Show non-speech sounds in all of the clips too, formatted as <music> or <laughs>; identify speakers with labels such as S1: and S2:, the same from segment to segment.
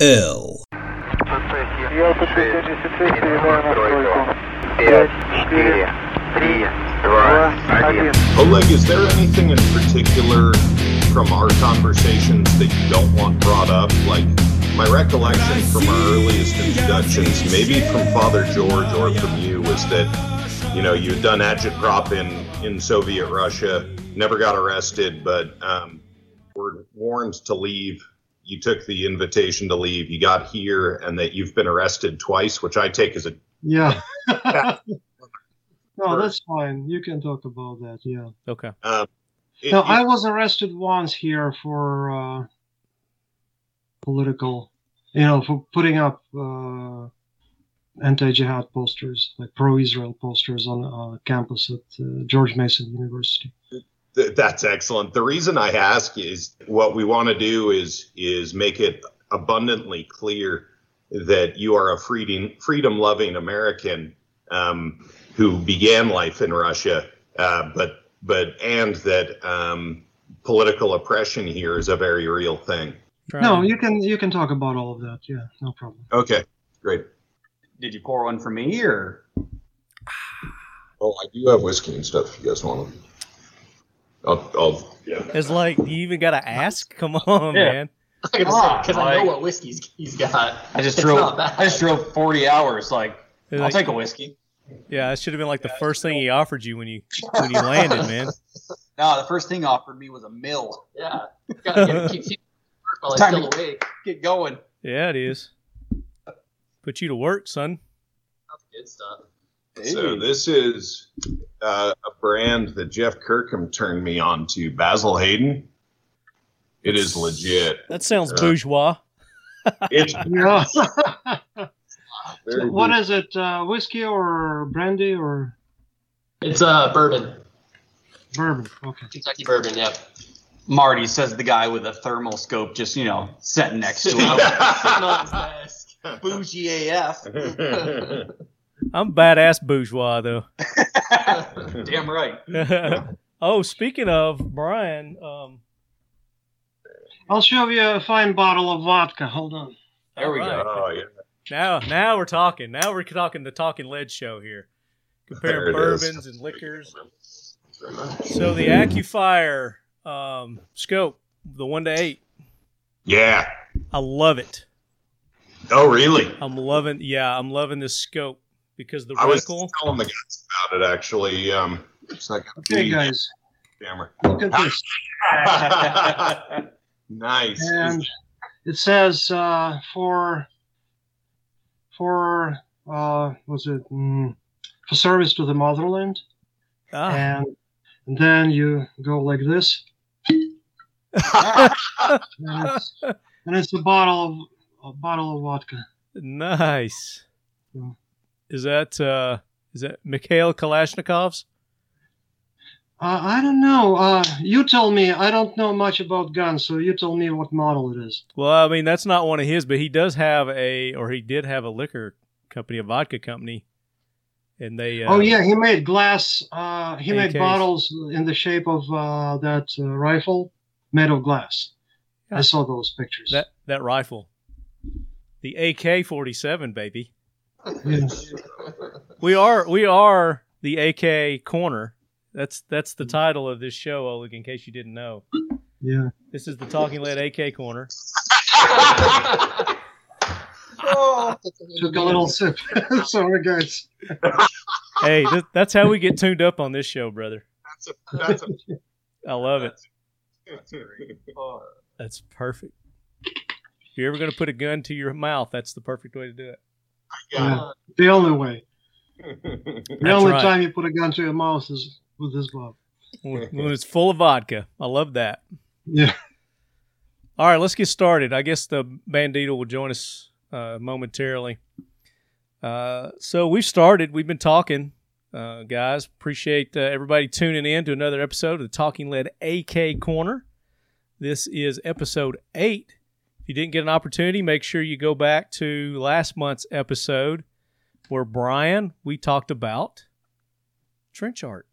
S1: L.
S2: Я тут 76 передаю настройку. 5, 4, 3, 2, 1.
S3: Oleg, is there anything in particular from our conversations that you don't want brought up? Like my recollection from our earliest introductions, maybe from Father George or from you, was that you know you'd done agitprop in in Soviet Russia, never got arrested, but um, were warned to leave. you took the invitation to leave. You got here, and that you've been arrested twice, which I take as a
S4: Yeah. <laughs> no, that's fine. You can talk about that. Yeah.
S5: Okay.
S3: um, it-
S4: No,
S3: it-
S4: I was arrested once here for uh, political, you know, for putting up uh, anti-jihad posters, like pro-Israel posters on uh, campus at uh, George Mason University.
S3: Th- That's excellent. The reason I ask is what we want to do is is make it abundantly clear that you are a freedom freedom loving American um, who began life in Russia, uh, but but and that um, political oppression here is a very real thing.
S4: No, you can you can talk about all of that. Yeah, no problem.
S3: Okay, great.
S6: Did you pour one for me or?
S3: Oh, I do have whiskey and stuff. If you guys want them, I'll. I'll yeah.
S5: It's like you even got to ask. <laughs> Come on,
S6: Yeah.
S5: man.
S7: Because
S6: Ah,
S7: I know what whiskey's he's got.
S6: I just
S7: It's
S6: drove. I just drove forty hours. Like,
S5: It's
S6: I'll take a whiskey.
S5: Yeah, it should have been like the first thing he offered you when you when you landed, man. <laughs>
S6: No, the first thing offered me was a mill.
S7: Yeah. Gotta get, keep, keep work while he's
S6: Time
S7: still
S6: to-
S7: awake.
S6: Get going.
S5: Yeah, it is. Put you to work, son.
S7: That's good stuff.
S3: So this is uh, a brand that Jeff Kirkham turned me on to, Basil Hayden. It is legit.
S5: That sounds
S3: Uh,
S5: bourgeois.
S3: It's <laughs>
S4: Yeah. <laughs>
S3: very
S4: what
S3: good.
S4: is it? Uh, whiskey or brandy or
S7: It's uh bourbon,
S4: bourbon? Okay.
S7: Kentucky bourbon. Yep.
S6: Marty says the guy with a thermal scope, just you know, sitting next to him. <laughs>
S7: on his desk.
S6: Bougie AF.
S5: I'm badass bourgeois though. <laughs>
S6: Damn right. <laughs>
S5: oh, speaking of Brian, um,
S4: I'll show you a fine bottle of vodka. Hold on.
S6: There we
S5: Alright.
S6: go.
S3: oh yeah.
S5: now now we're talking. Now we're talking the Talking Lead show here, comparing
S3: There it is.
S5: bourbons and liquors. So the AccuFire um, scope, the one to eight,
S3: Yeah.
S5: I love it.
S3: Oh really?
S5: I'm loving, yeah, I'm loving this scope because the
S3: I was
S5: reticle.
S3: telling the guys about it actually. Um, it's not gonna
S4: Okay,
S3: be
S4: guys,
S3: camera.
S4: look at this. <laughs>
S3: nice.
S4: and it says uh, for for uh, was it mm, for service to the motherland,
S5: Ah,
S4: and, and then you go like this, <laughs> and it's, and it's a bottle of a bottle of vodka.
S5: nice.
S4: Yeah.
S5: Is that uh, is that Mikhail Kalashnikov's?
S4: Uh, I don't know. Uh, you tell me. I don't know much about guns, so you tell me what model it is.
S5: Well, I mean that's not one of his, but he does have a, or he did have a liquor company, a vodka company, and they. Uh,
S4: oh yeah, he made glass. Uh, he made bottles in the shape of uh, that uh, rifle, made of glass.
S5: Yeah.
S4: I saw those pictures.
S5: that that rifle, the AK forty seven, baby.
S4: Yeah.
S5: We are we are the AK corner. That's that's the mm-hmm. title of this show, Oleg. In case you didn't know,
S4: yeah.
S5: this is the Talking Lead AK corner.
S4: Took a little sip. <laughs> Sorry, guys.
S5: Hey, th- that's how we get tuned up on this show, brother.
S3: That's a, that's a,
S5: I love it.
S3: that's.
S5: That's perfect. If you're ever going to put a gun to your mouth, that's the perfect way to do it.
S3: Yeah.
S4: The only way. <laughs> The
S5: That's
S4: only
S5: right.
S4: time you put a gun to your mouth is with this glove.
S5: When when it's full of vodka. I love that.
S4: Yeah.
S5: All right, let's get started. I guess the Bandito will join us uh, momentarily. Uh, so we've started. We've been talking, uh, guys. Appreciate uh, everybody tuning in to another episode of the Talking Lead AK Corner. This is episode eight. If you didn't get an opportunity, make sure you go back to last month's episode where Brian we talked about trench art.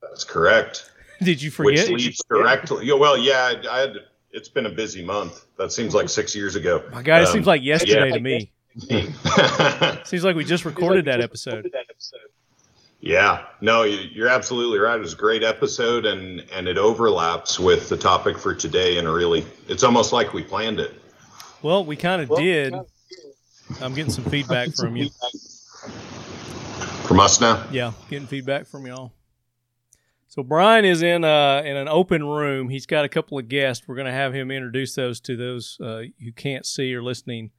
S3: That's correct.
S5: Did you forget?
S3: Which leads directly. Yeah, well, yeah, I, I had it's been a busy month. That seems like six years ago.
S5: My God, it
S3: Um,
S5: seems like yesterday
S3: yeah.
S5: to me. <laughs> Seems like we just recorded that episode.
S3: Yeah, no, you- you're absolutely right. It was a great episode, and and it overlaps with the topic for today. And really, it's almost like we planned it.
S5: Well, we kind of did. I'm getting some feedback <laughs> from you.
S3: From us now.
S5: Yeah, getting feedback from y'all. So Brian is in uh in an open room. He's got a couple of guests. We're going to have him introduce those to those uh, who can't see or listening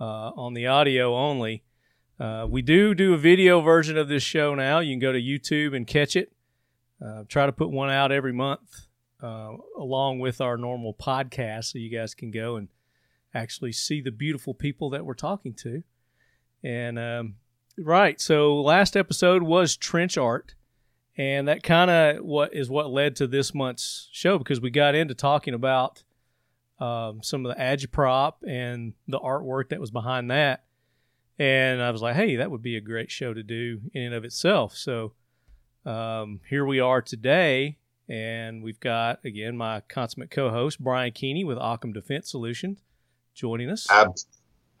S5: uh, on the audio only. Uh, we do do a video version of this show now. You can go to YouTube and catch it. Uh, try to put one out every month uh, along with our normal podcast, so you guys can go and actually see the beautiful people that we're talking to. And um, right, so last episode was trench art, and that kind of what is what led to this month's show because we got into talking about um, some of the agitprop and the artwork that was behind that. And I was like, hey, that would be a great show to do in and of itself. So um, here we are today, and we've got again my consummate co-host Brian Keeney with Occam Defense Solutions joining us.
S3: Ab-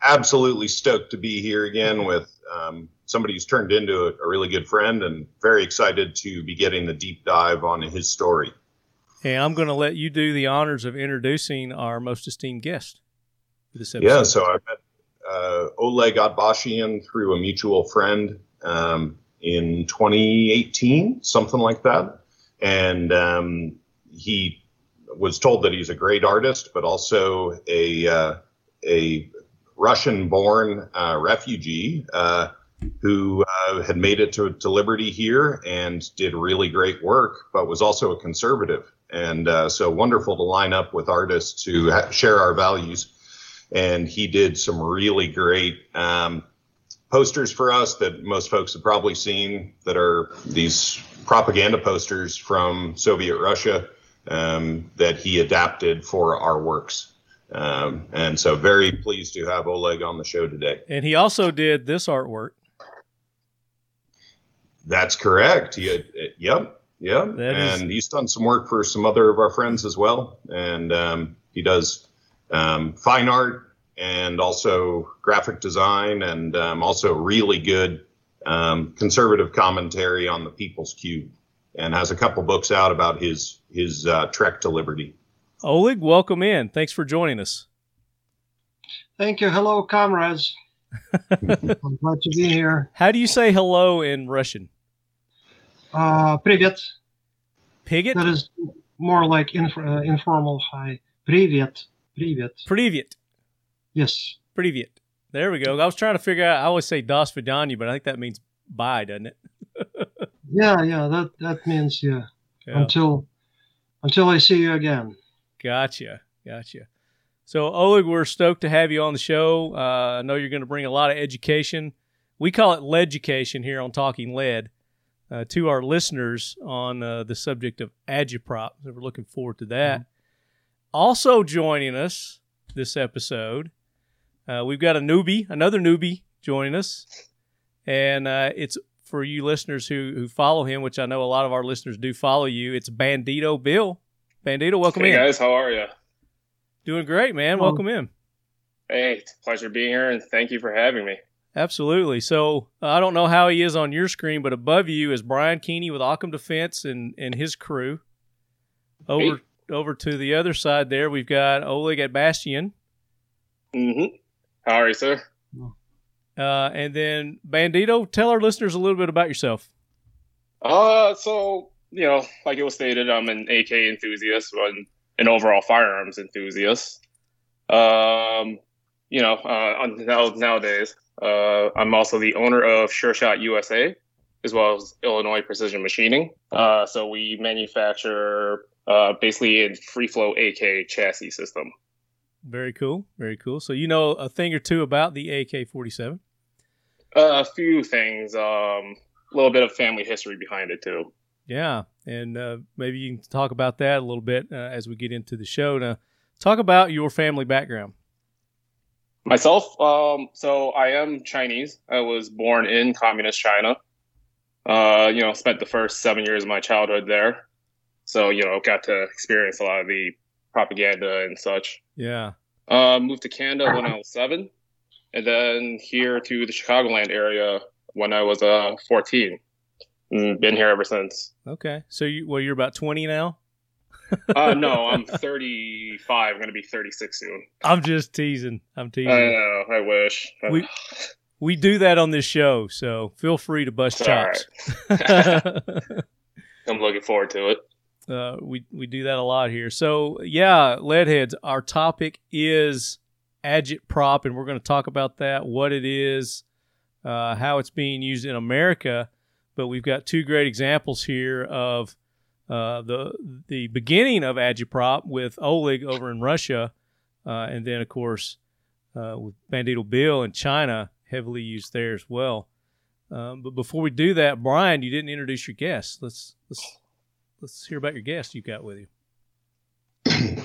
S3: absolutely stoked to be here again with um, somebody who's turned into a, a really good friend, and very excited to be getting the deep dive on his story.
S5: And I'm going to let you do the honors of introducing our most esteemed guest for this episode.
S3: Yeah, so I've met uh, Oleg Atbashian through a mutual friend um, in 2018, something like that. And um, he was told that he's a great artist, but also a uh, a Russian-born uh, refugee uh, who uh, had made it to, to Liberty here and did really great work, but was also a conservative. And uh, so wonderful to line up with artists who ha- share our values and he did some really great um, posters for us that most folks have probably seen that are these propaganda posters from Soviet Russia um, that he adapted for our works. Um, and so very pleased to have Oleg on the show today.
S5: And he also did this artwork.
S3: That's correct. He had, yep, yep.
S5: That is-
S3: and he's done some work for some other of our friends as well. And um, he does um, fine art and also graphic design and um, also really good um, conservative commentary on the People's Cube. And has a couple books out about his his uh, trek to liberty.
S5: Oleg, welcome in. Thanks for joining us.
S4: Thank you. Hello, comrades. <laughs> I'm glad to be here.
S5: How do you say hello in Russian?
S4: Uh, привет.
S5: Pigot?
S4: That is more like inf- uh, informal hi. Привет. Привет.
S5: Привет.
S4: Yes.
S5: Привет. There we go. I was trying to figure out. I always say das vidani, but I think that means bye, doesn't it? <laughs>
S4: yeah, yeah. That that means yeah.
S5: yeah.
S4: Until until I see you again.
S5: Gotcha, gotcha. So Oleg, we're stoked to have you on the show. Uh, I know you're going to bring a lot of education. We call it lead education here on Talking Lead uh, to our listeners on uh, the subject of agitprop. So we're looking forward to that. Mm-hmm. Also joining us this episode, uh, we've got a newbie, another newbie joining us. And uh, it's for you listeners who, who follow him, which I know a lot of our listeners do follow you. It's Bandito Bill. Bandito, welcome
S1: hey
S5: in.
S1: guys, how are you?
S5: Doing great, man.
S4: Oh.
S5: Welcome in.
S1: Hey, it's a pleasure being here, and thank you for having me.
S5: Absolutely. So uh, I don't know how he is on your screen, but above you is Brian Keeney with Occam Defense and, and his crew. Over over to the other side there, we've got Oleg Atbashian.
S1: Mm-hmm. How are you, sir?
S5: Uh, and then Bandito, tell our listeners a little bit about yourself.
S1: Uh, so you know, like it was stated, I'm an AK enthusiast, but an overall firearms enthusiast. Um, you know, uh, nowadays, uh, I'm also the owner of Sureshot USA, as well as Illinois Precision Machining. Uh, so we manufacture uh, basically a free flow AK chassis system.
S5: Very cool. Very cool. So you know a thing or two about the AK 47.
S1: Uh, a few things, um, a little bit of family history behind it too.
S5: Yeah. And uh, maybe you can talk about that a little bit uh, as we get into the show. Now, talk about your family background.
S1: Myself, um, so I am Chinese. I was born in communist China. Uh, you know, spent the first seven years of my childhood there. So, you know, got to experience a lot of the propaganda and such.
S5: Yeah.
S1: Uh, moved to Canada when I was seven, and then here to the Chicagoland area when I was uh 14. And been here ever since.
S5: Okay. So you well, you're about 20 now.
S1: Uh, <laughs> no, I'm 35. I'm gonna be 36 soon.
S5: I'm just teasing. I'm teasing.
S1: I know. I wish.
S5: We- we do that on this show, so feel free to bust chops. <laughs> <laughs>
S1: I'm looking forward to it.
S5: Uh, we we do that a lot here. So yeah, leadheads. Our topic is agitprop, and we're going to talk about that, what it is, uh, how it's being used in America. But we've got two great examples here of uh, the the beginning of agitprop with Oleg over in Russia, uh, and then of course uh, with Bandito Bill in China, heavily used there as well. Um, but before we do that, Brian, you didn't introduce your guest. Let's let's let's hear about your guest you've got with you.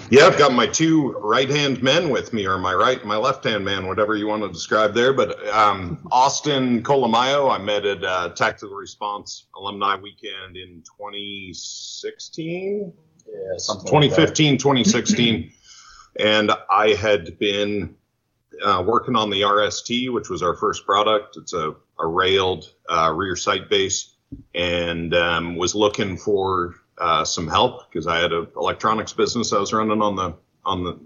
S3: Yeah, I've got my two right hand men with me, or my right, my left hand man, whatever you want to describe there. But um, Austin Colamayo, I met at uh, Tactical Response Alumni Weekend in 2016,
S6: Yeah, something like
S3: 2015, 2016. and I had been uh, working on the RST, which was our first product. It's a, a railed uh, rear sight base, and um, was looking for uh, some help because I had an electronics business I was running on the on the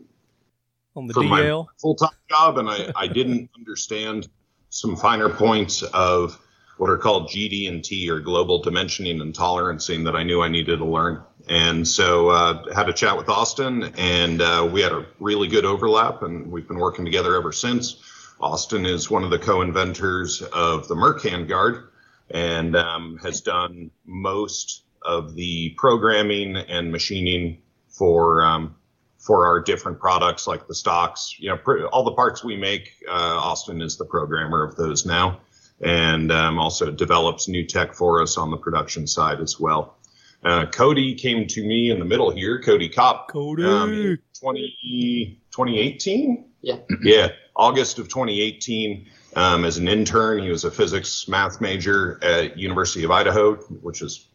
S5: On the
S3: for
S5: DL,
S3: full time job, and I, I didn't understand some finer points of what are called GD and T or global dimensioning and tolerancing that I knew I needed to learn. And so uh, had a chat with Austin, and uh, we had a really good overlap, and we've been working together ever since. Austin is one of the co-inventors of the Merc handguard, and um, has done most of the programming and machining for um, for our different products like the stocks you know pr- all the parts we make uh, austin is the programmer of those now and um, also develops new tech for us on the production side as well uh, cody came to me in the middle here cody kopp
S5: Cody.
S3: um, 20, 2018
S7: Yeah.
S3: yeah august of 2018 um, as an intern he was a physics math major at university of idaho which is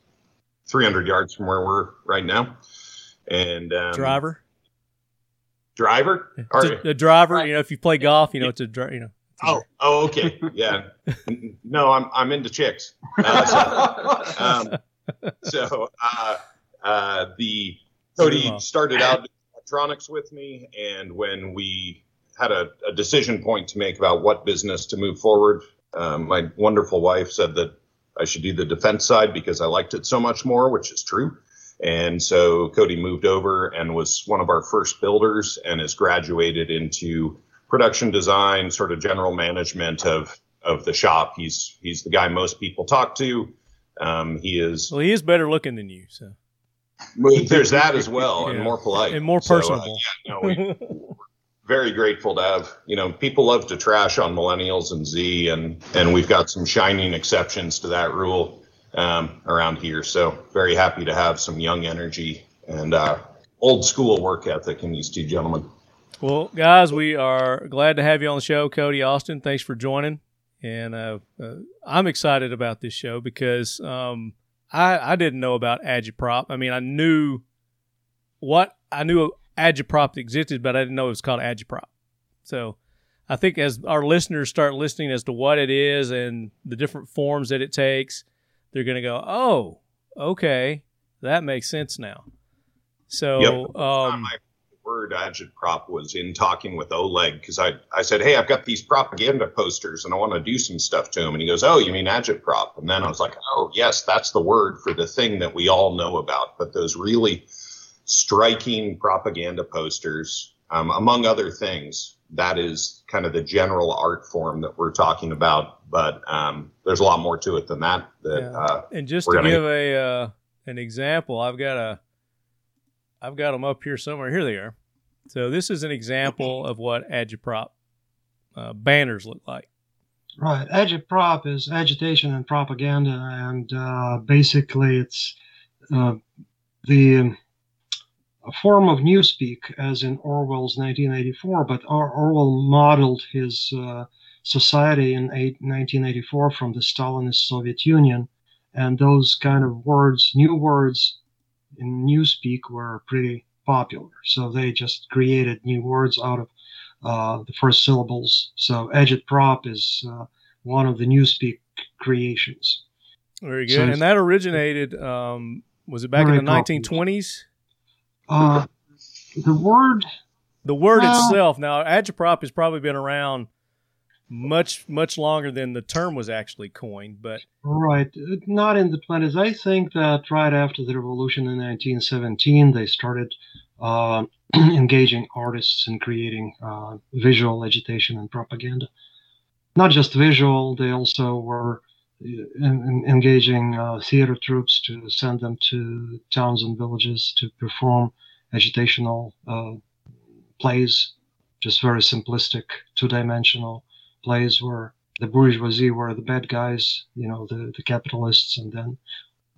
S3: 300 yards from where we're right now. And um,
S5: driver,
S3: driver?
S5: It's
S3: Or-
S5: a, a driver. You know, if you play golf, you know it's a dri- you know.
S3: oh oh okay. Yeah. No i'm i'm into chicks. Uh, so, um, so uh, uh, the Cody started out electronics with me, and when we had a, a decision point to make about what business to move forward, um, my wonderful wife said that I should do the defense side because I liked it so much more, which is true. And so Cody moved over and was one of our first builders and has graduated into production design, sort of general management of of the shop. He's he's the guy most people talk to. Um, he is
S5: Well, he is better looking than you, so
S3: there's that as well, and <laughs> more polite
S5: and more
S3: So, uh,
S5: personable.
S3: yeah, no, we, <laughs> very grateful to have. You know, people love to trash on millennials and Z, and and we've got some shining exceptions to that rule um, around here. So very happy to have some young energy and uh, old school work ethic in these two gentlemen.
S5: Well, guys, we are glad to have you on the show, Cody Austin. Thanks for joining, and uh, uh, I'm excited about this show because um, I I didn't know about Agitprop. I mean, I knew what I knew Agitprop existed, but I didn't know it was called Agitprop. So. I think as our listeners start listening as to what it is and the different forms that it takes, they're going to go, "Oh, okay, that makes sense now." So,
S3: Yep.
S5: um,
S3: my word agitprop was in talking with Oleg because I, I said, Hey, I've got these propaganda posters and I want to do some stuff to them. And he goes, Oh, you mean agitprop? And then I was like, Oh, yes, that's the word for the thing that we all know about. But those really striking propaganda posters, um, among other things, that is kind of the general art form that we're talking about. But um, there's a lot more to it than that. That
S5: Yeah.
S3: uh,
S5: And just to
S3: gonna-
S5: give a uh, an example, I've got a I've got them up here somewhere. Here they are. So this is an example of what agitprop uh, banners look like.
S4: Right. Agitprop is agitation and propaganda, and uh, basically it's uh, the um, a form of newspeak, as in Orwell's 1984. But Orwell modeled his uh, society in eight, 1984 from the Stalinist Soviet Union, and those kind of words, new words in newspeak, were pretty popular. So they just created new words out of uh, the first syllables. So agitprop is uh, one of the newspeak creations.
S5: Very good.
S4: it's-
S5: and that originated, um, was it back in the
S4: popular.
S5: 1920s?
S4: Uh, the word
S5: The word itself, now, agitprop has probably been around much, much longer than the term was actually coined, but
S4: Right, not in the 20s. I think that right after the revolution in 1917, they started uh, <clears throat> engaging artists in creating uh, visual agitation and propaganda. Not just visual, they also were en- engaging uh, theater troops to send them to towns and villages to perform agitational uh, plays, just very simplistic, two dimensional plays where the bourgeoisie were the bad guys, you know, the, the capitalists, and then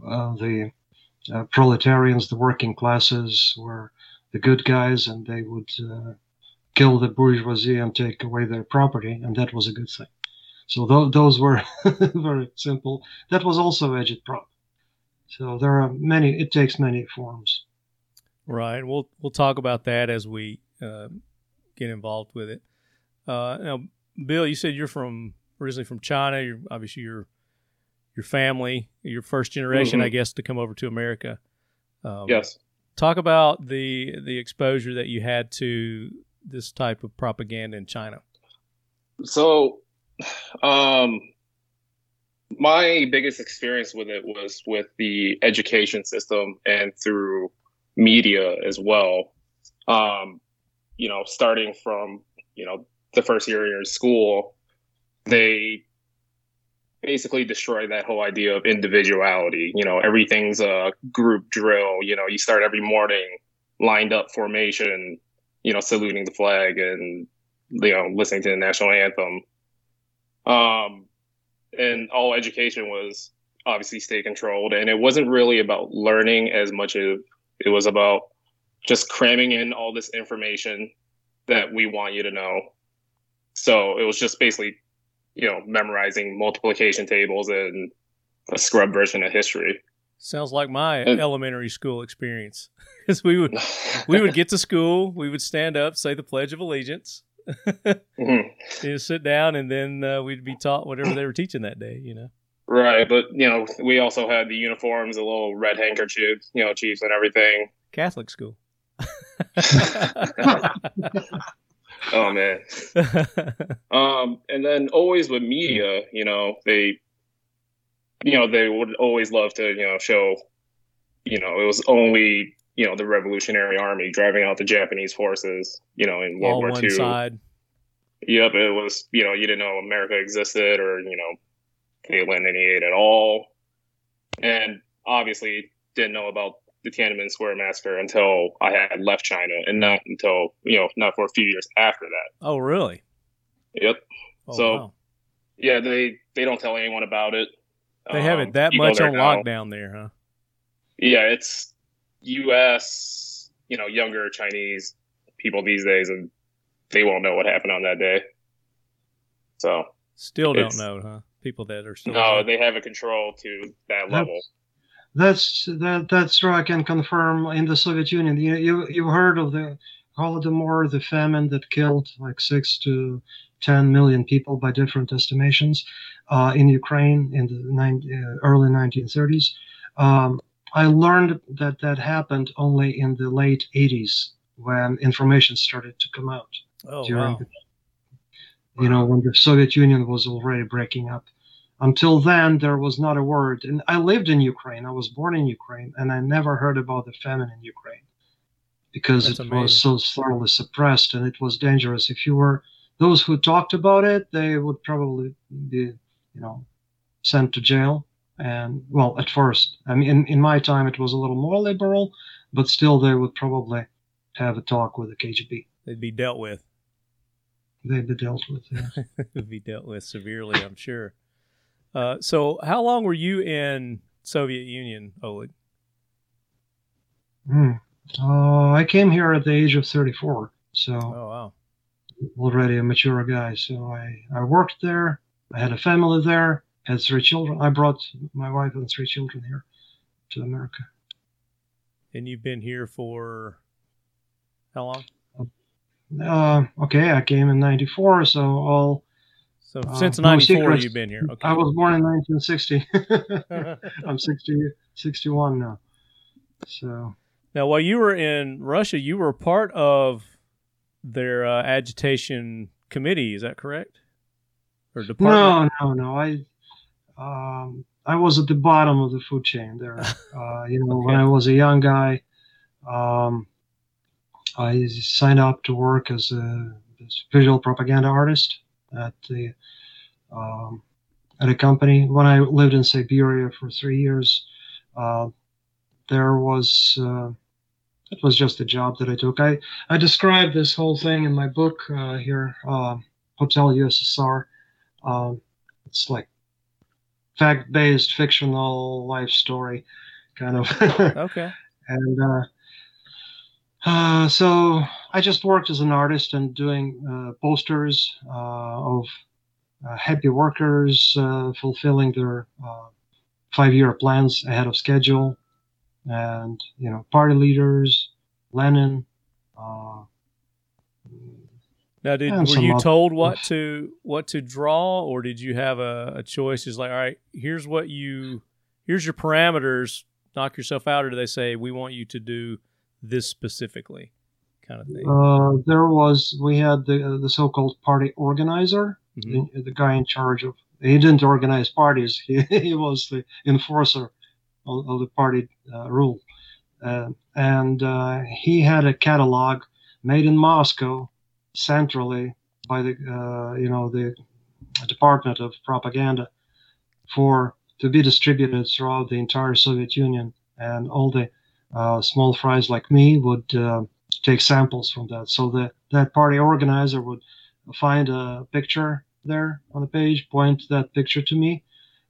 S4: uh, the uh, proletarians, the working classes, were the good guys, and they would uh, kill the bourgeoisie and take away their property, and that was a good thing. So th- those were <laughs> very simple. That was also agitprop. So there are many. It takes many forms.
S5: Right. We'll we'll talk about that as we uh, get involved with it. Uh, now, Bill, you said you're from originally from China. You're obviously your your family, your first generation,
S1: Mhm.
S5: I guess, to come over to America. Um,
S1: Yes.
S5: Talk about the the exposure that you had to this type of propaganda in China.
S1: So, um, my biggest experience with it was with the education system and through media as well. Um, you know, starting from you know the first year in school, they basically destroy that whole idea of individuality. You know, everything's a group drill. You know, you start every morning lined up formation. You know, saluting the flag and you know listening to the national anthem um and all education was obviously state controlled and it wasn't really about learning as much as it was about just cramming in all this information that we want you to know so it was just basically you know memorizing multiplication tables and a scrub version of history
S5: Sounds like my
S1: And-
S5: elementary school experience. <laughs> Because we would we would get to school, we would stand up, say the Pledge of Allegiance, <laughs>
S1: Mhm.
S5: you sit down, and then uh, we'd be taught whatever they were teaching that day. You know.
S1: right but you know we also had the uniforms the little red handkerchiefs you know chiefs and everything
S5: Catholic school. <laughs>
S1: oh man Um, and then always with media, you know, they, you know, they would always love to, you know, show, you know, it was only, you know, the Revolutionary Army driving out the Japanese forces, you know, in World
S5: All
S1: War
S5: one
S1: II.
S5: side.
S1: Yep, it was, you know, you didn't know America existed or, you know, they aid at all. And obviously didn't know about the Tiananmen Square massacre until I had left China and not until, you know, not for a few years after that.
S5: Oh, really?
S1: Yep.
S5: Oh,
S1: So,
S5: wow.
S1: Yeah, they they don't tell anyone about it.
S5: they have
S1: Um,
S5: it that much on
S1: now.
S5: lockdown there, huh?
S1: Yeah, it's U.S. You know, younger Chinese people these days, and they won't know what happened on that day. So
S5: Still don't know, huh? People that are still
S1: no,
S5: alive.
S1: they have a control to that level.
S4: That's that. That's true. I can confirm. In the Soviet Union, you you you heard of the Holodomor, the famine that killed like six to ten million people by different estimations uh, in Ukraine in the nine, uh, early 1930s. Um, I learned that that happened only in the late 80s when information started to come out
S5: oh,
S4: during
S5: wow.
S4: the, you know when the Soviet Union was already breaking up. Until then, there was not a word. And I lived in Ukraine. I was born in Ukraine, and I never heard about the famine in Ukraine because
S5: That's
S4: it
S5: amazing.
S4: was so thoroughly suppressed and it was dangerous. If you were those who talked about it, they would probably be, you know, sent to jail. And well, at first, I mean, in, in my time, it was a little more liberal, but still, they would probably have a talk with the KGB.
S5: They'd be dealt with.
S4: They'd be dealt with. Yeah. <laughs>
S5: Be dealt with severely, I'm sure. Uh, so, how long were you in Soviet Union, Oleg?
S4: Hmm. Uh, I came here at the age of 34, so
S5: Oh, wow.
S4: already a mature guy. So I, I worked there. I had a family there. Had three children. I brought my wife and three children here to America.
S5: And you've been here for How long?
S4: Uh, okay, I came in '94, so all
S5: So
S4: Uh,
S5: since
S4: no
S5: '94,
S4: secrets.
S5: you've been here. Okay.
S4: I was born in 1960. <laughs> <laughs> I'm 60, 61 now. So
S5: now, while you were in Russia, you were part of their uh, agitation committee. Is that correct? Or department?
S4: no, no, no. I um, I was at the bottom of the food chain there. <laughs> Uh, you know, when I was a young guy, um, I signed up to work as a this visual propaganda artist at the um, at a company. When I lived in Siberia for three years, uh, there was uh, it was just a job that I took. I I described this whole thing in my book uh, here, uh, Hotel USSR. Um, it's like fact-based fictional life story, kind of. <laughs>
S5: Okay.
S4: and uh, uh, so I just worked as an artist and doing uh, posters uh, of uh, happy workers uh, fulfilling their uh, five-year plans ahead of schedule, and you know party leaders, Lenin. Uh,
S5: Now, did were you told what to what to draw, or did you have a, a choice? Is like, all right, here's what you, here's your parameters. Knock yourself out, or do they say we want you to do this specifically, kind of thing?
S4: uh, there was we had the the so-called party organizer,
S5: Mhm.
S4: the, the guy in charge of. He didn't organize parties. <laughs> He, he was the enforcer of, of the party uh, rule, uh, and uh, he had a catalog made in Moscow, centrally by the uh, you know the Department of Propaganda, for to be distributed throughout the entire Soviet Union, and all the uh, small fries like me would uh, take samples from that. So that that party organizer would find a picture there on the page, point that picture to me,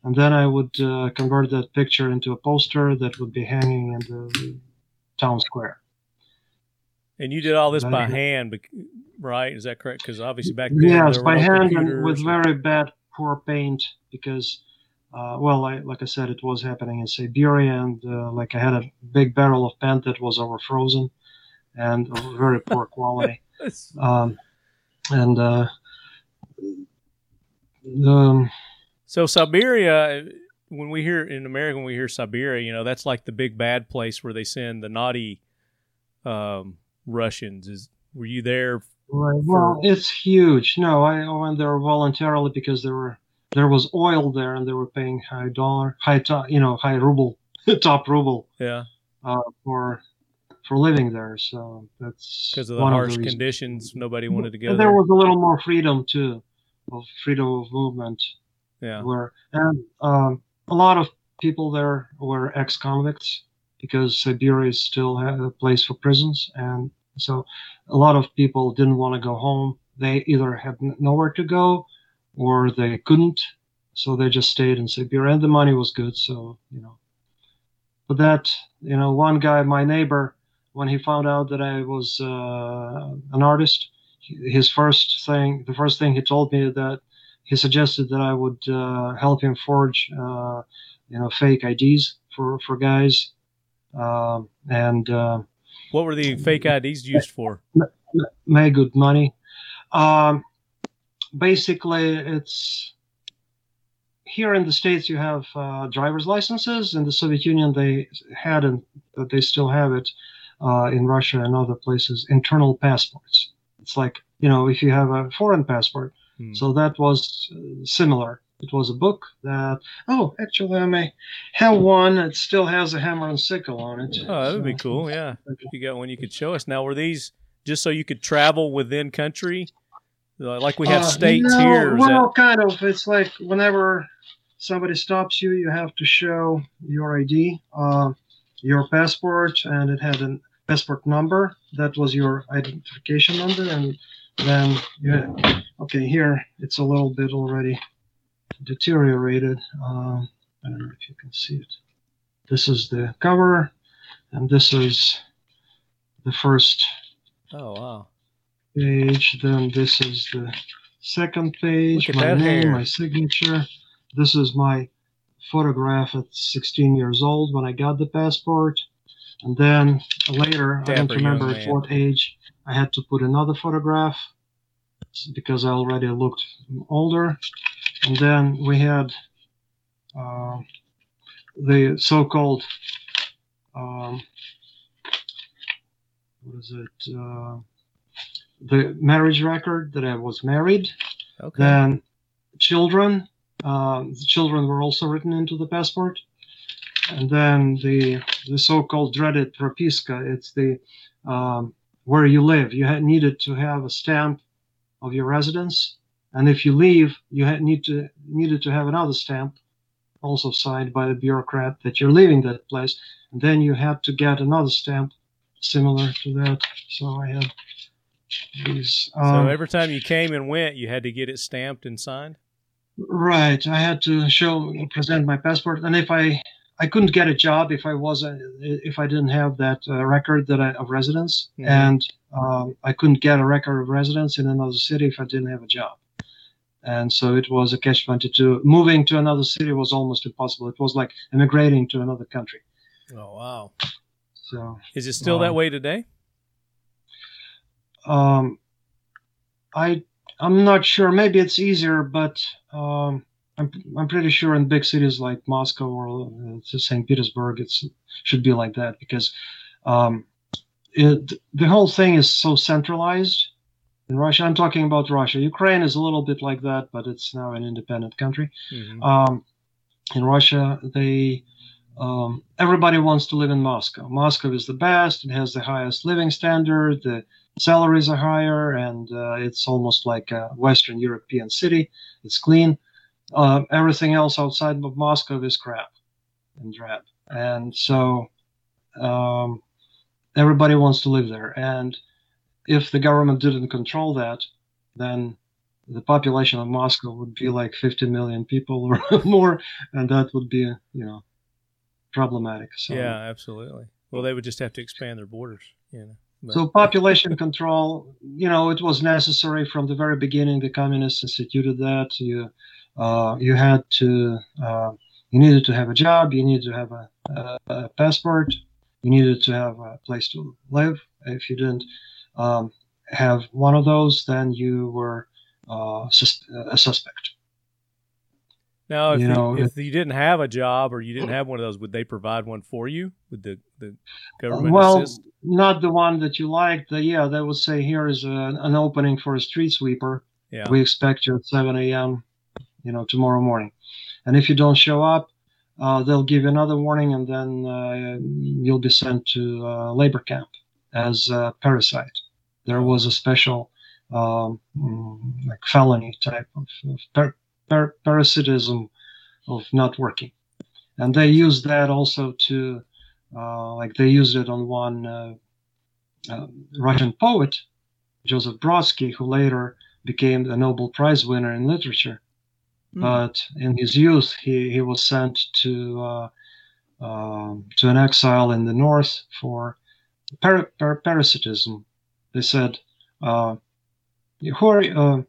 S4: and then I would uh, convert that picture into a poster that would be hanging in the town square.
S5: And you did all this by hand, right? Is that correct? Because obviously back then,
S4: Yes, by
S5: no
S4: hand and with very bad, poor paint because, uh, well, I, like I said, it was happening in Siberia, and uh, like I had a big barrel of paint that was over frozen and of very poor <laughs> quality. Um, and uh, um,
S5: So Siberia, when we hear in America, when we hear Siberia, you know that's like the big bad place where they send the naughty um, Russians. Is were you there?
S4: Right. Well, it's huge. No, I went there voluntarily because there were there was oil there, and they were paying high dollar, high top, you know, high ruble, <laughs> top ruble
S5: Yeah,
S4: uh, for for living there. So that's
S5: because of the harsh
S4: the
S5: conditions, nobody wanted to go there.
S4: there was a little more freedom too, of freedom of movement.
S5: yeah,
S4: Where and um, a lot of people there were ex-convicts because Siberia is still a place for prisons, and so a lot of people didn't want to go home. They either had nowhere to go, or they couldn't, so they just stayed in Siberia, and the money was good, so you know. But that, you know, one guy, my neighbor, when he found out that I was uh, an artist, his first thing, the first thing he told me that he suggested that I would uh, help him forge, uh, you know, fake IDs for for guys, um, and uh,
S5: what were the fake IDs used for?
S4: make good money. Um, basically, it's here in the states you have uh, driver's licenses. In the Soviet Union, they had and but they still have it uh, in Russia and other places. Internal passports. It's like you know if you have a foreign passport.
S5: Hmm.
S4: So that was uh, similar. It was a book that oh actually I may have one. It still has a hammer and sickle on it.
S5: Oh, that would be cool. Yeah, <laughs> if you got one you could show us. Now, were these just so you could travel within country, Uh, like we have
S4: Uh,
S5: states
S4: no,
S5: here?
S4: Well,
S5: that,
S4: kind of. It's like whenever somebody stops you, you have to show your ID, uh, your passport, and it had a passport number. That was your identification number, and then yeah. Okay, here it's a little bit already deteriorated. Um, I don't know if you can see it. This is the cover, and this is the first
S5: oh wow,
S4: page. Then this is the second page. My name,
S5: hair.
S4: my signature. This is my photograph at 16 years old when I got the passport. And then later, I don't remember at what age, I had to put another photograph because I already looked older. And then we had uh, the so-called um, what is it? Uh, the marriage record that I was married.
S5: Okay.
S4: Then children. Um, the children were also written into the passport. And then the the so-called dreaded propiska. It's the um, where you live. You had needed to have a stamp of your residence, and if you leave, you had need to needed to have another stamp, also signed by the bureaucrat that you're leaving that place. And then you had to get another stamp similar to that. So I had these.
S5: so
S4: um,
S5: every time you came and went, you had to get it stamped and signed.
S4: Right. I had to show present my passport, and if I I couldn't get a job if I wasn't if I didn't have that uh, record that I, of residence,
S5: Mhm.
S4: and um, I couldn't get a record of residence in another city if I didn't have a job. And so it was a catch twenty two. Moving to another city was almost impossible. It was like immigrating to another country.
S5: Oh wow!
S4: So
S5: Is it still
S4: Wow.
S5: that way today?
S4: um, I I'm not sure. Maybe it's easier, but um, I'm I'm pretty sure in big cities like Moscow or uh, St. Petersburg, it should be like that because um, it, the whole thing is so centralized. In Russia, I'm talking about Russia. Ukraine is a little bit like that, but it's now an independent country.
S5: Mhm.
S4: Um, in Russia, they um, everybody wants to live in Moscow. Moscow is the best. It has the highest living standard. The salaries are higher, and uh, it's almost like a Western European city. It's clean. Uh, everything else outside of Moscow is crap and drab. And so um, everybody wants to live there. And if the government didn't control that, then the population of Moscow would be like 50 million people or <laughs> more, and that would be, you know, problematic. So,
S5: Yeah, absolutely. Well, they would just have to expand their borders. You know. But-
S4: so population control, you know, it was necessary from the very beginning. The communists instituted that. You, uh, you had to, uh, you needed to have a job. You needed to have a, a, a passport. You needed to have a place to live. If you didn't um, have one of those, then you were uh, sus- a suspect.
S5: Now, if
S4: You
S5: you,
S4: know,
S5: if you didn't have a job or you didn't have one of those, would they provide one for you? Would the, the government
S4: well,
S5: assist?
S4: not the one that you liked. The, yeah, they would say here is a, an opening for a street sweeper.
S5: Yeah.
S4: We expect you at 7 a.m. You know, tomorrow morning. And if you don't show up, uh, they'll give you another warning, and then uh, you'll be sent to uh, labor camp as a parasite. There was a special, um, mm, like felony type of, of par- par- parasitism of not working, and they used that also to, uh, like they used it on one uh, uh, Russian poet, Joseph Brodsky, who later became a Nobel Prize winner in literature.
S5: Hmm.
S4: But in his youth, he, he was sent to uh, um, to an exile in the north for par- par- parasitism. They said, uh, "Who are you, uh,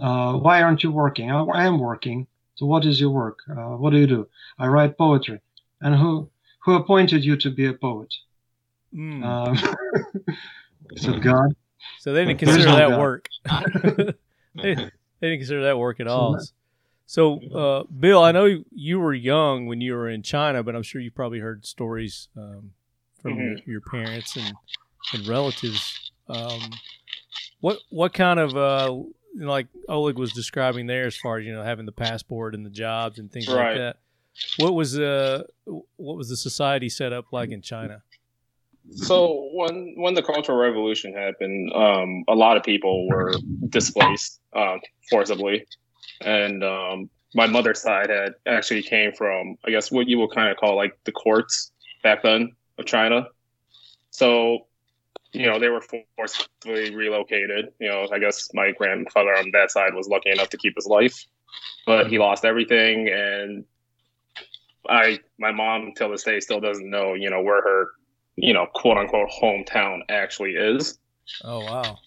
S4: uh, why aren't you working? I, I am working. So what is your work? Uh, what do you do? I write poetry. And who who appointed you to be a poet?
S5: Mm.
S4: Um, <laughs> said God.
S5: so they didn't consider that
S4: God.
S5: work. <laughs> <laughs> they, they didn't consider that work at all.
S4: that-
S5: So, uh, Bill, I know you were young when you were in China, but I'm sure you probably heard stories um, from your, your parents and, and relatives. Um, what what kind of uh, like Oleg was describing there, as far as you know, having the passport and the jobs and things like that. What was uh what was the society set up like in China?
S1: So when when the Cultural Revolution happened, um, a lot of people were displaced um, forcibly, and um, my mother's side had actually came from I guess what you would kind of call like the courts back then of China. So you know they were forcibly relocated. You know I guess my grandfather on that side was lucky enough to keep his life, but he lost everything and. I my mom till this day still doesn't know you know where her you know, quote unquote hometown actually is.
S5: Oh wow,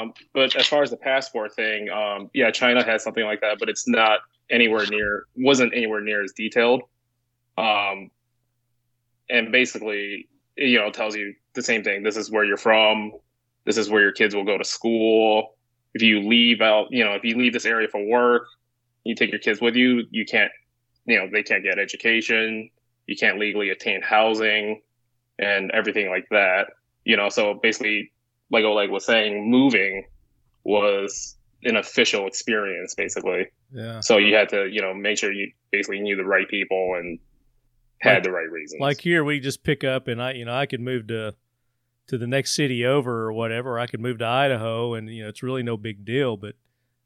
S1: Um, but as far as the passport thing, um, yeah, China has something like that, but it's not anywhere near, wasn't anywhere near as detailed. Um, and basically, you know, tells you the same thing. This is where you're from. This is where your kids will go to school. If you leave out, you know, if you leave this area for work, you take your kids with you. You can't, you know, they can't get education. You can't legally attain housing, and everything like that. You know, so basically, like Oleg was saying, moving was an official experience, basically.
S5: Yeah.
S1: So you had to, you know, make sure you basically knew the right people and had
S5: Like-
S1: the right reasons.
S5: Like here, we just pick up and I, you know, I could move to to the next city over or whatever. I could move to Idaho, and you know, it's really no big deal. But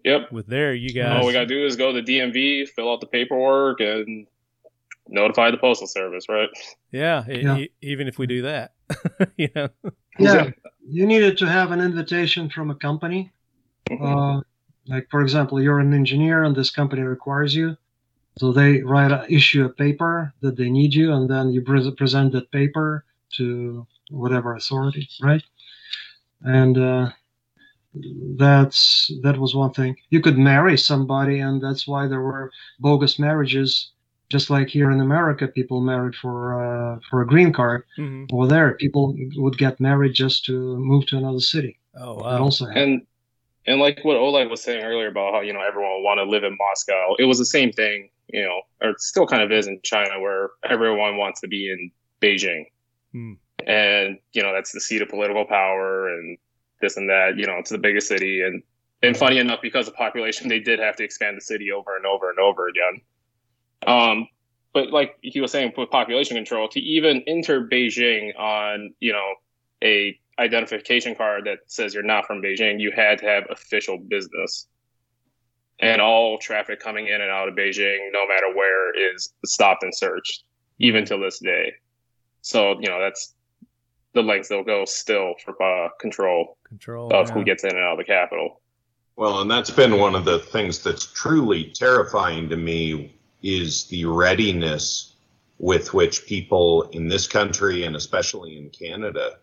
S1: yep.
S5: with there, you guys,
S1: All we gotta do is go to DMV, fill out the paperwork, and notify the postal service, right?
S5: yeah,
S4: Yeah.
S5: e- even if we do that, <laughs> you know,
S4: Yeah, you needed to have an invitation from a company. Uh, like for example, you're an engineer and this company requires you, so they write a, issue a paper that they need you, and then you pre- present that paper to whatever authority, right? And uh, that's that was one thing. You could marry somebody, and that's why there were bogus marriages. Just like here in America, people married for uh, for a green card.
S5: Mhm.
S4: Over there, people would get married just to move to another city.
S5: oh
S4: That
S5: wow,
S4: also happened.
S1: and and like what Oleg was saying earlier about how you know everyone would want to live in Moscow, it was the same thing, you know, or it still kind of is in China, where everyone wants to be in Beijing,
S5: Hmm.
S1: and you know that's the seat of political power and this and that. You know, it's the biggest city, and and funny enough, because of population, they did have to expand the city over and over and over again. Um, but like he was saying, with population control, to even enter Beijing on you know a identification card that says you're not from Beijing, you had to have official business. And all traffic coming in and out of Beijing, no matter where, is stopped and searched, even to this day. So, you know, that's the lengths they'll go still for uh, control
S5: control
S1: of
S5: yeah.
S1: who gets in and out of the capital.
S3: Well, and that's been one of the things that's truly terrifying to me is the readiness with which people in this country and especially in Canada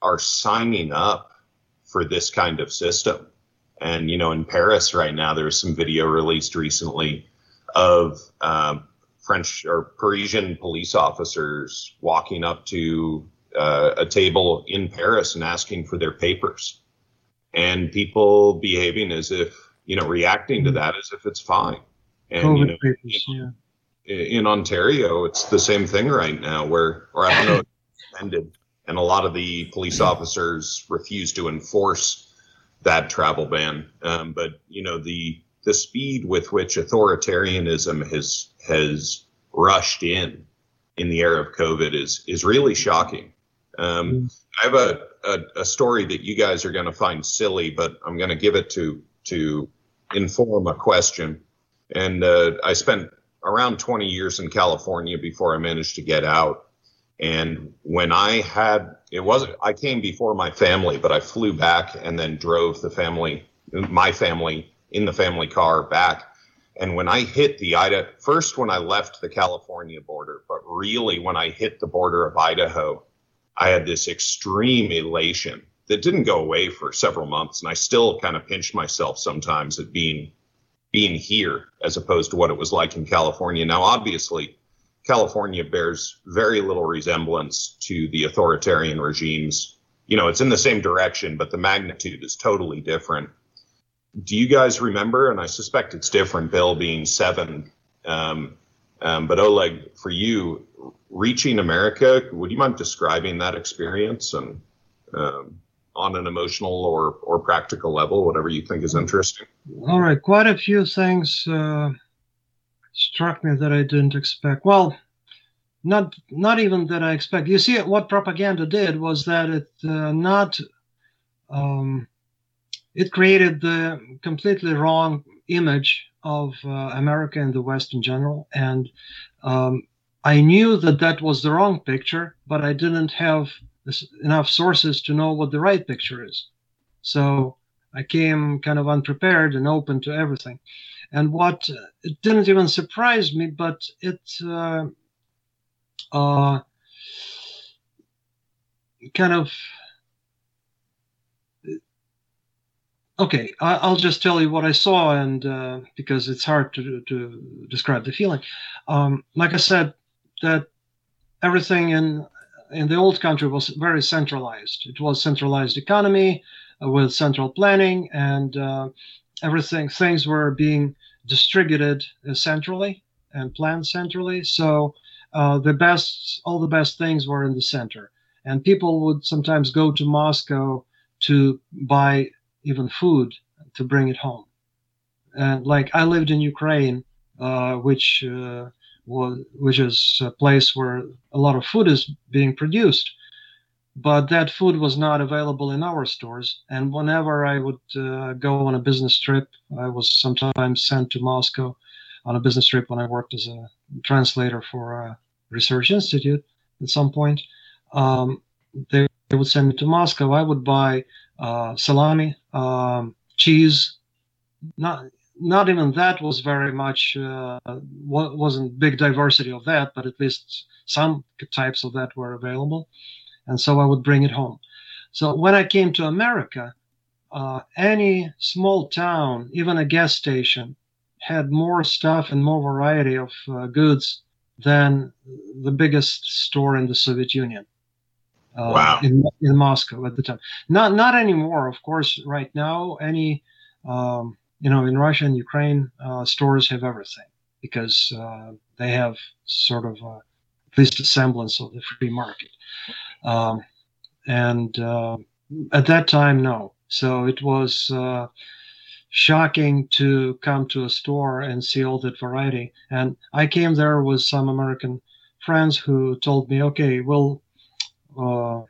S3: are signing up for this kind of system. And, you know, in Paris right now, there was some video released recently of um, French or Parisian police officers walking up to uh, a table in Paris and asking for their papers. And people behaving as if you know reacting to that as if it's fine. And
S4: COVID
S3: you know
S4: papers, yeah.
S3: in ontario it's the same thing right now where or i don't know ended. And a lot of the police <laughs> officers refuse to enforce that travel ban um, but you know the the speed with which authoritarianism has has rushed in in the era of covid is is really shocking um, I have a, a, a story that you guys are going to find silly, but I'm going to give it to to inform a question. And uh, I spent around 20 years in California before I managed to get out. And when I had, it wasn't, I came before my family, but I flew back and then drove the family, my family in the family car back. And when I hit the Idaho, first when I left the California border, but really when I hit the border of Idaho, I had this extreme elation that didn't go away for several months, and I still kind of pinch myself sometimes at being being here as opposed to what it was like in California. Now, obviously, California bears very little resemblance to the authoritarian regimes. You know, it's in the same direction, but the magnitude is totally different. Do you guys remember? And I suspect it's different, Bill being seven. Um, um, but Oleg, for you, reaching America, would you mind describing that experience and um, on an emotional or, or practical level, whatever you think is interesting?
S4: All right, quite a few things uh, struck me that I didn't expect. Well, not not even that I expect. You see, what propaganda did was that it uh, not um, it created the completely wrong image of uh, America and the West in general, and um, I knew that that was the wrong picture, but I didn't have enough sources to know what the right picture is. So I came kind of unprepared and open to everything. And what uh, it didn't even surprise me, but it uh, uh, kind of okay. I, I'll just tell you what I saw, and uh, because it's hard to to describe the feeling. Um, like I said, that everything in in the old country was very centralized. It was centralized economy uh, with central planning, and uh, everything things were being distributed centrally and planned centrally. So uh, the best, all the best things were in the center, and people would sometimes go to Moscow to buy even food to bring it home. And like I lived in Ukraine, uh, which uh, was which is a place where a lot of food is being produced, but that food was not available in our stores. And whenever I would uh, go on a business trip, I was sometimes sent to Moscow on a business trip when I worked as a translator for a research institute at some point. Um, they, they would send me to Moscow. I would buy uh, salami, um, cheese. Not not even that was very much uh, wasn't big diversity of that, but at least some types of that were available, and so I would bring it home. So when I came to America, uh, any small town, even a gas station, had more stuff and more variety of uh, goods than the biggest store in the Soviet Union. Uh,
S3: Wow.
S4: In, in Moscow at the time. Not not anymore, of course. Right now, any um, you know in Russia and Ukraine, uh, stores have everything because uh, they have sort of at least a semblance of the free market. Um, and uh, at that time, no. So it was uh, shocking to come to a store and see all that variety. And I came there with some American friends who told me, okay, well, uh,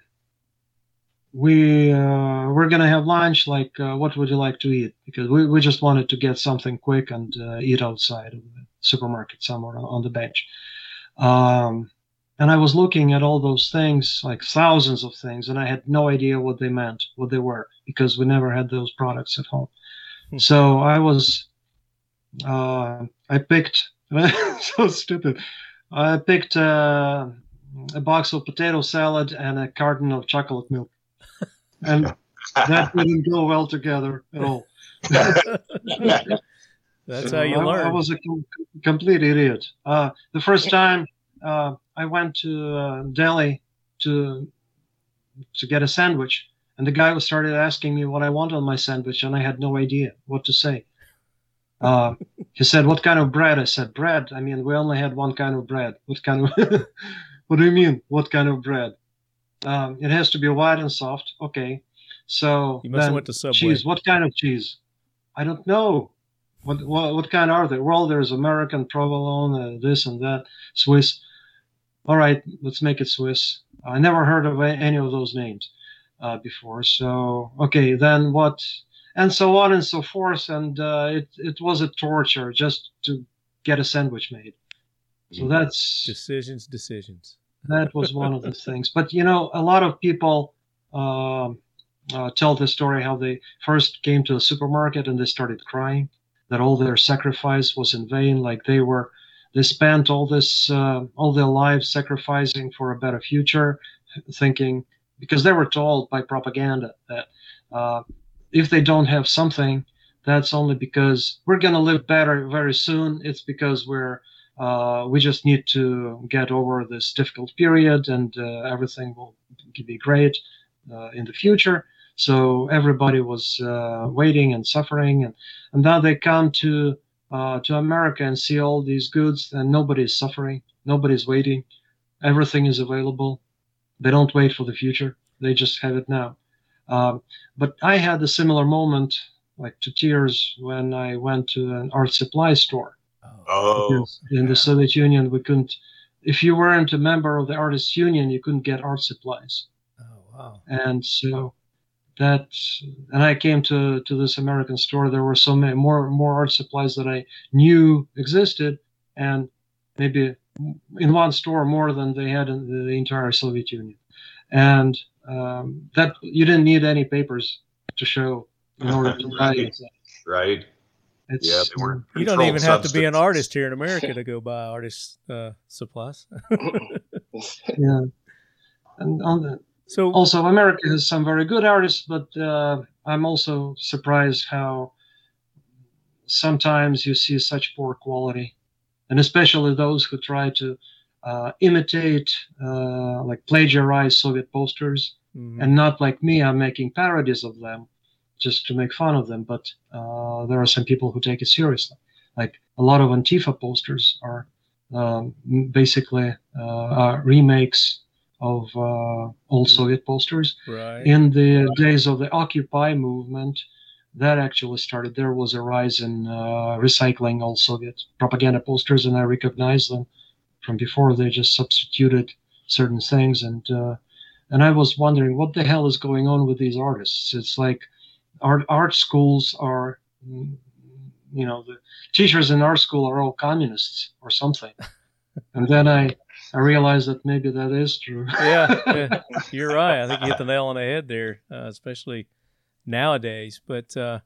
S4: we uh, we're gonna have lunch. Like, uh, what would you like to eat? Because we, we just wanted to get something quick and uh, eat outside of the supermarket somewhere on- on the bench. Um, and I was looking at all those things, like thousands of things, and I had no idea what they meant, what they were, because we never had those products at home. So I was, uh, I picked, <laughs> so stupid. I picked uh, a box of potato salad and a carton of chocolate milk, <laughs> and that didn't go well together at all. <laughs>
S5: That's
S4: So
S5: how you
S4: I,
S5: learn.
S4: I was a com- complete idiot. Uh, the first time uh, I went to uh, deli to to get a sandwich, and the guy was started asking me what I want on my sandwich, and I had no idea what to say. Uh, he said, "What kind of bread?" I said, "Bread. I mean, we only had one kind of bread. What kind of? <laughs> what do you mean? What kind of bread? Um, it has to be white and soft. Okay. So
S5: You must have went to Subway.
S4: cheese. What kind of cheese? I don't know. What what, what kind are they? Well, there's American, provolone, uh, this and that, Swiss. All right, let's make it Swiss. I never heard of any of those names uh, before. So okay, then what? And so on and so forth. And uh, it it was a torture just to get a sandwich made. So that's
S5: Decisions, decisions.
S4: that was one of the <laughs> things. But you know, a lot of people um, uh, tell the story how they first came to the supermarket and they started crying that all their sacrifice was in vain. Like they were, they spent all this, uh, all their lives sacrificing for a better future, thinking because they were told by propaganda that uh, if they don't have something, that's only because we're going to live better very soon. It's because we're uh, we just need to get over this difficult period and uh, everything will be great uh, in the future. So everybody was uh, waiting and suffering, and, and now they come to uh, to America and see all these goods, and nobody is suffering, nobody's waiting, everything is available. They don't wait for the future; they just have it now. Um, but I had a similar moment, like to tears, when I went to an art supply store
S3: Oh,
S4: because in the Soviet Union, we couldn't. If you weren't a member of the artists' union, you couldn't get art supplies,
S5: Oh wow.
S4: and so that. And I came to to this American store. There were so many more more art supplies that I knew existed, and maybe in one store more than they had in the, the entire Soviet Union, and um, that you didn't need any papers to show in order to <laughs> buy it.
S3: right.
S4: It's,
S3: Yeah, they weren't.
S5: You don't
S3: controlled
S5: even have to be an artist here in America <laughs> to go buy artist uh, supplies. <laughs>
S4: yeah. And on the,
S5: So
S4: also america has some very good artists but uh, i'm also surprised how sometimes you see such poor quality and especially those who try to uh, imitate, uh, like plagiarize Soviet posters,
S5: Mhm.
S4: and not like me, I'm making parodies of them just to make fun of them. But uh, there are some people who take it seriously. Like a lot of Antifa posters are um, basically uh, are remakes of uh, old Soviet posters.
S5: right.
S4: In the days of the Occupy movement, that actually started. There was a rise in uh, recycling old Soviet propaganda posters, and I recognized them from before. They just substituted certain things, and uh, and I was wondering what the hell is going on with these artists. It's like art art schools are, you know, the teachers in art school are all communists or something. <laughs> and then I I realized that maybe that is true. <laughs>
S5: yeah, yeah, <laughs> you're right. I think you hit the nail on the head there, uh, especially nowadays. But uh,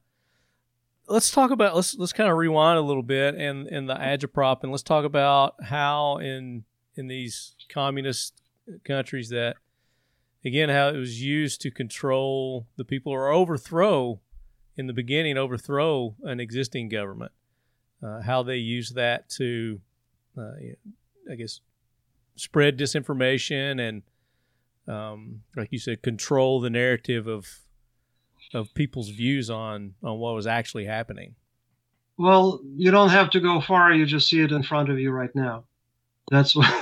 S5: let's talk about let's let's kind of rewind a little bit and in the agitprop, and let's talk about how in in these communist countries that again how it was used to control the people or overthrow in the beginning overthrow an existing government. Uh, how they use that to, uh, I guess, spread disinformation and, um, like you said, control the narrative of of people's views on on what was actually happening.
S4: Well, you don't have to go far. You just see it in front of you right now. That's what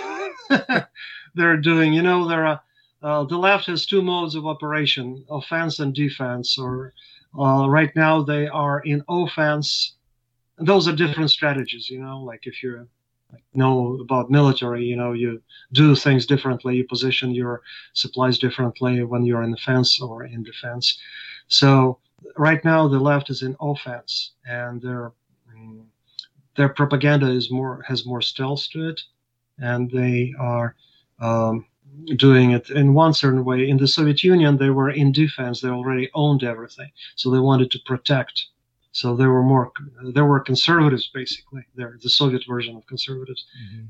S4: <laughs> they're doing. You know, there are uh, the left has two modes of operation: offense and defense. Or uh, right now they are in offense. Those are different strategies. You know, like if you know about military, you know, you do things differently. You position your supplies differently when you're in offense or in defense. So right now the left is in offense, and their mm, their propaganda is more has more stealth to it, and they are um, doing it in one certain way. In the Soviet Union, they were in defense; they already owned everything, so they wanted to protect. So they were more they were conservatives basically. They're the Soviet version of conservatives.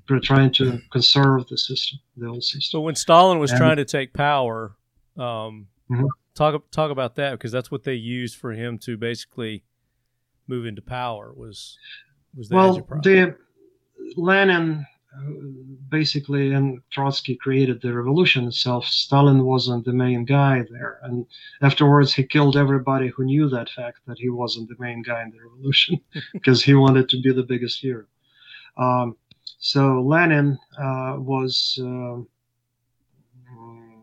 S4: They're trying to conserve the system, the old system.
S5: So when Stalin was
S4: And-
S5: trying to take power, um,
S4: Mhm.
S5: talk talk about that because that's what they used for him to basically move into power was was the
S4: well, the Lenin basically and Trotsky created the revolution itself. Stalin wasn't the main guy there, and afterwards he killed everybody who knew that fact that he wasn't the main guy in the revolution <laughs> because he wanted to be the biggest hero. Um, so Lenin uh, was. um mm,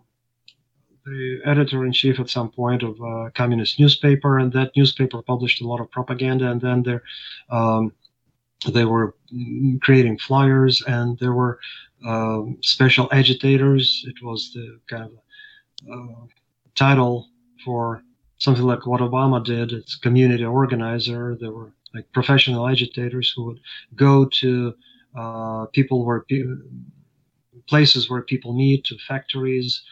S4: the editor in chief at some point of a communist newspaper, and that newspaper published a lot of propaganda. And then there, um, they were creating flyers, and there were um, special agitators. It was the kind of uh, title for something like what Obama did. It's community organizer. There were like professional agitators who would go to uh, people where places where people meet, to factories,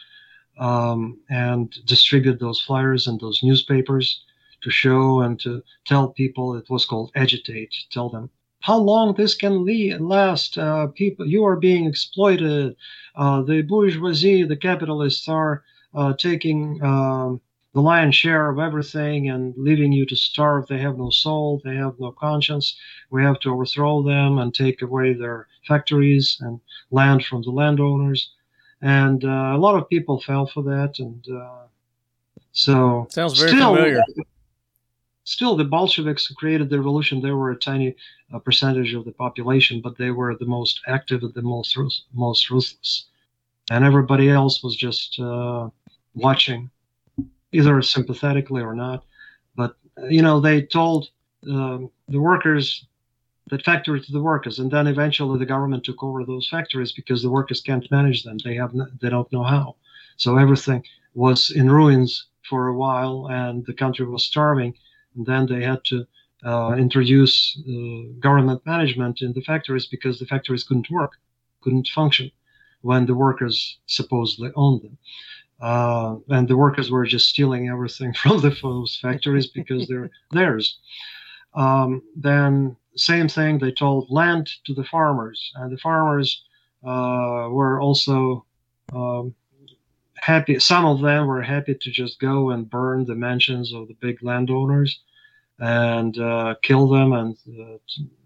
S4: um, and distribute those flyers and those newspapers to show and to tell people. It was called agitate. Tell them how long this can last. Uh, people, you are being exploited. Uh, the bourgeoisie, the capitalists, are uh, taking um, the lion's share of everything and leaving you to starve. They have no soul. They have no conscience. We have to overthrow them and take away their factories and land from the landowners. And uh, a lot of people fell for that. And uh, so
S5: Sounds very
S4: still,
S5: familiar.
S4: Still, the Bolsheviks who created the revolution, they were a tiny uh, percentage of the population, but they were the most active and the most ruth- most ruthless. And everybody else was just uh, watching, either sympathetically or not. But uh, you know, they told um, the workers that factory to the workers, and then eventually the government took over those factories because the workers can't manage them. They have they don't know how. So everything was in ruins for a while, and the country was starving. And then they had to uh, introduce uh, government management in the factories because the factories couldn't work, couldn't function when the workers supposedly owned them. Uh, and the workers were just stealing everything <laughs> from the those factories because they're <laughs> theirs. Um, then same thing, they told land to the farmers, and the farmers uh, were also um, happy. Some of them were happy to just go and burn the mansions of the big landowners and uh, kill them and uh,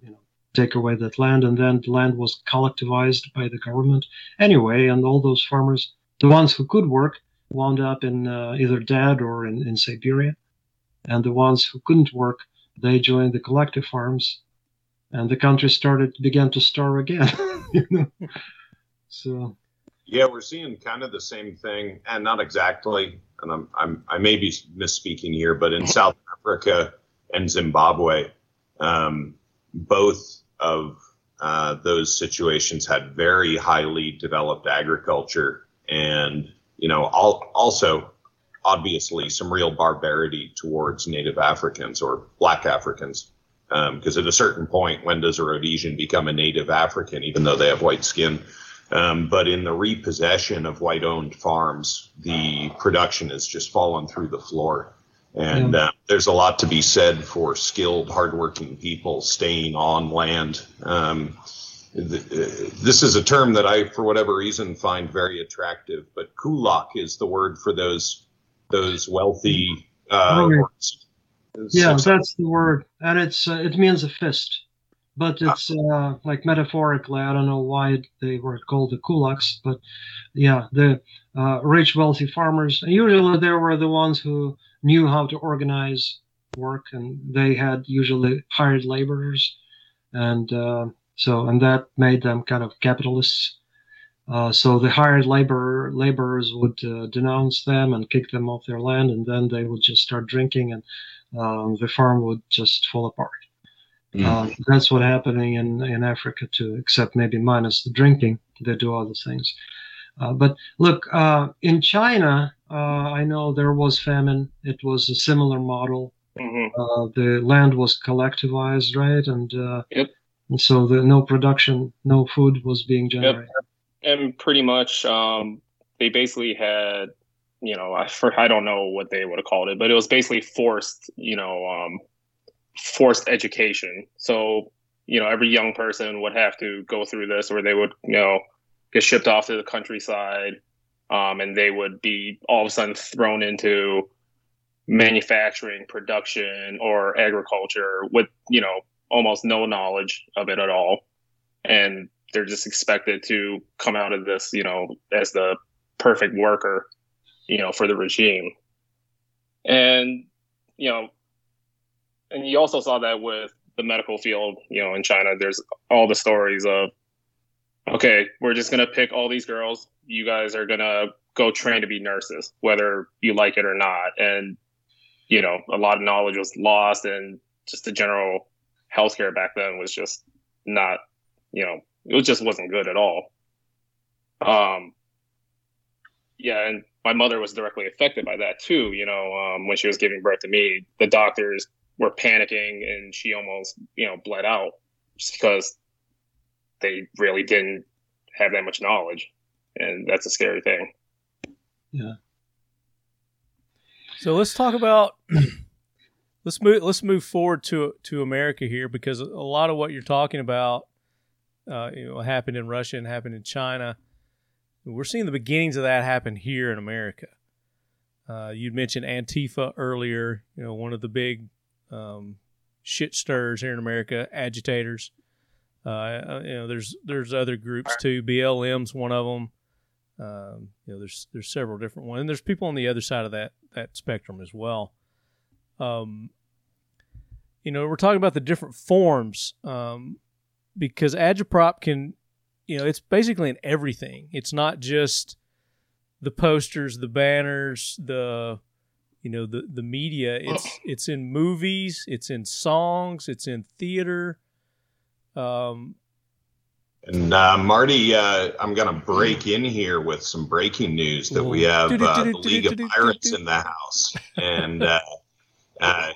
S4: you know take away that land, and then the land was collectivized by the government anyway, and all those farmers, the ones who could work, wound up in uh, either dead or in, in Siberia, and the ones who couldn't work, they joined the collective farms, and the country started began to starve again. <laughs> you know? So
S3: Yeah, we're seeing kind of the same thing, and not exactly. And I'm, I'm I may be misspeaking here, but in <laughs> South Africa and Zimbabwe, um, both of uh, those situations had very highly developed agriculture, and you know, all, also obviously some real barbarity towards Native Africans or Black Africans. Because at a certain point, when does a Rhodesian become a Native African, even though they have white skin? Um, but in the repossession of white owned farms, the production has just fallen through the floor. And uh, there's a lot to be said for skilled, hardworking people staying on land. Um, th- uh, this is a term that I, for whatever reason, find very attractive. But kulak is the word for those those wealthy. Uh,
S4: yeah, that's the word, and it's uh, it means a fist, but it's uh, like metaphorically. I don't know why they were called the kulaks, but yeah, the uh, rich, wealthy farmers. And usually, they were the ones who knew how to organize work, and they had usually hired laborers, and uh, so and that made them kind of capitalists. Uh, so the hired labor laborers would uh, denounce them and kick them off their land, and then they would just start drinking, and um, the farm would just fall apart.
S3: Mm.
S4: Uh, that's what happening in in Africa too, except maybe minus the drinking. They do other things. Uh, but look, uh, in China, uh, I know there was famine. It was a similar model.
S1: hmm
S4: Uh, the land was collectivized, right? And, uh,
S1: Yep.
S4: and so the no production, no food was being generated.
S1: and pretty much um, they basically had you know I, for, I don't know what they would have called it but it was basically forced you know um, forced education so you know every young person would have to go through this or they would you know get shipped off to the countryside um, and they would be all of a sudden thrown into manufacturing production or agriculture with you know almost no knowledge of it at all and they're just expected to come out of this, you know, as the perfect worker, you know, for the regime. And, you know, and you also saw that with the medical field, you know, in China, there's all the stories of, okay, we're just to pick all these girls. You guys are to go train to be nurses, whether you like it or not. And, you know, a lot of knowledge was lost and just the general healthcare back then was just not, you know, it just wasn't good at all. Um, yeah, and my mother was directly affected by that too. You know, um, when she was giving birth to me, the doctors were panicking, and she almost, you know, bled out just because they really didn't have that much knowledge, and that's a scary thing.
S5: Yeah so let's talk about <clears throat> let's move let's move forward to to America here because a lot of what you're talking about, uh, you know, happened in Russia and happened in China. We're seeing the beginnings of that happen here in America. Uh, you'd mentioned Antifa earlier. You know, one of the big um, shit stirs here in America, agitators. Uh, you know, there's there's other groups too. BLM's one of them. Um, you know, there's there's several different ones, and there's people on the other side of that that spectrum as well. Um, you know, we're talking about the different forms um, because agitprop can, you know, it's basically in everything. It's not just the posters, the banners, the you know the the media. <clears throat> It's it's in movies, it's in songs, it's in theater. Um,
S3: And uh, Marty, uh, I'm going to break in here with some breaking news that we have uh, the League of Pirates in the house. And uh, uh, uh,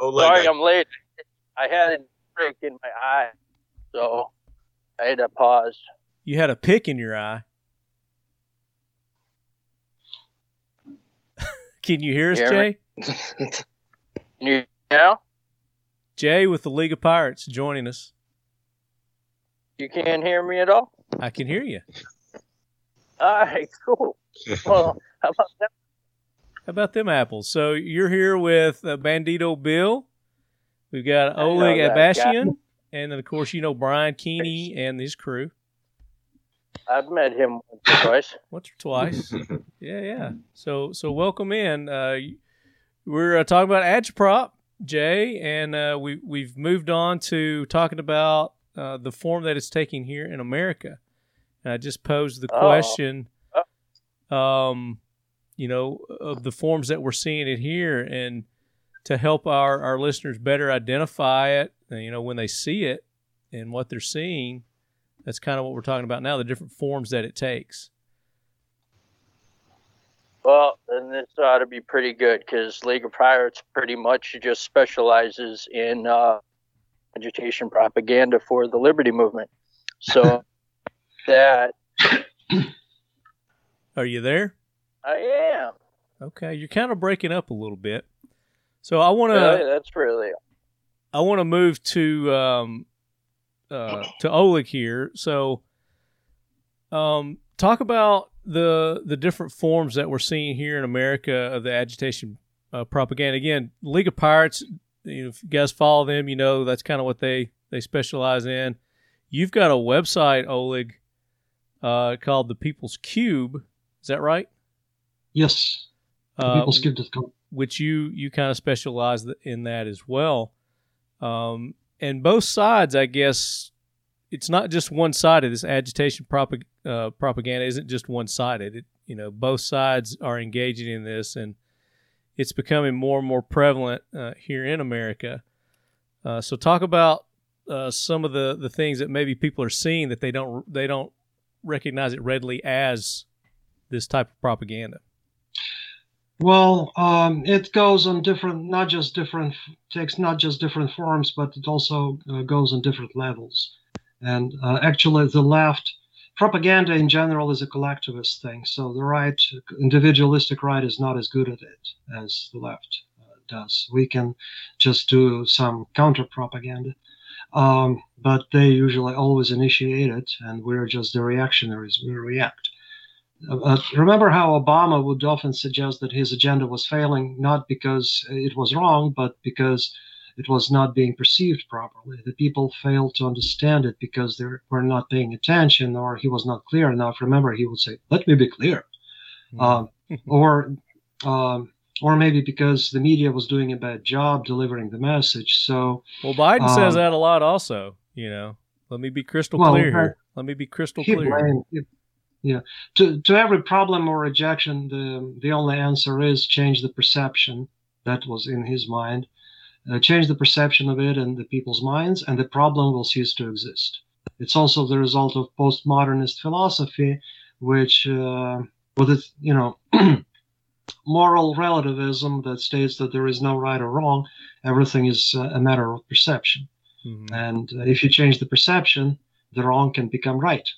S3: Oleg,
S8: Sorry,
S3: I-
S8: I'm late. I had a break in my eye, so I had to pause.
S5: you had a pick in your eye. Can you hear us,
S8: Hear
S5: Jay? <laughs>
S8: you now?
S5: Jay with the League of Pirates joining us.
S8: You can't hear me at all?
S5: I can hear you.
S8: All right, cool. Well, how about that?
S5: How about them apples? So you're here with uh, Bandito Bill. We've got Oleg. Atbashian and then of course you know Brian Keeney and his crew.
S8: I've met him once or twice. <laughs>
S5: Once or twice. yeah, yeah. So so welcome in. Uh, we're uh, talking about Agitprop, Jay, and uh, we we've moved on to talking about uh, the form that it's taking here in America. And I just posed the
S8: Oh.
S5: question, um, you know, of the forms that we're seeing it here, and to help our our listeners better identify it, you know, when they see it and what they're seeing. That's kind of what we're talking about now, the different forms that it takes.
S8: Well, then this ought to be pretty good because League of Pirates pretty much just specializes in uh, agitation propaganda for the liberty movement. So <laughs> that
S5: Are you there?
S8: I am.
S5: Okay, you're kind of breaking up a little bit. So I want to
S8: Really, that's really
S5: I want to move to um uh to Oleg here. So um talk about the the different forms that we're seeing here in America of the agitation uh, propaganda. Again, League of Pirates, you know, if you guys follow them, you know that's kind of what they they specialize in. You've got a website, Oleg, uh, called the People's Cube. Is that right?
S4: Yes.
S5: Uh,
S4: People's Cube
S5: which you you kind of specialize in that as well. Um, and both sides, I guess, it's not just one sided. This agitation propag- uh, propaganda isn't just one sided. You know both sides are engaging in this, and it's becoming more and more prevalent uh, here in America. Uh, so talk about uh, some of the the things that maybe people are seeing that they don't they don't recognize it readily as this type of propaganda.
S4: Well, um, it goes on different, not just different, takes not just different forms, but it also uh, goes on different levels. And uh, actually, the left propaganda in general is a collectivist thing. So the right, individualistic right, is not as good at it as the left uh, does. We can just do some counter propaganda. Um, but they usually always initiate it, and we're just the reactionaries. We react. Uh, remember how Obama would often suggest that his agenda was failing, not because it was wrong, but because it was not being perceived properly. The people failed to understand it because they were not paying attention or he was not clear enough. Remember, he would say, Let me be clear. Um, <laughs> or, um, or maybe because the media was doing a bad job delivering the message. So,
S5: Well, Biden says
S4: Um,
S5: that a lot, also. You know, let me be crystal
S4: Well,
S5: clear
S4: uh.
S5: Let me be crystal clear.
S4: blamed, yeah, to to every problem or rejection, the the only answer is change the perception. That was in his mind. Uh, change the perception of it in the people's minds, and the problem will cease to exist. It's also the result of postmodernist philosophy, which, uh, with its you know, <clears throat> moral relativism that states that there is no right or wrong, everything is uh, a matter of perception.
S5: Mhm.
S4: And uh, if you change the perception, the wrong can become right.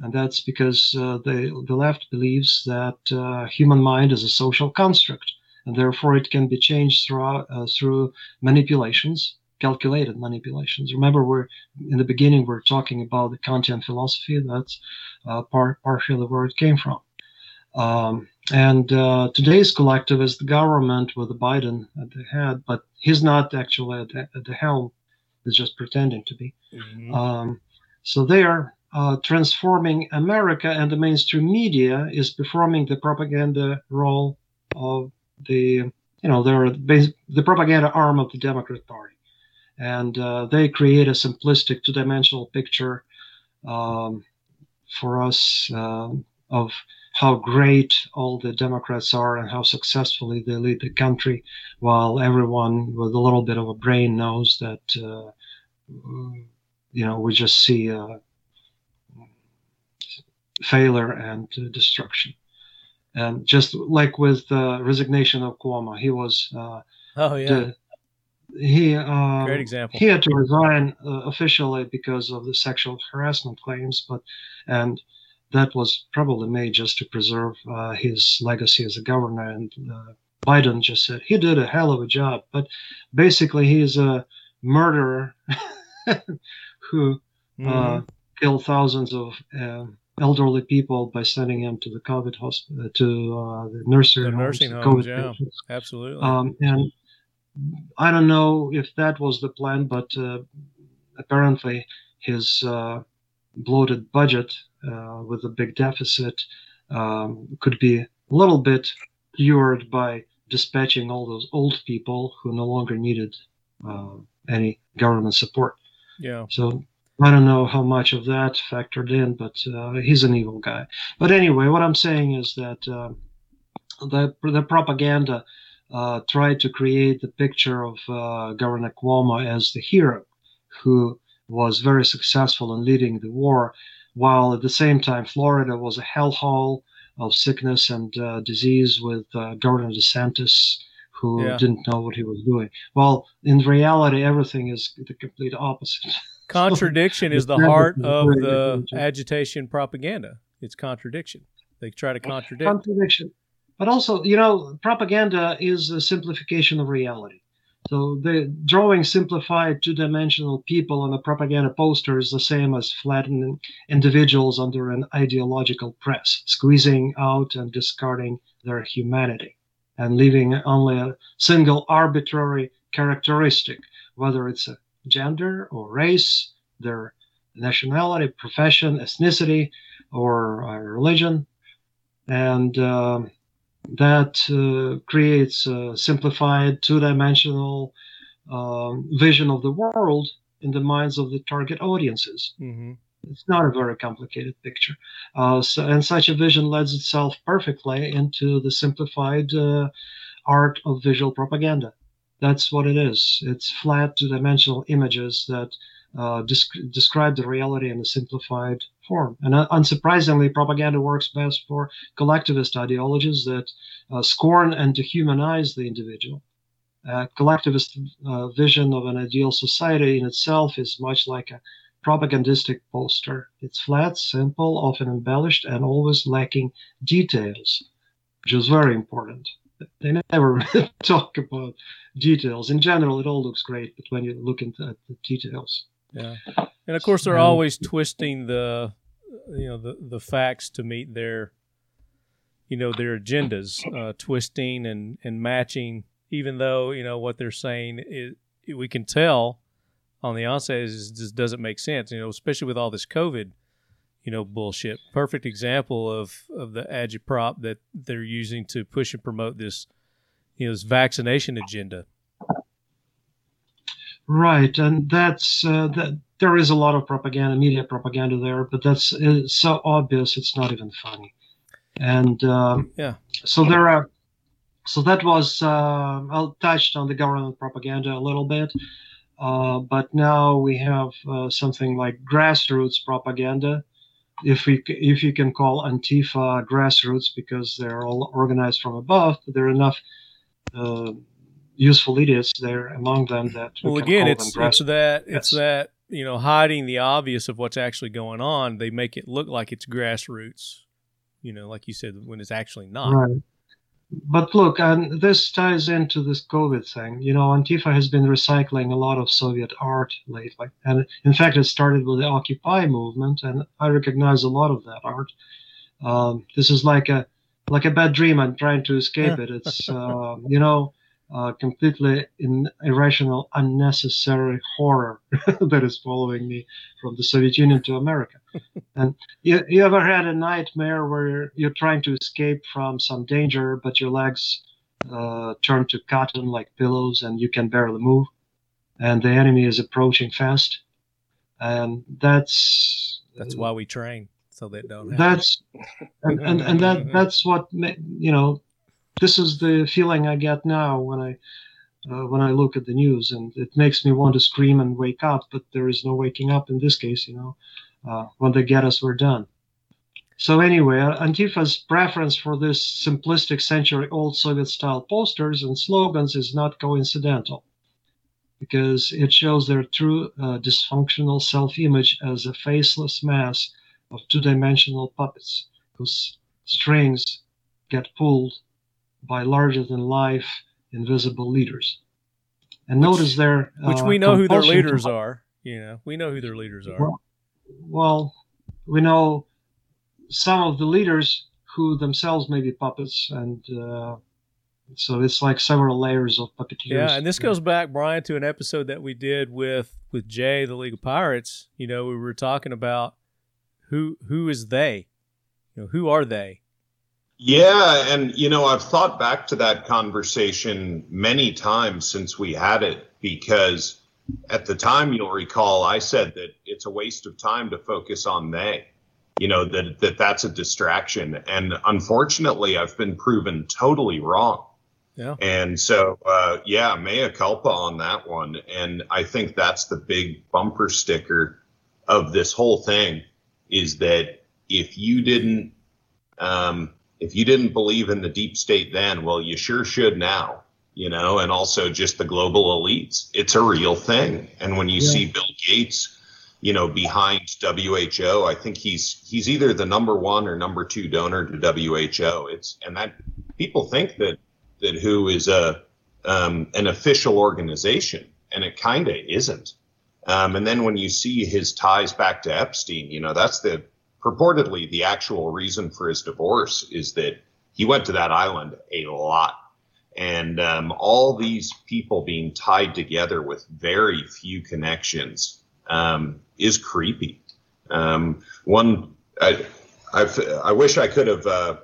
S4: And that's because uh, the, the left believes that uh, human mind is a social construct, and therefore it can be changed through, uh, through manipulations, calculated manipulations. Remember, we're in the beginning we're talking about the Kantian philosophy. That's uh, part partially where it came from. Um, and uh, today's collective is the government with Biden at the head, but he's not actually at the, at the helm. He's just pretending to be.
S5: Mhm.
S4: Um, so they are uh, transforming America, and the mainstream media is performing the propaganda role of the, you know, they're the propaganda arm of the Democrat Party, and uh, they create a simplistic two-dimensional picture um, for us um, of how great all the Democrats are and how successfully they lead the country, while everyone with a little bit of a brain knows that. Uh, you know, we just see uh, failure and uh, destruction. And just like with the resignation of Cuomo, he was uh,
S5: Oh yeah,
S4: the, he um,
S5: great example.
S4: he had to resign uh, officially because of the sexual harassment claims, but and that was probably made just to preserve uh, his legacy as a governor. And uh, Biden just said he did a hell of a job, but basically he is a murderer <laughs> who uh,
S5: Mhm.
S4: killed thousands of elderly people by sending them to the COVID hospital, to uh, the nursery
S5: The
S4: homes,
S5: nursing homes,
S4: COVID
S5: yeah.
S4: patients.
S5: Absolutely.
S4: Um, and I don't know if that was the plan, but uh, apparently his uh, bloated budget uh, with a big deficit um, could be a little bit cured by dispatching all those old people who no longer needed uh, any government support.
S5: Yeah.
S4: So I don't know how much of that factored in, but uh, he's an evil guy. But anyway, what I'm saying is that uh, the the propaganda uh, tried to create the picture of uh, Governor Cuomo as the hero, who was very successful in leading the war, while at the same time Florida was a hellhole of sickness and uh, disease with uh, Governor DeSantis, who
S5: Yeah.
S4: didn't know what he was doing. Well, in reality, everything is the complete opposite. <laughs>
S5: Contradiction is the heart of the agitation propaganda. It's contradiction. They try to contradict.
S4: contradiction. But also, you know, propaganda is a simplification of reality. So the drawing simplified two-dimensional people on a propaganda poster is the same as flattening individuals under an ideological press, squeezing out and discarding their humanity, and leaving only a single arbitrary characteristic, whether it's a gender or race, their nationality, profession, ethnicity, or uh, religion, and um, that uh, creates a simplified two-dimensional um, vision of the world in the minds of the target audiences.
S5: hmm
S4: It's not a very complicated picture, uh, so, and such a vision lends itself perfectly into the simplified uh, art of visual propaganda. That's what it is. It's flat two-dimensional images that uh, desc- describe the reality in a simplified form. And uh, unsurprisingly, propaganda works best for collectivist ideologies that uh, scorn and dehumanize the individual. Collectivist uh, vision of an ideal society in itself is much like a propagandistic poster. It's flat, simple, often embellished, and always lacking details, which is very important. They never <laughs> talk about details. In general, it all looks great, but when you look into at the details,
S5: Yeah. And of course, they're
S4: Um,
S5: always twisting the, you know, the the facts to meet their, you know, their agendas, uh, twisting and and matching. Even though you know what they're saying, it, we can tell on the onset is just doesn't make sense. You know, especially with all this COVID, you know, bullshit. Perfect example of of the agitprop that they're using to push and promote this, you know, this vaccination agenda.
S4: Right, and that's uh, that. There is a lot of propaganda, media propaganda there, but that's it's so obvious it's not even funny. And um,
S5: Yeah.
S4: so there are. So that was uh, I touched on the government propaganda a little bit, uh, but now we have uh, something like grassroots propaganda, if we if you can call Antifa grassroots because they're all organized from above, but there are enough. Uh, useful idiots there among them that we
S5: well again it's it's that it's that you know hiding the obvious of what's actually going on they make it look like it's grassroots you know like you said when it's actually not
S4: Right. But look, and this ties into this COVID thing. You know, Antifa has been recycling a lot of Soviet art lately. And in fact, it started with the Occupy movement, and I recognize a lot of that art. Um, this is like a like a bad dream. I'm trying to escape it. It's uh, you know, uh, completely in, irrational, unnecessary horror <laughs> that is following me from the Soviet Union to America. <laughs> and you, you ever had a nightmare where you're, trying to escape from some danger, but your legs uh, turn to cotton like pillows and you can barely move, and the enemy is approaching fast? And that's
S5: that's why we train so that don't happen.
S4: that's and, and, and that <laughs> that's what you know this is the feeling i get now when i uh, when i look at the news and it makes me want to scream and wake up but there is no waking up in this case you know uh, when they get us we're done. So anyway uh, antifa's preference for this simplistic century old soviet style posters and slogans is not coincidental because it shows their true uh, dysfunctional self-image as a faceless mass of two-dimensional puppets whose strings get pulled by larger-than-life invisible leaders. And
S5: Which-
S4: notice their
S5: which
S4: uh,
S5: we know who their
S4: compulsion to-
S5: leaders are you know we know who their leaders are
S4: Well, well, we know some of the leaders who themselves may be puppets and uh, So it's like several layers of puppeteers.
S5: Yeah, and this goes back, Brian, to an episode that we did with with Jay, the League of Pirates. You know, we were talking about who who is they? You know, who are they?
S3: Yeah, and you know, I've thought back to that conversation many times since we had it because at the time you'll recall I said that it's a waste of time to focus on they. You know, that that that's a distraction and unfortunately I've been proven totally wrong.
S5: Yeah.
S3: And so, uh, yeah, mea culpa on that one. And I think that's the big bumper sticker of this whole thing is that if you didn't, um, if you didn't believe in the deep state then, well, you sure should now, you know, and also just the global elites. It's a real thing. And when you
S4: Yeah.
S3: see Bill Gates, you know, behind WHO, I think he's he's either the number one or number two donor to WHO. It's and that people think that that WHO is a um, an official organization, and it kind of isn't. Um, and then when you see his ties back to Epstein, you know that's the purportedly the actual reason for his divorce is that he went to that island a lot, and um, all these people being tied together with very few connections um, is creepy. Um, one, I, I've, I wish I could have. Uh,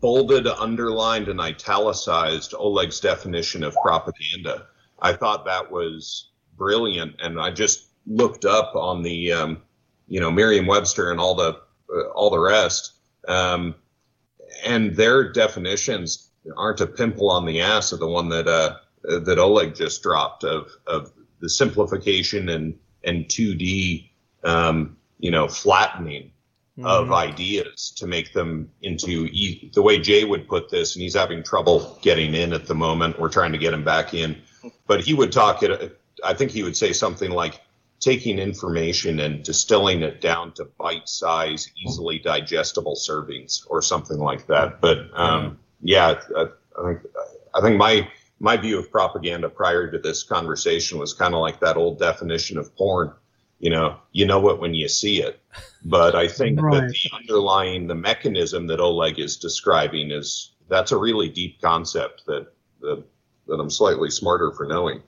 S3: bolded, underlined, and italicized Oleg's definition of propaganda. I thought that was brilliant, and I just looked up on the, um, you know, Merriam-Webster and all the uh, all the rest, um, and their definitions aren't a pimple on the ass of the one that uh, that Oleg just dropped of of the simplification and and 2D, um, you know, flattening of
S5: Mhm.
S3: ideas to make them into e- the way Jay would put this, and he's having trouble getting in at the moment. We're trying to get him back in, but he would talk it. I think he would say something like taking information and distilling it down to bite-size, easily digestible servings, or something like that. But um, yeah, I, I think I think my my view of propaganda prior to this conversation was kind of like that old definition of porn you know you know it when you see it. But i think that the underlying the mechanism that oleg is describing is that's a really deep concept that that, that i'm slightly smarter for knowing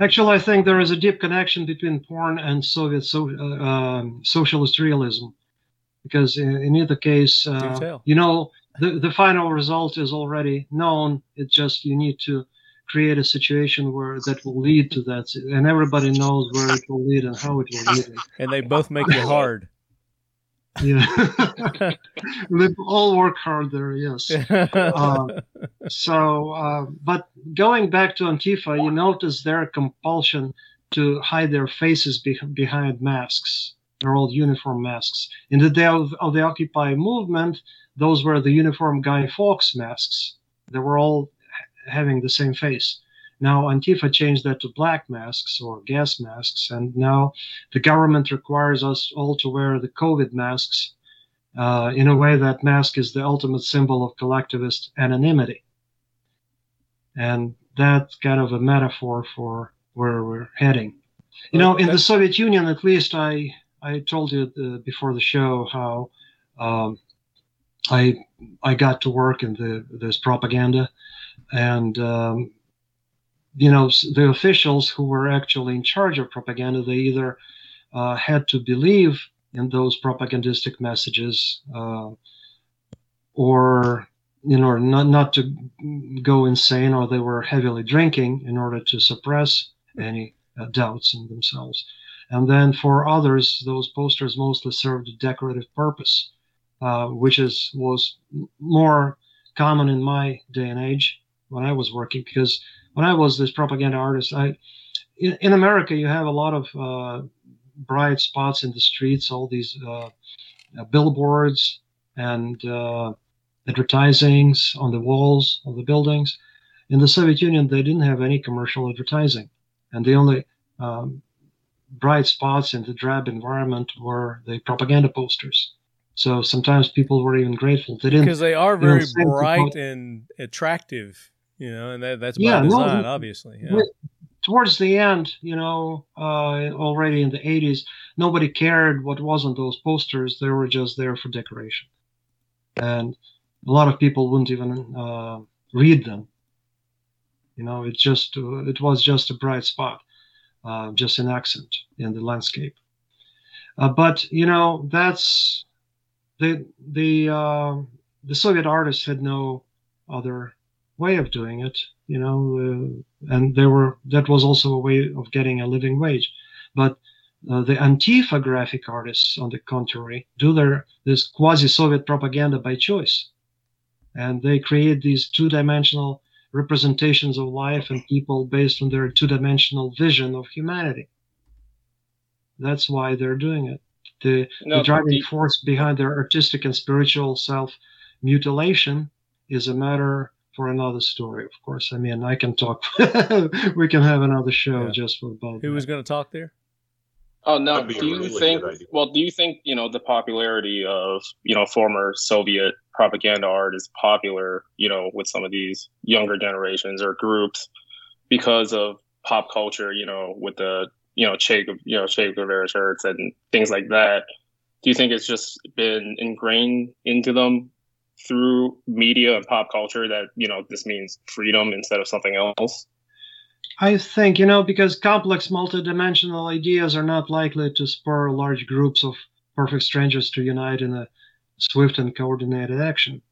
S4: Actually, I think there is a deep connection between porn and Soviet so, uh, um, socialist realism, because in, in either case, uh, you know, the, the final result is already known. It's just you need to create a situation where that will lead to that, and everybody knows where it will lead and how it will lead.
S5: And they both make it hard.
S4: Yeah, <laughs> they all work hard there. Yes. Um, so, uh, but going back to Antifa, you notice their compulsion to hide their faces be- behind masks, their all uniform masks. In the day of, of the Occupy movement, those were the uniform Guy Fawkes masks. They were all ha- having the same face. Now Antifa changed that to black masks or gas masks, and now the government requires us all to wear the COVID masks. Uh, in a way, that mask is the ultimate symbol of collectivist anonymity. And that's kind of a metaphor for where we're heading. You know, in the Soviet Union, at least, I I told you uh, before the show how um, I I got to work in the this propaganda, and um, you know the officials who were actually in charge of propaganda, they either uh, had to believe in those propagandistic messages, uh, or you know not not to go insane, or they were heavily drinking in order to suppress any uh, doubts in themselves. And then for others, those posters mostly served a decorative purpose, uh, which is was more common in my day and age when I was working. Because when I was this propaganda artist, I in, in America you have a lot of uh, bright spots in the streets, all these uh, uh, billboards and uh, advertisings on the walls of the buildings. In the Soviet Union, they didn't have any commercial advertising, and the only um, bright spots in the drab environment were the propaganda posters. So sometimes people were even grateful they didn't.
S5: because they are very
S4: same
S5: bright and attractive, you know, and that, that's by
S4: Yeah,
S5: design,
S4: we-
S5: obviously. Yeah.
S4: towards the end, you know, uh, already in the 80s, nobody cared what was on those posters. They were just there for decoration. And a lot of people wouldn't even uh, read them. You know, it just uh, it was just a bright spot, uh, just an accent in the landscape. Uh, but you know, that's the the uh, the Soviet artists had no other way of doing it. You know, uh, and they were that was also a way of getting a living wage. But uh, the Antifa graphic artists, on the contrary, do their this quasi-Soviet propaganda by choice, and they create these two-dimensional representations of life and people based on their two-dimensional vision of humanity. That's why they're doing it. The,
S1: No,
S4: the driving
S1: the-
S4: force behind their artistic and spiritual self-mutilation is a matter for another story. Of course, I mean I can talk. <laughs> we can have another show
S5: Yeah.
S4: just for about.
S5: Who was going to talk there?
S1: Oh no!
S3: That'd be a
S1: Do you
S3: really
S1: think? Well, do you think you know the popularity of you know former Soviet propaganda art is popular? You know, with some of these younger generations or groups because of pop culture. You know, with the you know Che Gu- you know Che Guevara shirts and things like that. Do you think it's just been ingrained into them through media and pop culture that you know this means freedom instead of something else?
S4: I think, you know, because complex multidimensional ideas are not likely to spur large groups of perfect strangers to unite in a swift and coordinated action.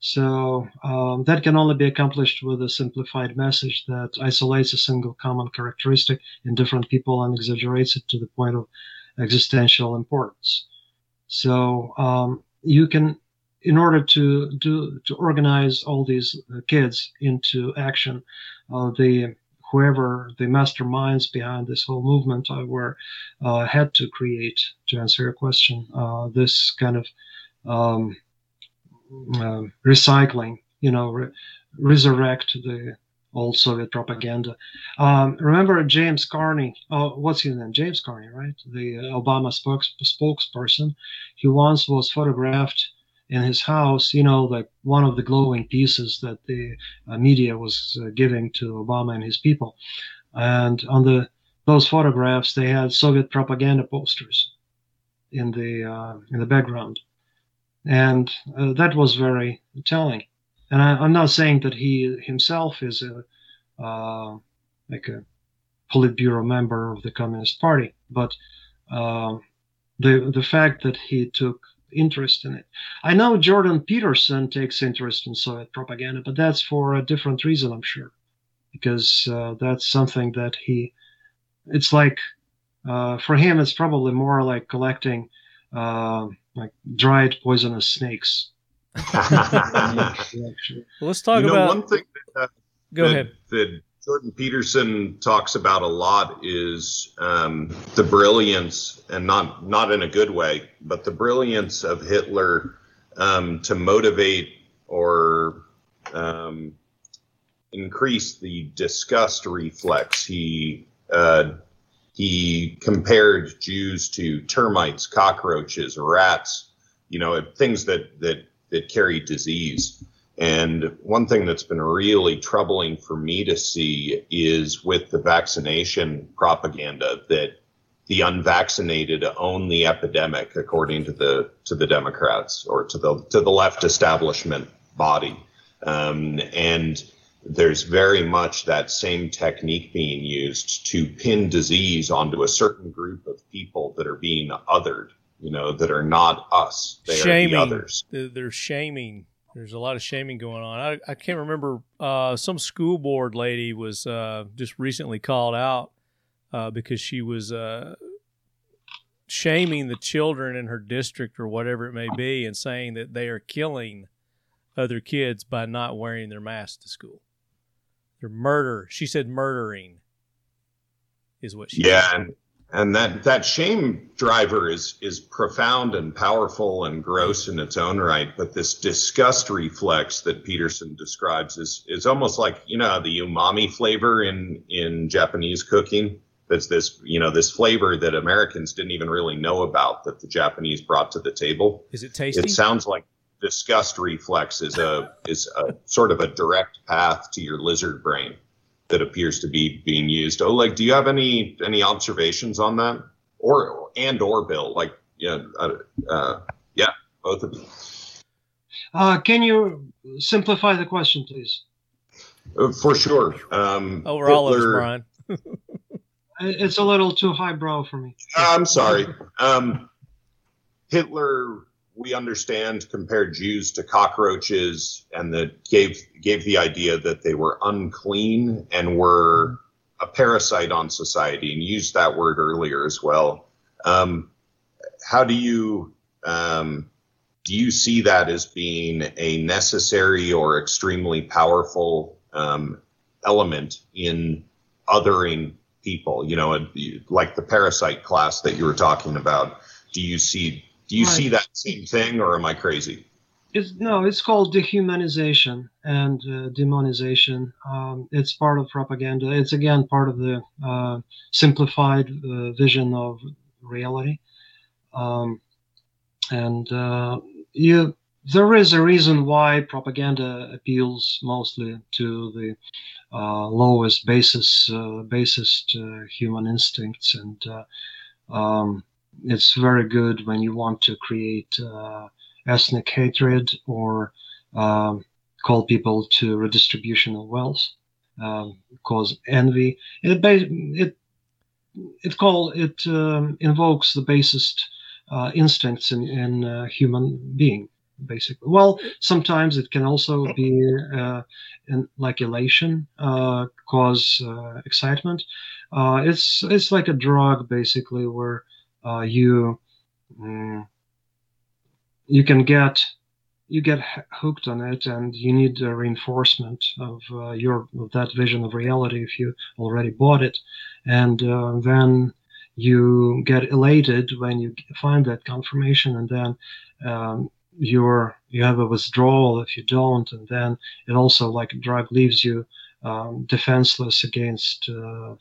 S4: So um, that can only be accomplished with a simplified message that isolates a single common characteristic in different people and exaggerates it to the point of existential importance. So um, you can, in order to do to organize all these uh, kids into action, uh, the whoever the masterminds behind this whole movement uh, were uh, had to create to answer your question uh, this kind of um, um, recycling you know re- resurrect the old soviet propaganda. Um, remember james carney oh what's his name? James carney right? The uh, obama spokes- spokesperson. He once was photographed in his house you know like one of the glowing pieces that the uh, media was uh, giving to Obama and his people. And on the those photographs, they had Soviet propaganda posters in the uh, in the background, and uh, that was very telling. And I, I'm not saying that he himself is a uh, like a Politburo member of the Communist Party, but um, the the fact that he took interest in it. I know Jordan Peterson takes interest in Soviet propaganda, but that's for a different reason, I'm sure, because uh, that's something that he. It's like uh, for him, it's probably more like collecting uh, like dried poisonous snakes. <laughs> <laughs>
S5: Well, let's talk
S3: you know,
S5: about.
S3: one thing that, uh,
S5: go
S3: that,
S5: ahead.
S3: that Jordan Peterson talks about a lot is um, the brilliance, and not not in a good way, but the brilliance of Hitler um, to motivate or um, increase the disgust reflex. He uh, he compared Jews to termites, cockroaches, rats, you know, things that that that carry disease. And one thing that's been really troubling for me to see is with the vaccination propaganda that the unvaccinated own the epidemic, according to the to the Democrats or to the to the left establishment body. Um, and there's very much that same technique being used to pin disease onto a certain group of people that are being othered, you know, that are not us. They
S5: shaming.
S3: are the others.
S5: They're, they're shaming. There's a lot of shaming going on. I, I can't remember. Uh, some school board lady was uh, just recently called out uh, because she was uh, shaming the children in her district or whatever it may be, and saying that they are killing other kids by not wearing their masks to school. They're murder. She said murdering is what she
S3: Yeah,
S5: said.
S3: And, that that shame driver is is profound and powerful and gross in its own right. But this disgust reflex that Peterson describes is is almost like you know the umami flavor in in Japanese cooking. That's this you know this flavor that Americans didn't even really know about that the Japanese brought to the table.
S5: Is it tasty?
S3: It sounds like disgust reflex is a is a sort of a direct path to your lizard brain that appears to be being used. Oleg, do you have any any observations on that, or and or Bill? Like, yeah, uh, uh, yeah, both of you.
S4: Uh, can you simplify the question, please?
S3: Uh, For sure. Um,
S5: Over all of us,
S3: Hitler-
S5: Brian.
S4: It's a little too highbrow for me.
S3: I'm sorry. Um, Hitler, we understand, compared Jews to cockroaches, and that gave gave the idea that they were unclean and were a parasite on society, and used that word earlier as well. Um, how do you um, do you see that as being a necessary or extremely powerful um, element in othering people? You know, like the parasite class that you were talking about. Do you see do you
S4: Right.
S3: see that same thing, or am I crazy?
S4: It's, no, it's called dehumanization and uh, demonization. Um, it's part of propaganda. It's again part of the uh, simplified uh, vision of reality. Um, and uh, you, there is a reason why propaganda appeals mostly to the uh, lowest, basis, uh, basest uh, human instincts, and uh, um, it's very good when you want to create. Uh, ethnic hatred or um, call people to redistribution of wealth, um, cause envy. It it it call it um, invokes the basest uh, instincts in in uh, human being. Basically, well, sometimes it can also be uh, in, like elation, uh, cause uh, excitement. Uh, it's it's like a drug, basically, where you. Mm, you can get you get hooked on it and you need a reinforcement of uh, your of that vision of reality if you already bought it and uh, then you get elated when you find that confirmation and then um, you're you have a withdrawal if you don't and then it also like drug leaves you um, defenseless against uh,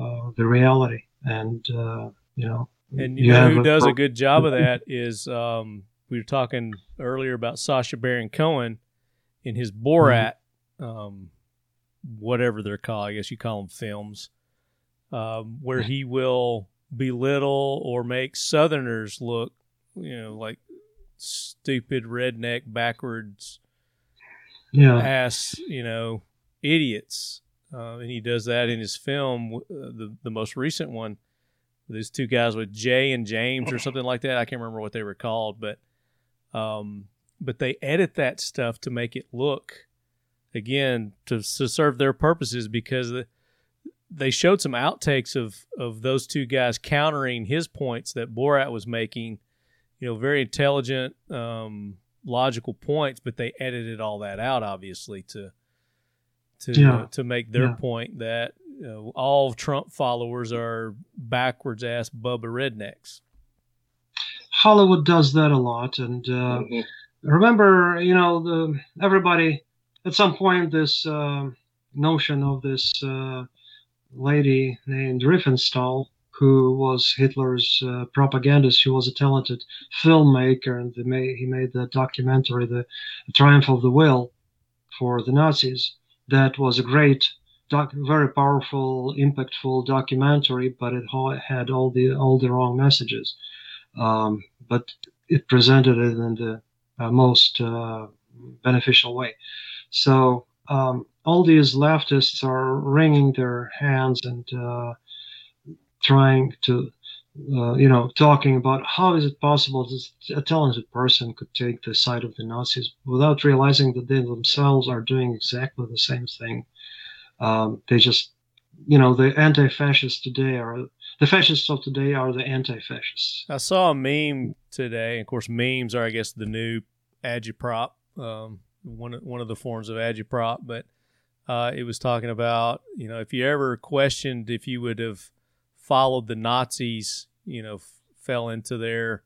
S4: uh, the reality and uh, you know
S5: And you,
S4: you
S5: know who does a good job of that is um, we were talking earlier about Sacha Baron Cohen in his Borat, um, whatever they're called. I guess you call them films, um, where he will belittle or make Southerners look, you know, like stupid redneck backwards
S4: yeah
S5: ass, you know, idiots. Uh, and he does that in his film, uh, the the most recent one. These two guys with Jay and James or <laughs> something like that. I can't remember what they were called, but um, but they edit that stuff to make it look again to, to serve their purposes because the, they showed some outtakes of of those two guys countering his points that Borat was making. You know, very intelligent, um, logical points, but they edited all that out, obviously, to to
S4: Yeah.
S5: to make their
S4: Yeah.
S5: point that you know, all Trump followers are backwards ass Bubba rednecks.
S4: Hollywood does that a lot, and uh,
S1: Mhm.
S4: remember, you know, the everybody at some point this uh, notion of this uh, lady named Riefenstahl, who was Hitler's uh, propagandist. She was a talented filmmaker, and they made, he made the documentary, "The Triumph of the Will," for the Nazis. That was a great, doc, very powerful, impactful documentary, but it had all the all the wrong messages. Um, but it presented it in the uh, most uh, beneficial way. So um, all these leftists are wringing their hands and uh, trying to, uh, you know, talking about how is it possible that a talented person could take the side of the Nazis without realizing that they themselves are doing exactly the same thing. Um, they just, you know, the anti-fascists today are the fascists of today are the anti-fascists.
S5: I saw a meme today. Of course, memes are, I guess, the new agitprop, um, one one of the forms of agitprop. But uh, it was talking about, you know, if you ever questioned if you would have followed the Nazis, you know, f- fell into their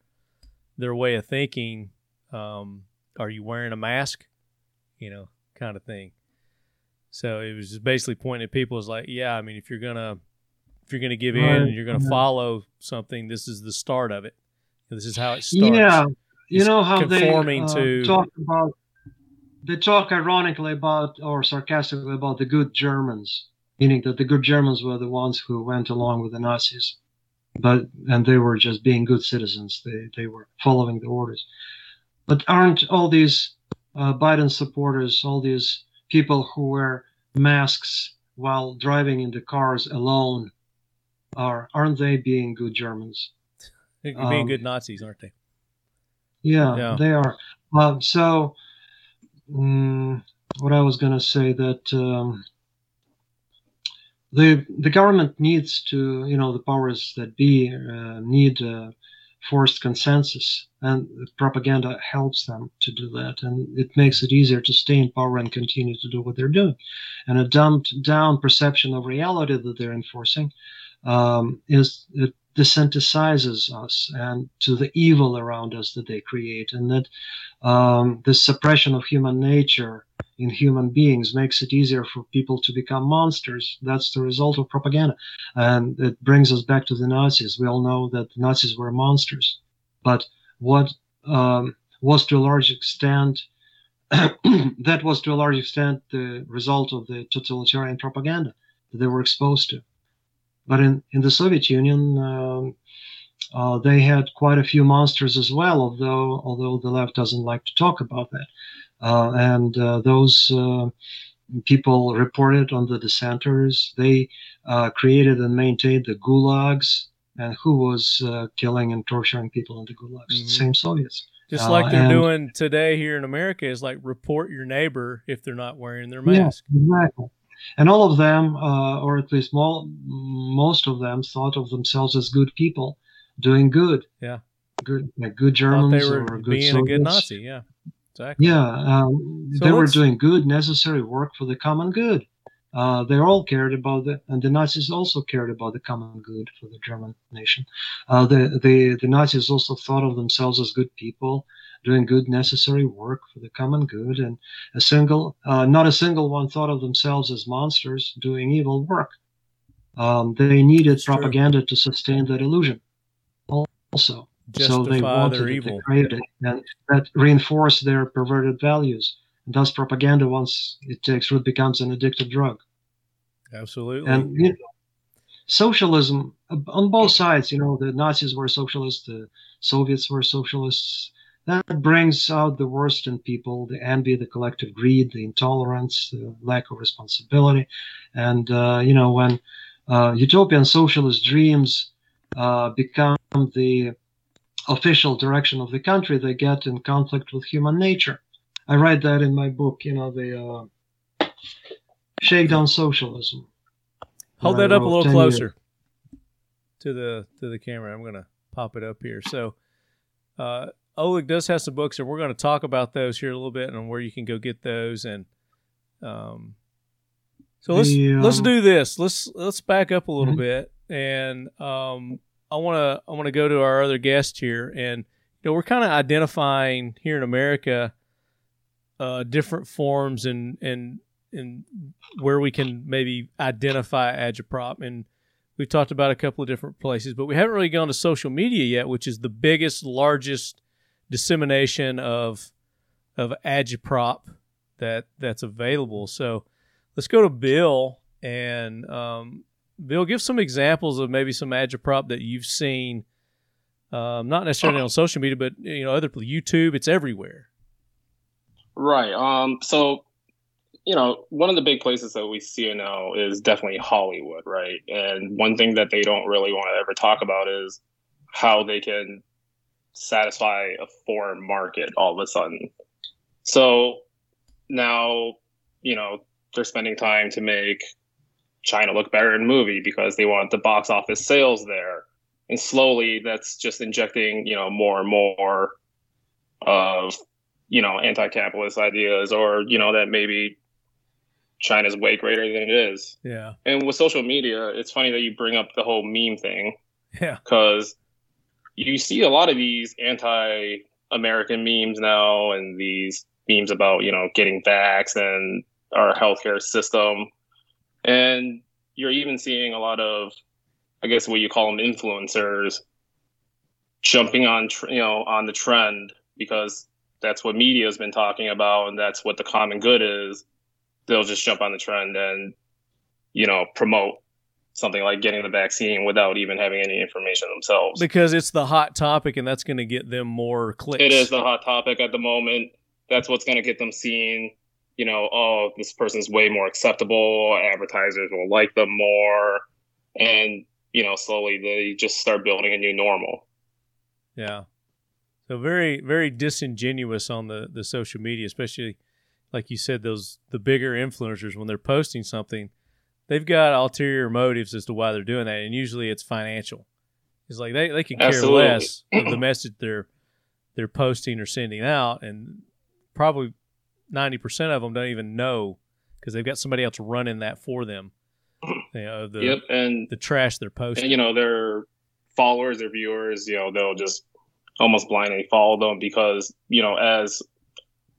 S5: their way of thinking. Um, are you wearing a mask? You know, kind of thing. So it was just basically pointing at people as like, yeah, I mean, if you're gonna if you're gonna give in
S4: Right,
S5: and you're gonna
S4: yeah.
S5: follow something, this is the start of it. This is how it starts.
S4: Yeah, you
S5: It's
S4: know how they uh,
S5: to-
S4: talk about they talk ironically about or sarcastically about the good Germans, meaning that the good Germans were the ones who went along with the Nazis, but and they were just being good citizens. They they were following the orders. But aren't all these uh, Biden supporters, all these people who wear masks while driving in the cars alone are aren't they being good Germans?
S5: They're being
S4: Um,
S5: good Nazis, aren't they?
S4: Yeah,
S5: Yeah.
S4: they are. Um, so, mm, what I was going to say that um, the the government needs to, you know, the powers that be uh, need uh, forced consensus, and propaganda helps them to do that, and it makes it easier to stay in power and continue to do what they're doing. And a dumbed down perception of reality that they're enforcing um, is it desensitizes us and to the evil around us that they create, and that um, this suppression of human nature in human beings makes it easier for people to become monsters. That's the result of propaganda, and it brings us back to the Nazis. We all know that the Nazis were monsters, but what um, was to a large extent <clears throat> that was to a large extent the result of the totalitarian propaganda that they were exposed to. But in, in the Soviet Union, um, uh, they had quite a few monsters as well, although although the left doesn't like to talk about that. Uh, and uh, those uh, people reported on the dissenters. They uh, created and maintained the gulags. And who was uh, killing and torturing people in the gulags?
S5: Mhm.
S4: The same Soviets.
S5: Just like they're
S4: and-
S5: doing today here in America is like report your neighbor if they're not wearing their
S4: Yeah,
S5: mask.
S4: exactly. And all of them, uh, or at least mo- most of them, thought of themselves as good people, doing good.
S5: Yeah.
S4: Good, like good Germans or good
S5: being a good Nazi. Yeah, exactly.
S4: Yeah, um,
S5: So
S4: they were doing good, necessary work for the common good. Uh, they all cared about the, and the Nazis also cared about the common good for the German nation. Uh, the, the the Nazis also thought of themselves as good people, doing good, necessary work for the common good, and a single, uh, not a single one thought of themselves as monsters doing evil work. Um, they needed
S5: That's true.
S4: propaganda to sustain that illusion. Also, so they wanted it,
S5: evil.
S4: they craved it, and that reinforced their perverted values. And thus, propaganda, once it takes root, becomes an addictive drug.
S5: Absolutely.
S4: And you know, socialism uh, on both sides, you know, the Nazis were socialists, the Soviets were socialists. That brings out the worst in people: the envy, the collective greed, the intolerance, the lack of responsibility. And uh, you know, when uh, utopian socialist dreams uh, become the official direction of the country, they get in conflict with human nature. I write that in my book, you know, the uh, Shakedown Socialism.
S5: Hold
S4: that
S5: up a little
S4: 10 years
S5: closer to the to the camera. I'm gonna pop it up here. So, uh, Oleg does have some books, and we're gonna talk about those here a little bit and where you can go get those. And um, so let's
S4: The,
S5: let's
S4: um,
S5: do this. Let's let's back up a little
S4: Mhm.
S5: bit, and um, I want to I want to go to our other guest here, and you know we're kind of identifying here in America uh, different forms and and and where we can maybe identify agitprop and we've talked about a couple of different places but we haven't really gone to social media yet which is the biggest largest dissemination of of agitprop that that's available so let's go to bill and um, bill give some examples of maybe some agitprop that you've seen um, not necessarily on social media but you know other youtube it's everywhere
S1: Right. Um. So, you know, one of the big places that we see it now is definitely Hollywood, right? And one thing that they don't really want to ever talk about is how they can satisfy a foreign market all of a sudden. So now, you know, they're spending time to make China look better in movie because they want the box office sales there. And slowly that's just injecting, you know, more and more of you know, anti-capitalist ideas or, you know, that maybe China's way greater than it is.
S5: yeah
S1: And with social media, it's funny that you bring up the whole meme thing
S5: yeah
S1: because you see a lot of these anti-American memes now and these memes about, you know, getting vax and our healthcare system. And you're even seeing a lot of, I guess what you call them influencers jumping on, you know, on the trend because that's what media has been talking about and that's what the common good is they'll just jump on the trend and you know promote something like getting the vaccine without even having any information themselves
S5: because it's the hot topic and that's going to get them more clicks
S1: it is the hot topic at the moment that's what's going to get them seen you know, oh, this person's way more acceptable. Advertisers will like them more, and you know, slowly they just start building a new normal.
S5: Yeah. So very, very disingenuous on the the social media, especially like you said, those the bigger influencers when they're posting something, they've got ulterior motives as to why they're doing that, and usually it's financial. It's like they, they can care
S1: Absolutely.
S5: less <clears throat> of the message they're they're posting or sending out, and probably ninety percent of them don't even know because they've got somebody else running that for them. You know, the
S1: yep, and
S5: the trash they're posting.
S1: and you know their followers their viewers, you know, they'll just almost blindly follow them because you know as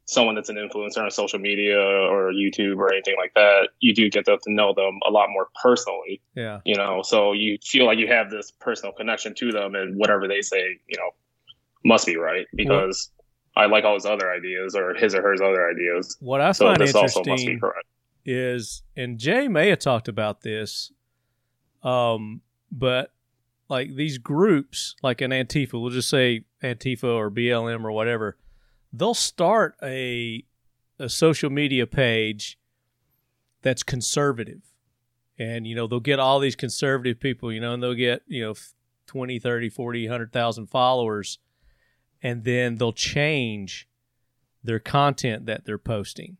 S1: someone that's an influencer on social media or YouTube or anything like that, you do get to know them a lot more personally.
S5: yeah,
S1: you know so you feel like you have this personal connection to them and whatever they say you know must be right because i like all his other ideas or his or hers other ideas.
S5: what I
S1: so
S5: find
S1: this also must be
S5: interesting is, and Jay may have talked about this, um, but like these groups, like an Antifa, we'll just say Antifa or BLM or whatever, they'll start a a social media page that's conservative. And you know, they'll get all these conservative people, you know, and they'll get, you know, 20, 30, 40, 100,000 followers and then they'll change their content that they're posting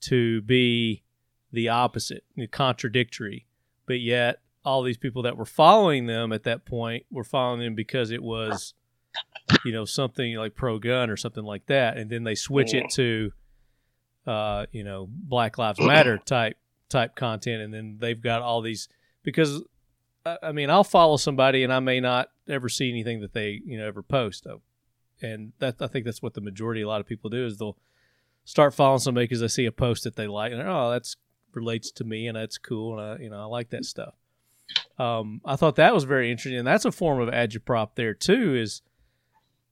S5: to be the opposite, contradictory. But yet, all these people that were following them at that point were following them because it was, you know, something like pro gun or something like that. And then they switch it to, uh, you know, Black Lives Matter <clears throat> type type content. And then they've got all these because, I mean, I'll follow somebody and I may not ever see anything that they, you know, ever post though. And that I think that's what the majority, a lot of people do is they'll start following somebody because they see a post that they like and they're, oh that's relates to me and that's cool and I you know I like that stuff. Um, I thought that was very interesting and that's a form of agitprop there too. Is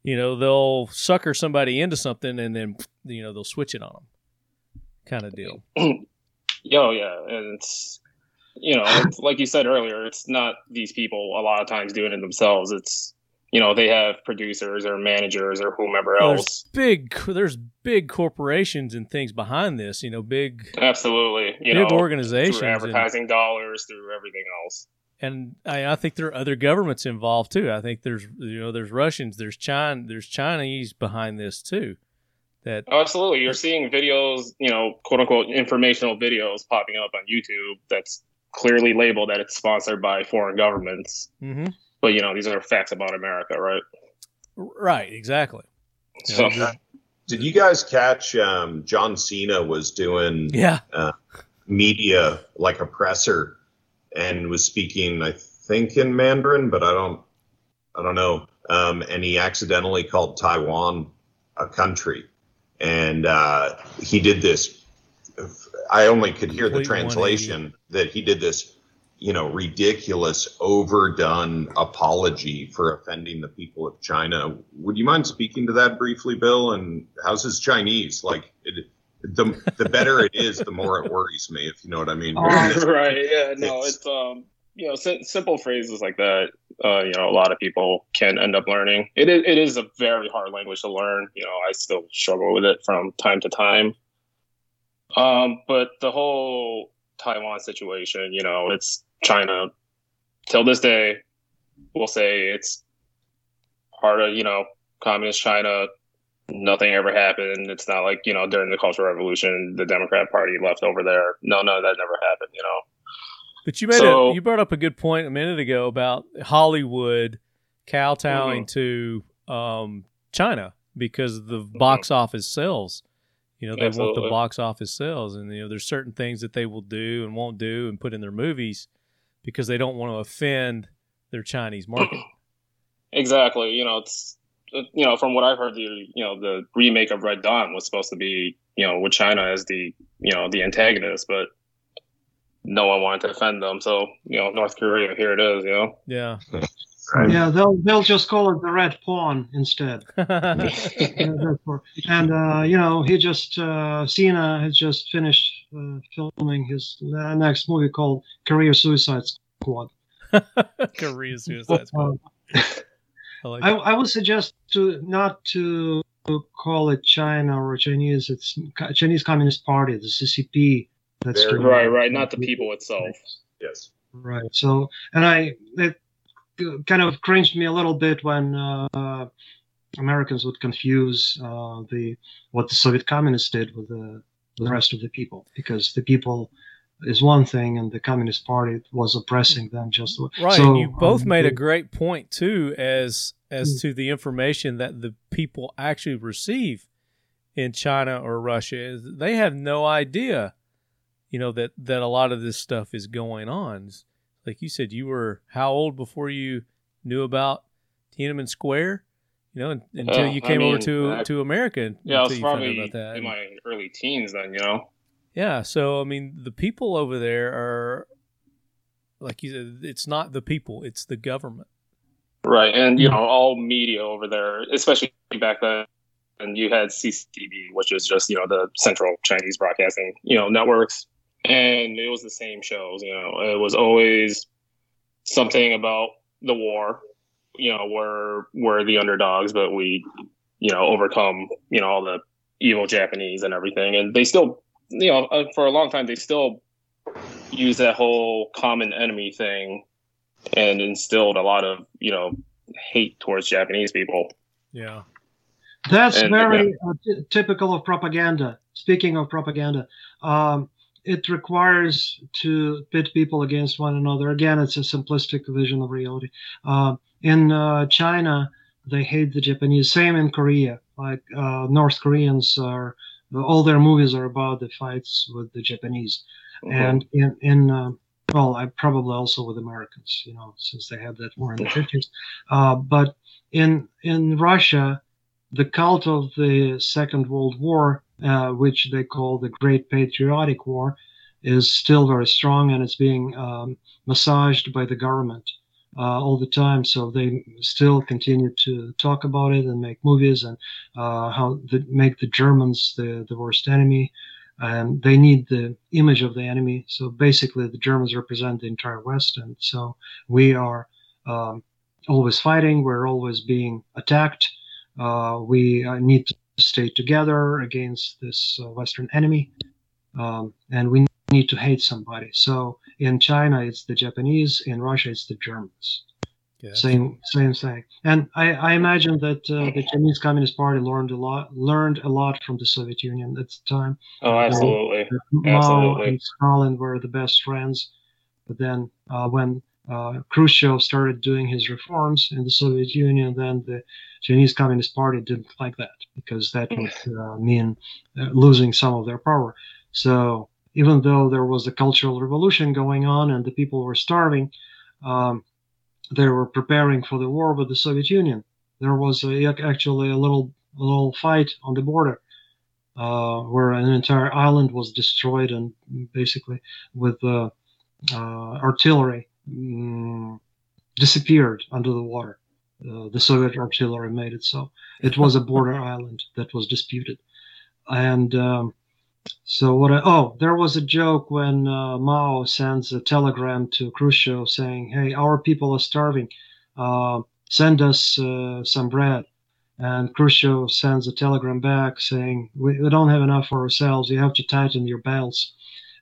S5: you know they'll sucker somebody into something and then you know they'll switch it on them, kind of deal. <clears throat>
S1: yo yeah and it's you know it's, like you said earlier it's not these people a lot of times doing it themselves it's you know they have producers or managers or whomever
S5: Well,
S1: else
S5: there's big there's big corporations and things behind this. You know, big
S1: absolutely you
S5: big
S1: know
S5: organizations
S1: through
S5: and-
S1: advertising dollars through everything else
S5: and I, I think there are other governments involved too. I think there's you know there's Russians, there's China, there's Chinese behind this too. That
S1: Oh, absolutely. You're seeing videos, you know, quote unquote informational videos popping up on YouTube that's clearly labeled that it's sponsored by foreign governments.
S5: hmm
S1: But, you know, these are facts about America, right?
S5: right, exactly.
S1: So,
S5: Yeah,
S3: Did you guys catch um, John Cena was doing
S5: Yeah,
S3: media like a presser and was speaking, I think, in Mandarin, but I don't, I don't know. Um, and he accidentally called Taiwan a country, and uh, he did this. I only could hear the translation that he did this, you know, ridiculous, overdone apology for offending the people of China. Would you mind speaking to that briefly, Bill? And how's his Chinese? Like, it, the the better it is, the more it worries me. If you know what I mean. <laughs>
S1: Right. Yeah. No,
S3: It's-
S1: it's, um, you know, sim- simple phrases like that, uh, you know, a lot of people can end up learning. It is, it is a very hard language to learn. You know, I still struggle with it from time to time. Um, but the whole Taiwan situation, you know, it's China till this day, we'll say it's part of, you know, communist China. Nothing ever happened. It's not like, you know, during the Cultural Revolution, the Democrat Party left over there. No, no, that never happened, you know.
S5: but you made
S1: So-
S5: a you brought up a good point a minute ago about Hollywood kowtowing
S1: Mm-hmm.
S5: to um, China because the box office sells. You know, they want the box office sales, and you know, there's certain things that they will do and won't do and put in their movies because they don't want to offend their Chinese market. <clears throat>
S1: Exactly. You know, it's you know, from what I've heard, the you know the remake of Red Dawn was supposed to be you know with China as the you know the antagonist, but no one wanted to offend them. So you know, North Korea, here it is. You know.
S5: Yeah.
S4: Yeah, they'll they'll just call it the red pawn instead. <laughs> And uh, you know, he just uh, Cena has just finished uh, filming his uh, next movie called Career Suicide Squad. <laughs>
S5: Career Suicide <laughs> Squad. I like
S4: I. I would suggest to not to call it China or Chinese, it's Chinese Communist Party, the CCP. That's
S3: Very
S1: Right, right. Not the people itself.
S3: Yes.
S4: Right. So, and I it kind of cringed me a little bit when uh, Americans would confuse uh, the what the Soviet communists did with the, with the rest of the people, because the people is one thing, and the Communist Party was oppressing them just
S5: Right,
S4: So,
S5: and you both
S4: um,
S5: made a great point too, as as
S4: Mm.
S5: to the information that the people actually receive in China or Russia. They have no idea, you know, that that a lot of this stuff is going on. Like you said, you were how old before you knew about Tiananmen Square? You know, until
S1: Uh,
S5: you
S1: I
S5: came over to
S1: I-
S5: to America.
S1: Yeah, I was
S5: you found out
S1: probably
S5: about that.
S1: in my early teens then. You know.
S5: Yeah, so I mean, the people over there are, like you said, it's not the people; it's the government.
S1: Right, and you hmm. know, all media over there, especially back then, and you had CCTV, which is just you know the Central Chinese Broadcasting, you know, networks, and it was the same shows. You know, it was always something about the war. You know, we're we're the underdogs, but we, you know, overcome you know all the evil Japanese and everything, and they still, you know, uh, for a long time they still use that whole common enemy thing and instilled a lot of you know hate towards Japanese people.
S5: Yeah,
S4: That's
S1: And,
S4: very uh, t- typical of propaganda. Speaking of propaganda, um, it requires to pit people against one another. Again, it's a simplistic vision of reality. Uh, in uh, China, they hate the Japanese. Same in Korea. Like uh, North Koreans are, all their movies are about the fights with the Japanese. And in in uh, well, I probably also with Americans, you know, since they had that war in the fifties. Uh, but in in Russia, the cult of the Second World War, uh, which they call the Great Patriotic War, is still very strong and it's being um, massaged by the government uh, all the time. So they still continue to talk about it and make movies and uh, how the, make the Germans the, the worst enemy. And they need the image of the enemy. So basically, the Germans represent the entire West. And so we are um, always fighting, we're always being attacked. Uh, we uh, need to stay together against this uh, Western enemy, um, and we need to hate somebody. So in China, it's the Japanese. In Russia, it's the Germans.
S5: yeah.
S4: Same, same thing. And I, I imagine that uh, the Chinese Communist Party learned a lot, learned a lot from the Soviet Union at the time.
S1: Oh, absolutely.
S4: that Mao
S1: Absolutely.
S4: and Stalin were the best friends. But then uh, when uh, Khrushchev started doing his reforms in the Soviet Union, then the Chinese Communist Party didn't like that because that <laughs> would uh, mean uh, losing some of their power. So even though there was a cultural revolution going on and the people were starving, um, they were preparing for the war with the Soviet Union. There was a, actually a little a little fight on the border uh, where an entire island was destroyed and basically with uh, uh, artillery mm, disappeared under the water. Uh, the Soviet artillery made it so. It was a border island that was disputed. And um, so what? I, oh, there was a joke when uh, Mao sends a telegram to Khrushchev saying, "Hey, our people are starving. Uh, send us uh, some bread." And Khrushchev sends a telegram back saying, we, we don't have enough for ourselves. You have to tighten your belts.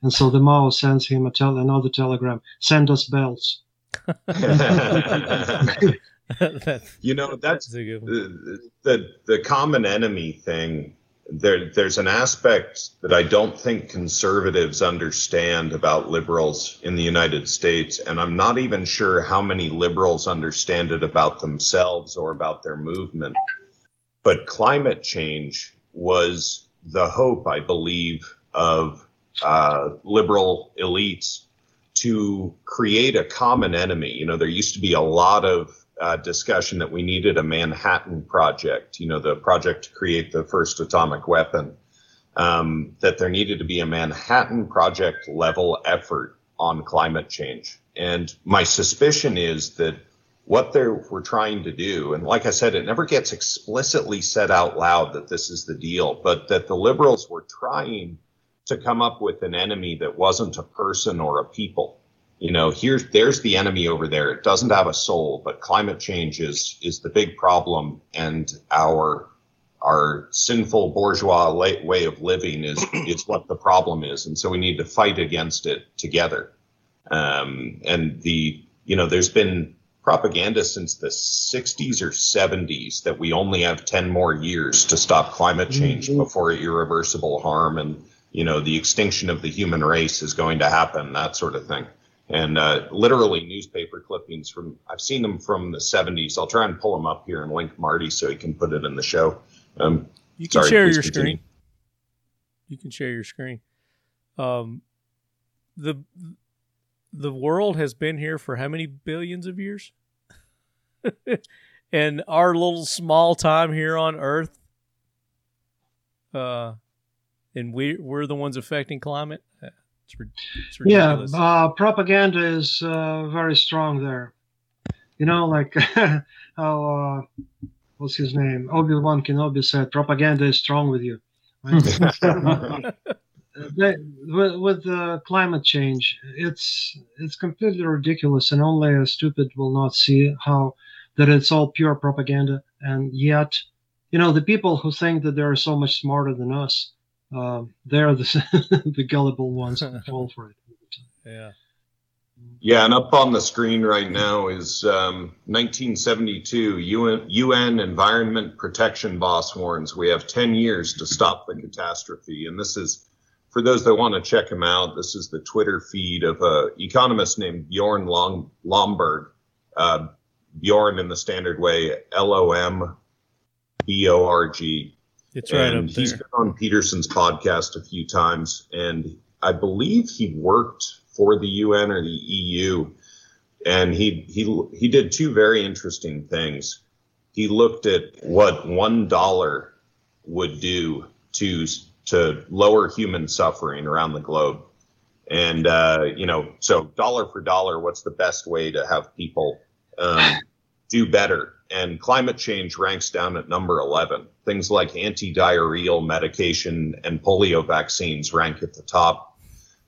S4: And so the Mao sends him a tel- another telegram, send us belts. <laughs> <laughs>
S3: You know, that's
S5: that's a good one.
S3: the, the the common enemy thing there there's an aspect that I don't think conservatives understand about liberals in the United States and I'm not even sure how many liberals understand it about themselves or about their movement. But climate change was the hope I believe of uh, liberal elites to create a common enemy. You know there used to be a lot of uh, discussion that we needed a Manhattan Project, you know, the project to create the first atomic weapon, um, that there needed to be a Manhattan Project level effort on climate change. And my suspicion is that what they were trying to do, and like I said, it never gets explicitly said out loud that this is the deal, but that the liberals were trying to come up with an enemy that wasn't a person or a people you know here's there's the enemy over there. It doesn't have a soul but climate change is is the big problem. And our our sinful bourgeois way of living is <clears throat> is what the problem is, and so we need to fight against it together. Um, and the you know, there's been propaganda since the 60s or 70s that we only have 10 more years to stop climate change before irreversible harm and you know the extinction of the human race is going to happen that sort of thing and uh, literally newspaper clippings from i've seen them from the 70s i'll try and pull them up here and link marty so he can put it in the show um,
S5: You can
S3: Sorry,
S5: share your
S3: continue.
S5: screen. You can share your screen. Um, the the world has been here for how many billions of years? <laughs> and our little small time here on Earth, uh, and we we're the ones affecting climate. Uh, It's, ri- it's
S4: Yeah, uh, propaganda is uh, very strong there. You know, like <laughs> how uh, what's his name? Obi Wan Kenobi said, "Propaganda is strong with you." Right? <laughs> <laughs> they, with, with uh, climate change, it's it's completely ridiculous, and only a stupid will not see how that it's all pure propaganda. And yet, you know, the people who think that they're so much smarter than us, uh, they're the <laughs> the gullible ones that <laughs> fall for it.
S5: yeah.
S3: Yeah, and up on the screen right now is um, 1972 UN, UN Environment Protection Boss warns we have 10 years to stop the catastrophe. And this is, for those that want to check him out, this is the Twitter feed of a economist named Bjorn Long, Lomborg. Uh, Bjorn in the standard way, L O M B O R G.
S5: It's right up
S3: he's
S5: there.
S3: been on Peterson's podcast a few times, and I believe he worked for the UN or the EU, and he he he did two very interesting things. He looked at what one dollar would do to to lower human suffering around the globe, and uh, you know, so dollar for dollar, what's the best way to have people um, do better? And climate change ranks down at number 11. Things like anti-diarrheal medication and polio vaccines rank at the top.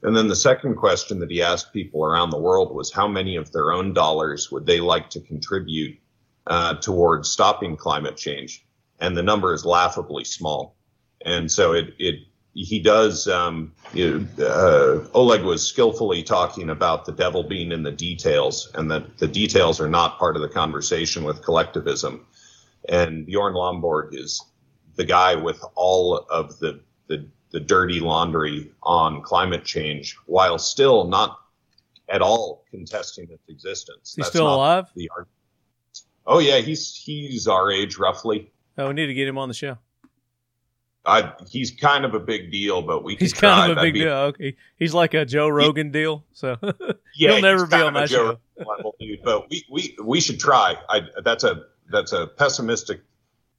S3: And then the second question that he asked people around the world was how many of their own dollars would they like to contribute uh, towards stopping climate change? And the number is laughably small. And so it, it he does. Um, you know, uh, Oleg was skillfully talking about the devil being in the details, and that the details are not part of the conversation with collectivism. And Bjorn Lomborg is the guy with all of the the, the dirty laundry on climate change, while still not at all contesting its existence.
S5: He's
S3: That's
S5: still alive?
S3: The argument. Oh yeah, he's he's our age roughly.
S5: Oh, we need to get him on the show.
S3: I, he's kind of a big deal, but we
S5: He's kind
S3: try.
S5: of a big
S3: be-
S5: deal. Okay, he's like a Joe Rogan deal. So <laughs>
S3: Yeah,
S5: he'll never be on my show.
S3: Level dude, but we, we we should try. I, that's a that's a pessimistic.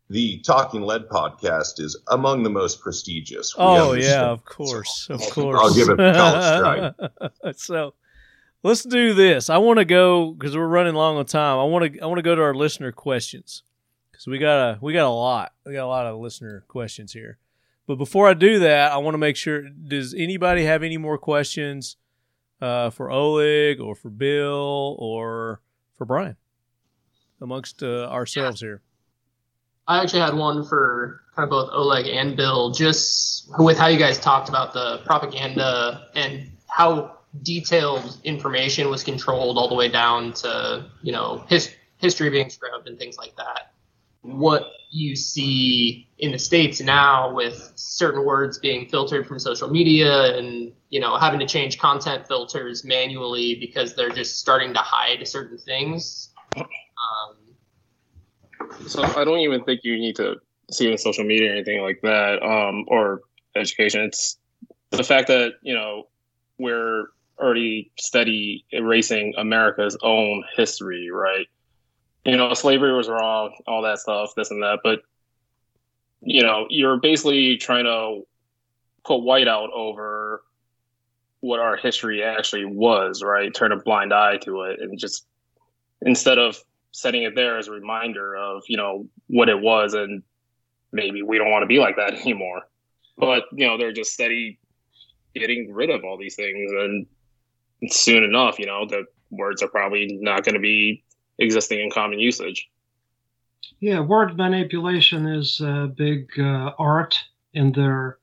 S3: The Talking Lead podcast is among the most prestigious.
S5: Oh yeah, of course, of
S3: I'll-
S5: course.
S3: I'll give it a college <laughs>
S5: so let's do this. I want to go because we're running long on time. I want to I want to go to our listener questions because we got a we got a lot. We got a lot of listener questions here. But before I do that, I want to make sure. Does anybody have any more questions uh, for Oleg or for Bill or for Brian amongst uh, ourselves here?
S7: I actually had one for kind of both Oleg and Bill, just with how you guys talked about the propaganda and how detailed information was controlled all the way down to you know his, history being scrubbed and things like that. What you see in the states now with certain words being filtered from social media and you know having to change content filters manually because they're just starting to hide certain things. Um,
S1: So I don't even think you need to see it in social media or anything like that, um, or education. It's the fact that you know we're already steady erasing America's own history, right? You know, slavery was wrong, all that stuff, this and that, but you know, you're basically trying to put white out over what our history actually was, right? Turn a blind eye to it, and just instead of setting it there as a reminder of you know what it was and maybe we don't want to be like that <laughs> anymore but you know they're just steady getting rid of all these things and soon enough you know the words are probably not going to be existing in common usage
S4: Yeah, word manipulation is a big uh, art in their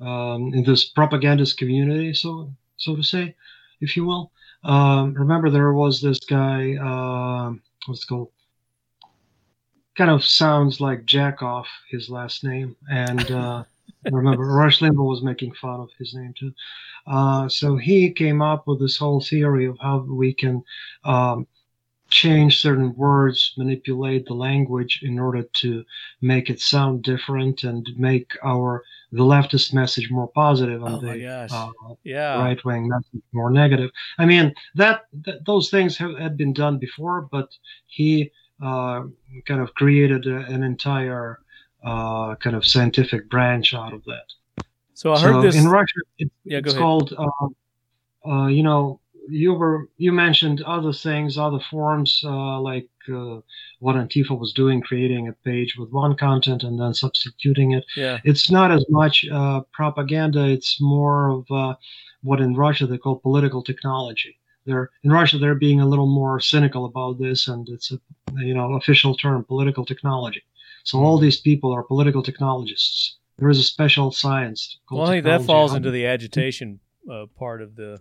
S4: um, in this propagandist community, so so to say, if you will. Um, remember, there was this guy. Uh, what's it called? Kind of sounds like Jackoff, his last name, and uh, <laughs> remember Rush Limbaugh was making fun of his name too. Uh, so he came up with this whole theory of how we can um, change certain words, manipulate the language in order to make it sound different and make our the leftist message more positive and
S5: Oh
S4: the uh,
S5: Yeah.
S4: right wing message more negative. I mean that, that those things have, had been done before, but he uh, kind of created a, an entire uh, kind of scientific branch out of that.
S5: So I
S4: so
S5: this.
S4: in Russia. It,
S5: Yeah, go
S4: it's
S5: ahead.
S4: called. Uh, uh, you know, you were you mentioned other things, other forms uh, like uh, what Antifa was doing, creating a page with one content and then substituting it.
S5: yeah.
S4: It's not as much uh, propaganda; it's more of uh, what in Russia they call political technology. They're in Russia they're being a little more cynical about this, and it's a you know official term, political technology. So all these people are political technologists. There is a special science. Called
S5: Well, I think that falls into the agitation uh, part of the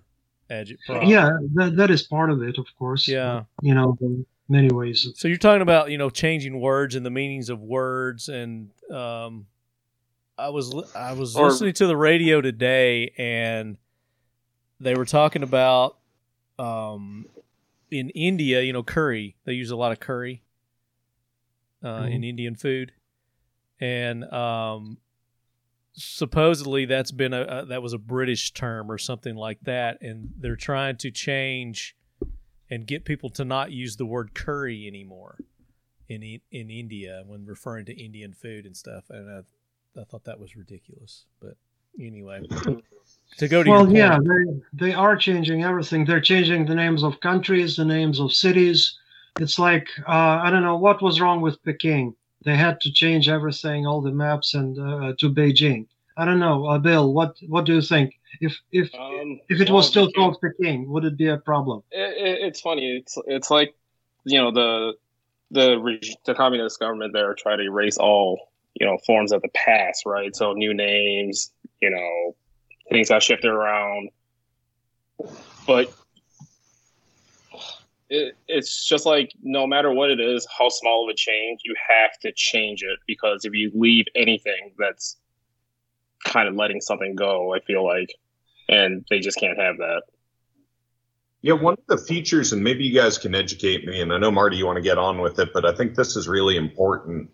S5: agitprop.
S4: Yeah, that, that is part of it, of course.
S5: Yeah.
S4: You know, in many ways.
S5: So you're talking about you know changing words and the meanings of words, and um, I was I was
S1: Or-
S5: listening to the radio today, and they were talking about um, in India, you know, curry. They use a lot of curry uh, in Indian food, and um, supposedly that's been a, a that was a British term or something like that, and they're trying to change and get people to not use the word curry anymore in in India when referring to Indian food and stuff. And I, I thought that was ridiculous. But anyway, <laughs> to go to
S4: Well, yeah, they, they are changing everything. They're changing the names of countries, the names of cities. It's like, uh, I don't know, what was wrong with Peking? They had to change everything, all the maps, and uh, to Beijing. I don't know, uh, Bill. What what do you think? If if
S1: Um,
S4: if it was still called Peking, would it be a problem?
S1: it, it, it's funny. It's it's like you know the the the communist government there try to erase all you know forms of the past, right? So new names, you know, things got shifted around, but it, it's just like no matter what it is, how small of a change, you have to change it because if you leave anything, that's kind of letting something go. I feel like, and they just can't have that.
S3: Yeah, one of the features, and maybe you guys can educate me, and I know Marty, you want to get on with it, but I think this is really important.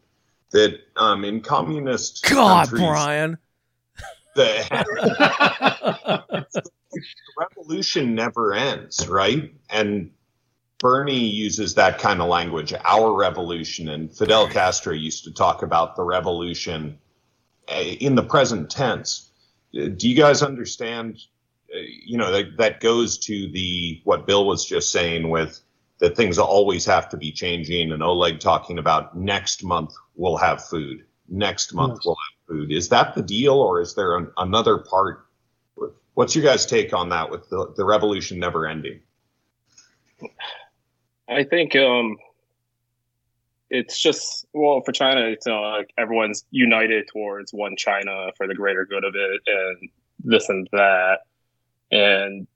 S3: That um, in communist <laughs>
S5: God,
S3: countries,
S5: Brian.
S3: the, <laughs> the revolution never ends, right? And Bernie uses that kind of language, our revolution, and Fidel Castro used to talk about the revolution uh, in the present tense. Do you guys understand? Uh, you know that, that goes to the what Bill was just saying with that things always have to be changing, and Oleg talking about next month we'll have food, next month
S4: Yes.
S3: we'll have food. Is that the deal, or is there an, another part? What's your guys' take on that with the, the revolution never ending?
S1: I think um, it's just well for China. It's uh, everyone's united towards one China for the greater good of it, and this and that. And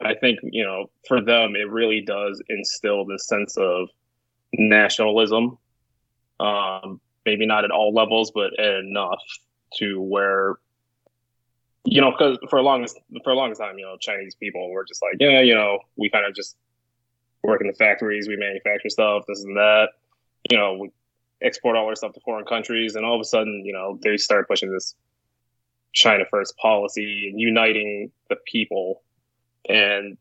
S1: I think you know, for them, it really does instill this sense of nationalism. Um, maybe not at all levels, but enough to where you know, because for a long for a long time, you know, Chinese people were just like, yeah, you know, we kind of just work in the factories, we manufacture stuff, this and that. You know, we export all our stuff to foreign countries, and all of a sudden, you know, they start pushing this China first policy and uniting the people. And,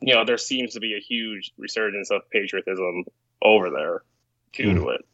S1: you know, there seems to be a huge resurgence of patriotism over there due to hmm. it.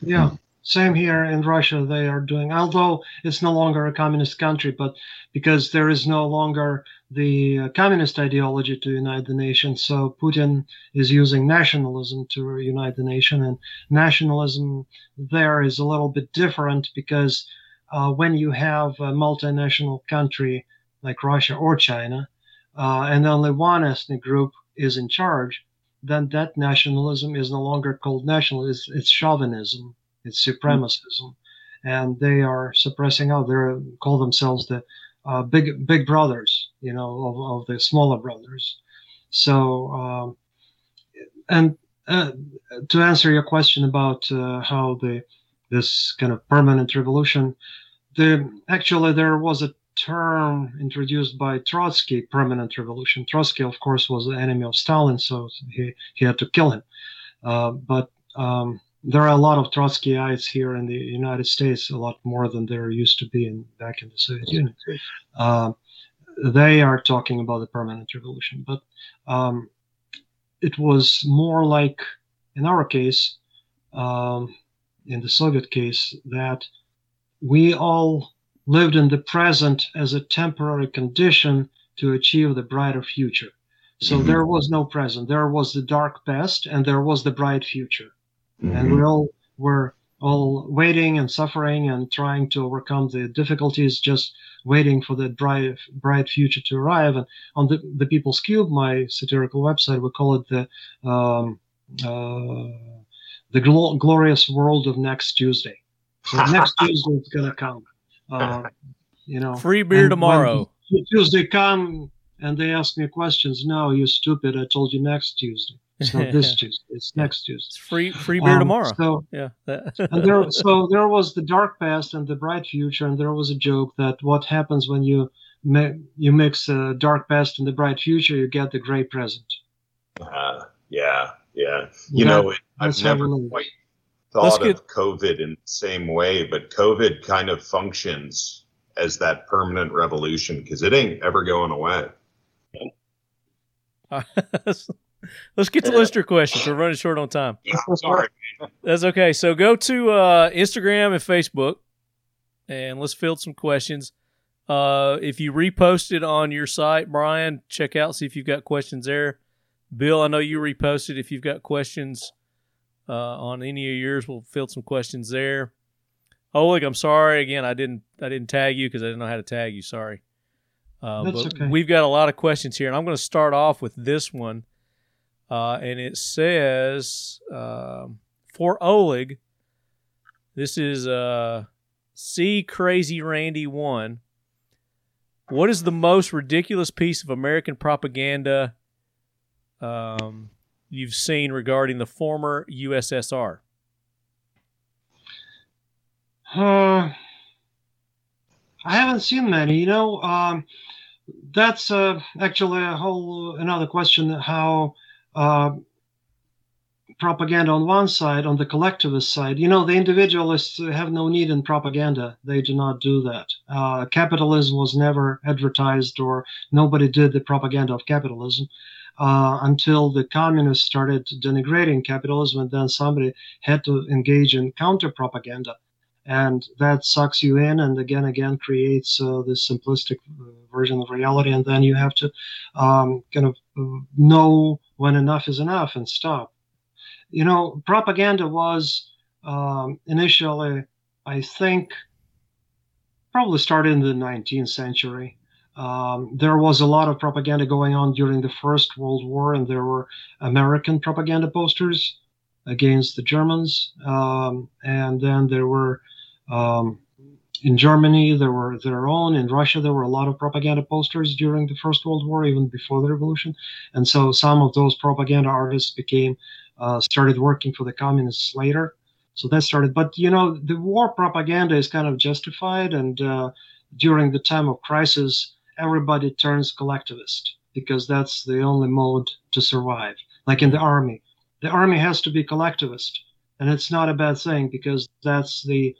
S4: Yeah, same here in Russia. They are doing, although it's no longer a communist country, but because there is no longer the communist ideology to unite the nation, so Putin is using nationalism to unite the nation. And nationalism there is a little bit different because uh, when you have a multinational country like Russia or China, uh, and only one ethnic group is in charge, then that nationalism is no longer called nationalism; It's, it's chauvinism. It's supremacism, and they are suppressing out. They call themselves the uh, big big brothers, you know, of, of the smaller brothers. So, um, and uh, to answer your question about uh, how the this kind of permanent revolution, the actually there was a term introduced by Trotsky, permanent revolution. Trotsky, of course, was the enemy of Stalin, so he, he had to kill him. Uh, but um, there are a lot of Trotskyites here in the United States, a lot more than there used to be in, back in the Soviet Union. Uh, they are talking about the permanent revolution, but um, it was more like, in our case, um, in the Soviet case, that we all lived in the present as a temporary condition to achieve the brighter future. So mm-hmm. there was no present. There was the dark past and there was the bright future. Mm-hmm. And we all were all waiting and suffering and trying to overcome the difficulties, just waiting for the bright, bright future to arrive. And on the, the People's Cube, my satirical website, we call it the um, uh, the gl- glorious world of next Tuesday. So <laughs> next Tuesday is gonna come. Uh, you know,
S5: free beer tomorrow.
S4: Tuesday come and they ask me questions. No, you stupid! I told you next Tuesday. <laughs> It's not this Tuesday. It's next Tuesday.
S5: It's free free beer um, tomorrow.
S4: So
S5: yeah, <laughs>
S4: and there so there was the dark past and the bright future, and there was a joke that what happens when you mi- you mix a dark past and the bright future, you get the gray present.
S3: Uh, yeah, yeah. You that, know, it, I've never quite thought get... of COVID in the same way, but COVID kind of functions as that permanent revolution because it ain't ever going away. <laughs> <laughs>
S5: Let's get to lister questions. We're running short on time.
S3: Yeah, sorry.
S5: That's okay. So go to uh, Instagram and Facebook, and let's field some questions. Uh, if you reposted on your site, Brian, check out see if you've got questions there. Bill, I know you reposted. If you've got questions uh, on any of yours, we'll field some questions there. Oleg, I'm sorry again. I didn't I didn't tag you because I didn't know how to tag you. Sorry. Uh,
S4: That's
S5: but
S4: okay.
S5: we've got a lot of questions here, and I'm going to start off with this one. Uh, and it says uh, for Oleg, this is uh, C Crazy Randy one. What is the most ridiculous piece of American propaganda um, you've seen regarding the former USSR?
S4: Uh, I haven't seen many. You know, um, that's uh, actually a whole another question. How uh, propaganda on one side, on the collectivist side. You know, the individualists have no need in propaganda. They do not do that. Uh, capitalism was never advertised, or nobody did the propaganda of capitalism. Uh, until the communists started denigrating capitalism, and then somebody had to engage in counter propaganda. And that sucks you in, and again, again, creates uh, this simplistic uh, version of reality. And then you have to um, kind of uh, know when enough is enough and stop. You know, propaganda was um, initially, I think, probably started in the 19th century. Um, there was a lot of propaganda going on during the First World War, and there were American propaganda posters against the Germans. Um, and then there were um, in Germany, there were their own. In Russia, there were a lot of propaganda posters during the First World War, even before the revolution. And so some of those propaganda artists became uh, started working for the communists later. So that started. But you know, the war propaganda is kind of justified, and uh, during the time of crisis, everybody turns collectivist because that's the only mode to survive. Like in the army, the army has to be collectivist, and it's not a bad thing because that's the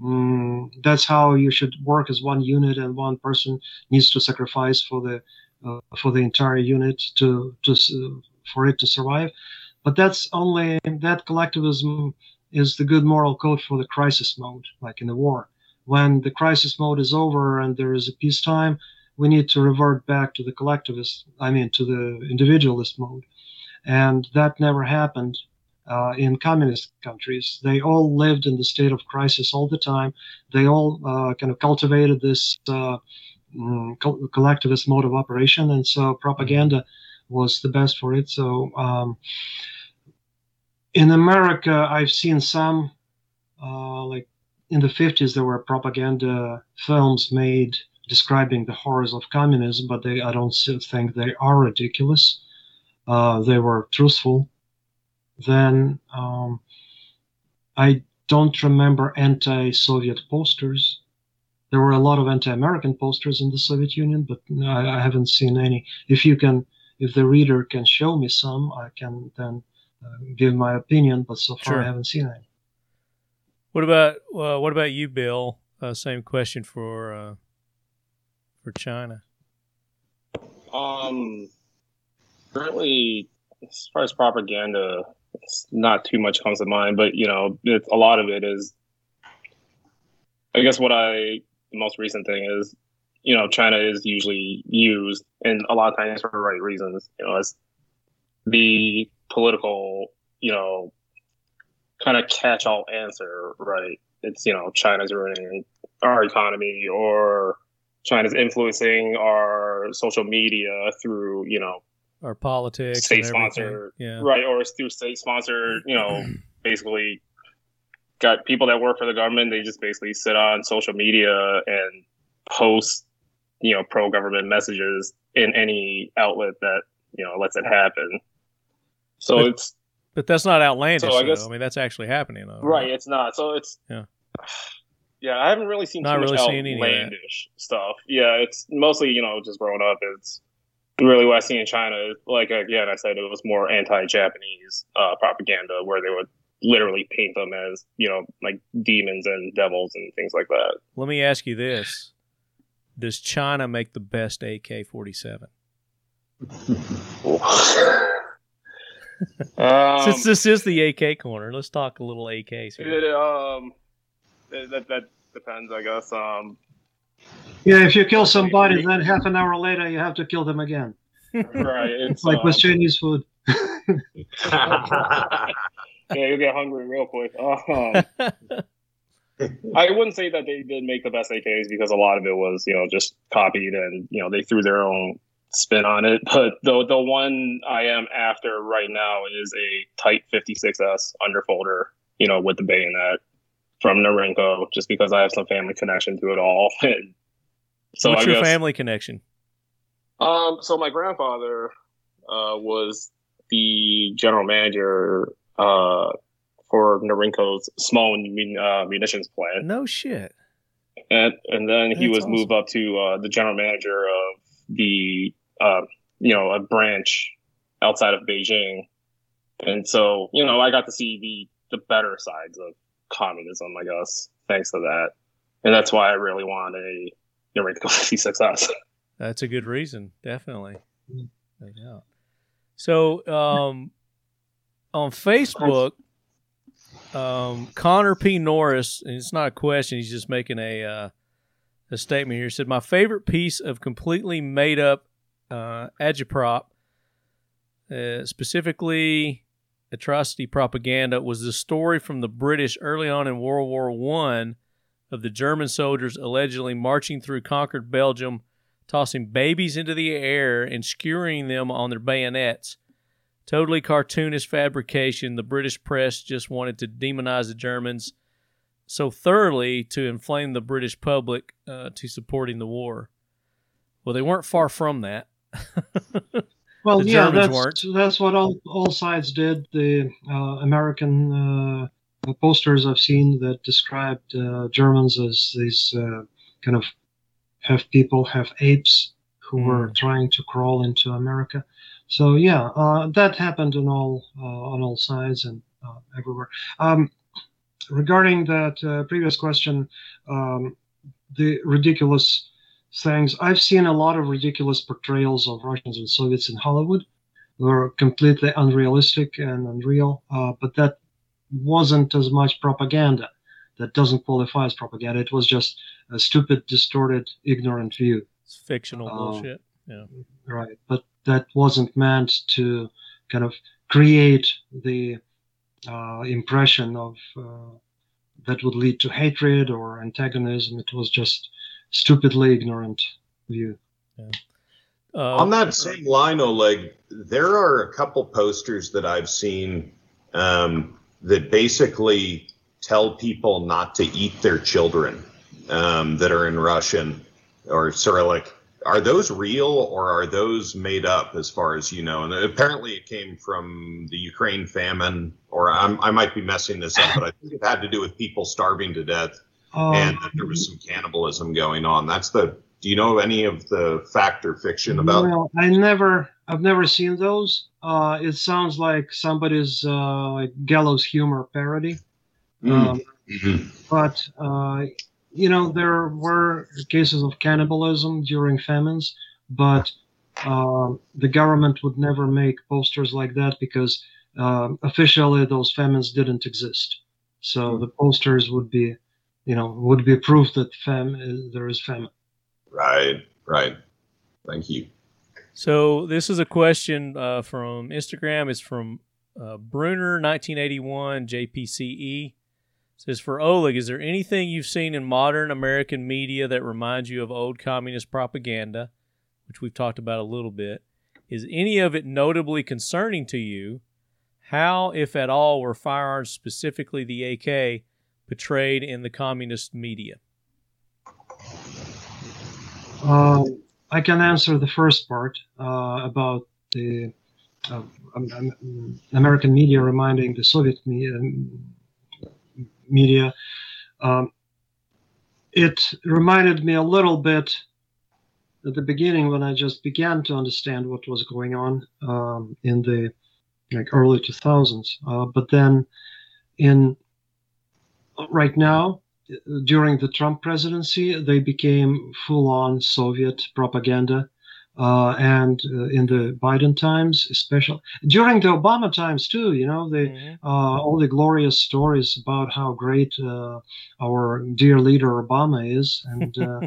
S4: Mm, that's how you should work as one unit, and one person needs to sacrifice for the uh, for the entire unit to to for it to survive. But that's only that collectivism is the good moral code for the crisis mode, like in the war. When the crisis mode is over and there is a peacetime, we need to revert back to the collectivist, I mean, to the individualist mode. And that never happened uh, in communist countries. They all lived in the state of crisis all the time. They all uh, kind of cultivated this uh, mm, collectivist mode of operation, and so propaganda was the best for it. So um, in America, I've seen some, uh, like in the 50s, there were propaganda films made describing the horrors of communism, but they, I don't think they are ridiculous. Uh, they were truthful. Then um, I don't remember anti Soviet posters. There were a lot of anti American posters in the Soviet Union, but I, I haven't seen any. If you can, if the reader can show me some, I can then uh, give my opinion, but so far
S5: Sure.
S4: I haven't seen any.
S5: What about uh, what about you, Bill? Uh, same question for uh, for China.
S1: Um, currently, as far as propaganda, it's not too much comes to mind, but you know, it's, a lot of it is. I guess what I the most recent thing is, you know, China is usually used, and a lot of times for the right reasons. You know, as the political, you know, kind of catch-all answer, right? It's you know, China's ruining our economy, or China's influencing our social media through, you know,
S5: Our politics,
S1: state
S5: and everything. yeah.
S1: right, or it's through state sponsor. you know, <clears throat> basically got people that work for the government. They just basically sit on social media and post, you know, pro government messages in any outlet that you know lets it happen. So
S5: But-
S1: it's
S5: But that's not outlandish.
S1: So I
S5: though.
S1: guess-
S5: I mean, that's actually happening. Though,
S1: right. It's not. So it's
S5: Yeah. <sighs>
S1: Yeah, I haven't really seen
S5: Not
S1: too
S5: really
S1: much
S5: any
S1: outlandish stuff. Yeah, it's mostly you know just growing up. It's really what I see in China. Like again, I said it was more anti-Japanese uh, propaganda where they would literally paint them as you know like demons and devils and things like that.
S5: Let me ask you this: Does China make the best AK forty seven?
S1: um,
S5: Since this is the AK corner, let's talk a little AKs here.
S1: it, um, that, that that depends, I guess. Um,
S4: Yeah, if you kill somebody, then half an hour later you have to kill them again.
S1: right. <laughs> It's
S4: like
S1: um,
S4: with Chinese food. <laughs>
S1: yeah, you get hungry real quick. Um, I wouldn't say that they did make the best AKs because a lot of it was, you know, just copied and you know they threw their own spin on it. But the the one I am after right now is a Type 56S underfolder, you know, with the bayonet from Norinco just because I have some family connection to it all. And <laughs> so
S5: What's
S1: I
S5: your
S1: guess,
S5: family connection?
S1: um, so my grandfather uh, was the general manager uh, for Norinco's small mun- uh, munitions plant,
S5: No shit.
S1: and and then he
S5: That's
S1: was moved up to uh, the general manager of the uh, you know a branch outside of Beijing, and so you know I got to see the the better sides of communism, I guess, thanks to that, and that's why I really want a Norinco 56S. <laughs>
S5: That's a good reason, definitely.
S4: Mm.
S5: No doubt. So, um, on Facebook, um, Connor P. Norris, and it's not a question, he's just making a uh, a statement here. Said, My favorite piece of completely made up uh, agitprop, uh, specifically atrocity propaganda, was the story from the British early on in World War One of the German soldiers allegedly marching through conquered Belgium tossing babies into the air and skewering them on their bayonets. Totally cartoonish fabrication. The British press just wanted to demonize the Germans so thoroughly to inflame the British public uh, to supporting the war. Well, they weren't far from that. <laughs>
S4: Well,
S5: The
S4: yeah,
S5: Germans
S4: that's
S5: weren't.
S4: that's what all all sides did. The uh, American uh, posters I've seen that described uh, Germans as these uh, kind of have people, have apes who were trying to crawl into America. So yeah, uh, that happened on all uh, on all sides and uh, everywhere. Um, regarding that uh, previous question, um, the ridiculous things. I've seen a lot of ridiculous portrayals of Russians and Soviets in Hollywood. Were completely unrealistic and unreal, uh, but that wasn't as much propaganda. That doesn't qualify as propaganda. It was just a stupid, distorted, ignorant view.
S5: It's fictional
S4: Oh.
S5: bullshit. Yeah.
S4: Right. But that wasn't meant to kind of create the uh, impression of uh, that would lead to hatred or antagonism. It was just stupidly ignorant view.
S5: Uh,
S3: On that same line, Oleg, there are a couple posters that I've seen um, that basically tell people not to eat their children um, that are in Russian or Cyrillic. Are those real or are those made up as far as you know? And apparently it came from the Ukraine famine, or I'm, I might be messing this up, but I think it had to do with people starving to death
S4: Um,
S3: and that there was some cannibalism going on. That's the. Do you know any of the fact or fiction about?
S4: Well, I never, I've never seen those. Uh, it sounds like somebody's uh, like gallows humor parody.
S3: Mm.
S4: Um,
S3: Mhm.
S4: but uh, you know there were cases of cannibalism during famines, but uh, the government would never make posters like that because um, officially those famines didn't exist. So the posters would be, you know, would be proof that fam- there is famine.
S3: Right, right. Thank you.
S5: So this is a question uh, from Instagram. It's from uh, Bruner, 1981, JPCE. E. Says for Oleg, is there anything you've seen in modern American media that reminds you of old communist propaganda, which we've talked about a little bit? Is any of it notably concerning to you? How, if at all, were firearms, specifically the AK, portrayed in the communist media?
S4: Um, I can answer the first part uh, about the uh, um, um, American media reminding the Soviet media. media. Um, it reminded me a little bit at the beginning when I just began to understand what was going on um, in the like early 2000s. Uh, but then in right now during the Trump presidency, they became full-on Soviet propaganda, uh, and uh, in the Biden times, especially during the Obama times too. You know, the uh, all the glorious stories about how great uh, our dear leader Obama is, and uh,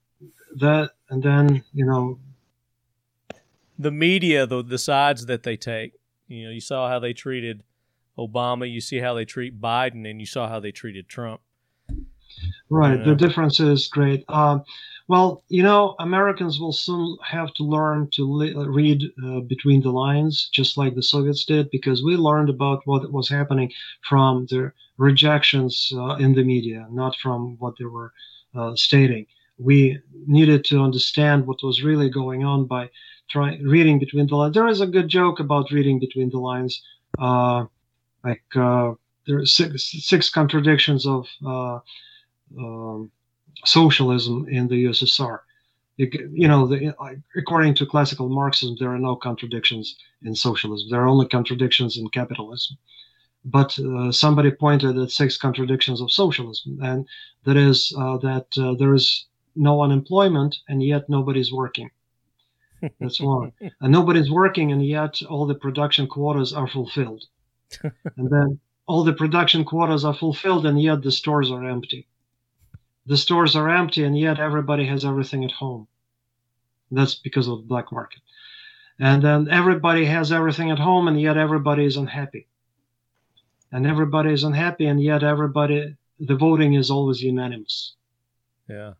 S4: <laughs> that, and then you know,
S5: the media, the the sides that they take. You know, you saw how they treated Obama. You see how they treat Biden, and you saw how they treated Trump.
S4: Right. The difference is great. Uh, well, you know, Americans will soon have to learn to read uh, between the lines, just like the Soviets did, because we learned about what was happening from the rejections uh, in the media, not from what they were uh, stating. We needed to understand what was really going on by trying reading between the lines. There is a good joke about reading between the lines, uh, like uh, there are six, six contradictions of. Uh, um, socialism in the USSR. You, you know, the, according to classical Marxism, there are no contradictions in socialism. There are only contradictions in capitalism. But uh, somebody pointed at six contradictions of socialism, and that is uh, that uh, there is no unemployment, and yet nobody's working. That's one. <laughs> and nobody's working, and yet all the production quotas are fulfilled. And then all the production quotas are fulfilled, and yet the stores are empty. The stores are empty and yet everybody has everything at home. That's because of the black market. And then everybody has everything at home and yet everybody is unhappy. And everybody is unhappy and yet everybody the voting is always unanimous.
S5: Yeah.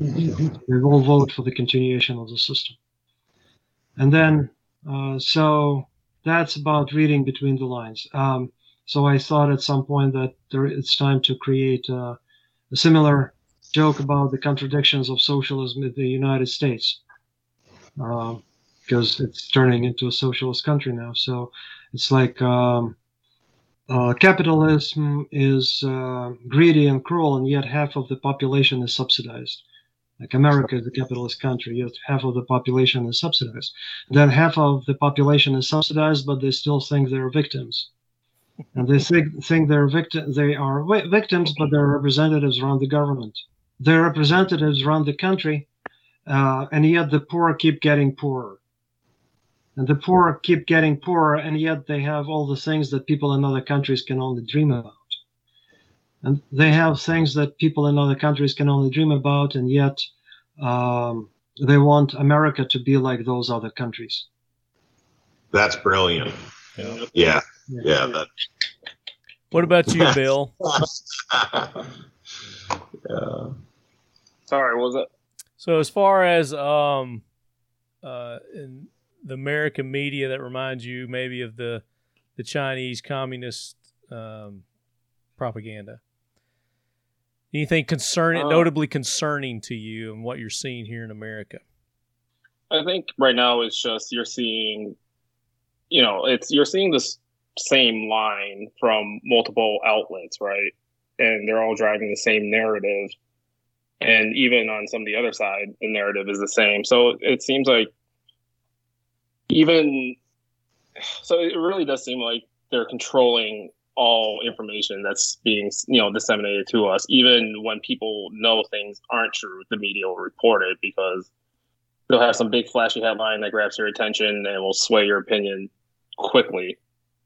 S4: they all vote for the continuation of the system. And then uh, so that's about reading between the lines um, so i thought at some point that there, it's time to create a similar joke about the contradictions of socialism in the United States, because it's turning into a socialist country now. So it's like um, uh, capitalism is uh, greedy and cruel, and yet half of the population is subsidized. Like America is a capitalist country, yet half of the population is subsidized. Then half of the population is subsidized, but they still think they're victims. And they think, think they're victim they are victims but their representatives run the government. Their representatives run the country uh, and yet the poor keep getting poorer. And the poor keep getting poorer and yet they have all the things that people in other countries can only dream about and they have things that people in other countries can only dream about and yet um, they want america to be like those other countries
S3: That's brilliant.
S5: Yeah.
S3: Yeah, yeah. That,
S5: What about you, <laughs> Bill?
S3: yeah.
S1: Sorry, what was it?
S5: So as far as um, uh, in the American media that reminds you maybe of the the Chinese communist um, propaganda? Anything concerning,
S1: Uh,
S5: notably concerning to you, and what you're seeing here in America?
S1: I think right now it's just you're seeing, you know, it's you're seeing this same line from multiple outlets, right? And they're all driving the same narrative. And even on some of the other side, the narrative is the same. So it seems like even so it really does seem like they're controlling all information that's being you know disseminated to us even when people know things aren't true the media will report it because they'll have some big flashy headline that grabs your attention and will sway your opinion quickly,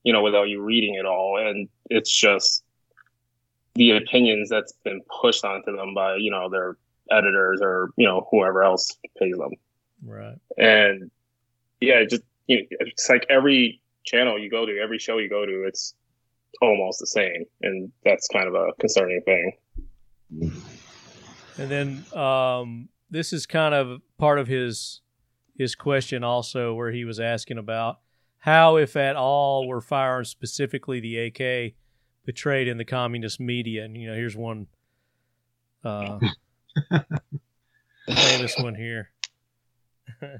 S1: you know, without you reading it all. And it's just the opinions that's been pushed onto them by, you know, their editors or, you know, whoever else pays them.
S5: Right.
S1: And yeah, just, you know, it's like every channel you go to, every show you go to, it's almost the same. And that's kind of a concerning thing.
S5: And then um, this is kind of part of his his question also, where he was asking about how, if at all, were firearms, specifically the AK, betrayed in the communist media. And you know, here's one uh, <laughs> famous one here. <laughs>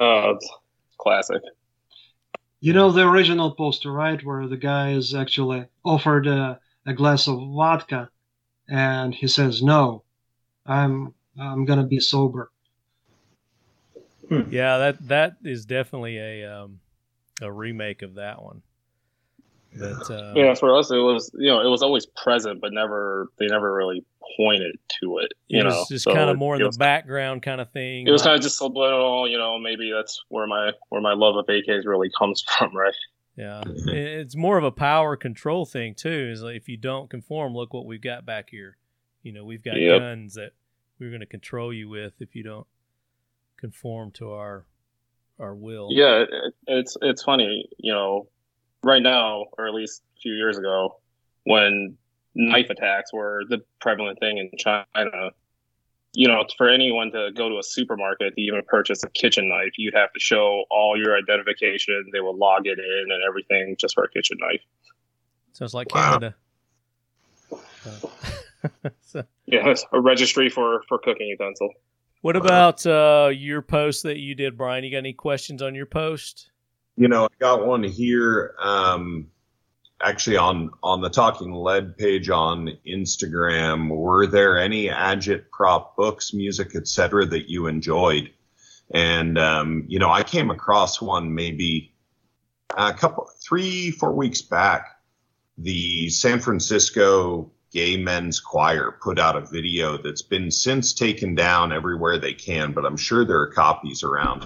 S1: Uh, it's classic.
S4: You know the original poster, right? Where the guy is actually offered a, a glass of vodka, and he says, "No, I'm I'm gonna be sober."
S5: yeah, that that is definitely a um, a remake of that one. But uh,
S1: yeah, for us, it was you know it was always present, but never they never really pointed to it. You
S5: it was
S1: know,
S5: just
S1: So
S5: kind of more in the background kind of thing.
S1: It was kind of just subliminal. You know, maybe that's where my where my love of AKs really comes <laughs> from, right?
S5: Yeah, it's more of a power control thing too. Is like if you don't conform, look what we've got back here. You know, we've got
S1: Yep.
S5: guns that we're going to control you with if you don't conform to our our will.
S1: Yeah, it, it's it's funny. You know, right now, or at least a few years ago, when knife attacks were the prevalent thing in China. You know, for anyone to go to a supermarket to even purchase a kitchen knife, you'd have to show all your identification. They will log it in and everything just for a kitchen knife.
S5: sounds like
S3: Wow.
S5: Canada. Uh, <laughs> so,
S1: Yeah, it's a registry for for cooking utensil.
S5: what about uh, your post that you did, Brian? You got any questions on your post?
S3: You know, I got one here. Um, actually, on on the Talking Lead page on Instagram, were there any Agit prop books, music, etc., that you enjoyed? And um, you know, I came across one maybe a couple, three, four weeks back. The San Francisco Gay Men's Choir put out a video that's been since taken down everywhere they can, but I'm sure there are copies around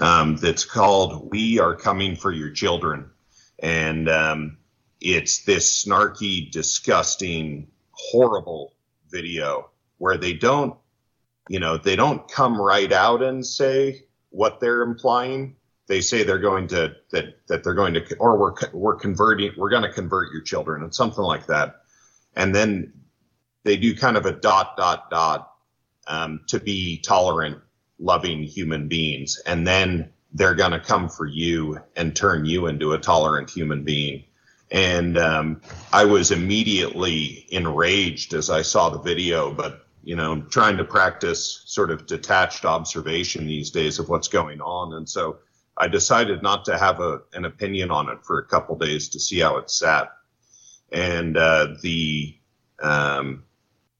S3: um, that's called "We Are Coming for Your Children," and um, it's this snarky, disgusting, horrible video where they don't, you know, they don't come right out and say what they're implying. They say they're going to that that they're going to or we're we're converting we're going to convert your children and something like that, and then they do kind of a dot dot dot um, to be tolerant loving human beings. And then they're going to come for you and turn you into a tolerant human being. And um, i was immediately enraged as i saw the video but you know trying to practice sort of detached observation these days of what's going on. And so i decided not to have a, an opinion on it for a couple days to see how it sat. And uh, the um,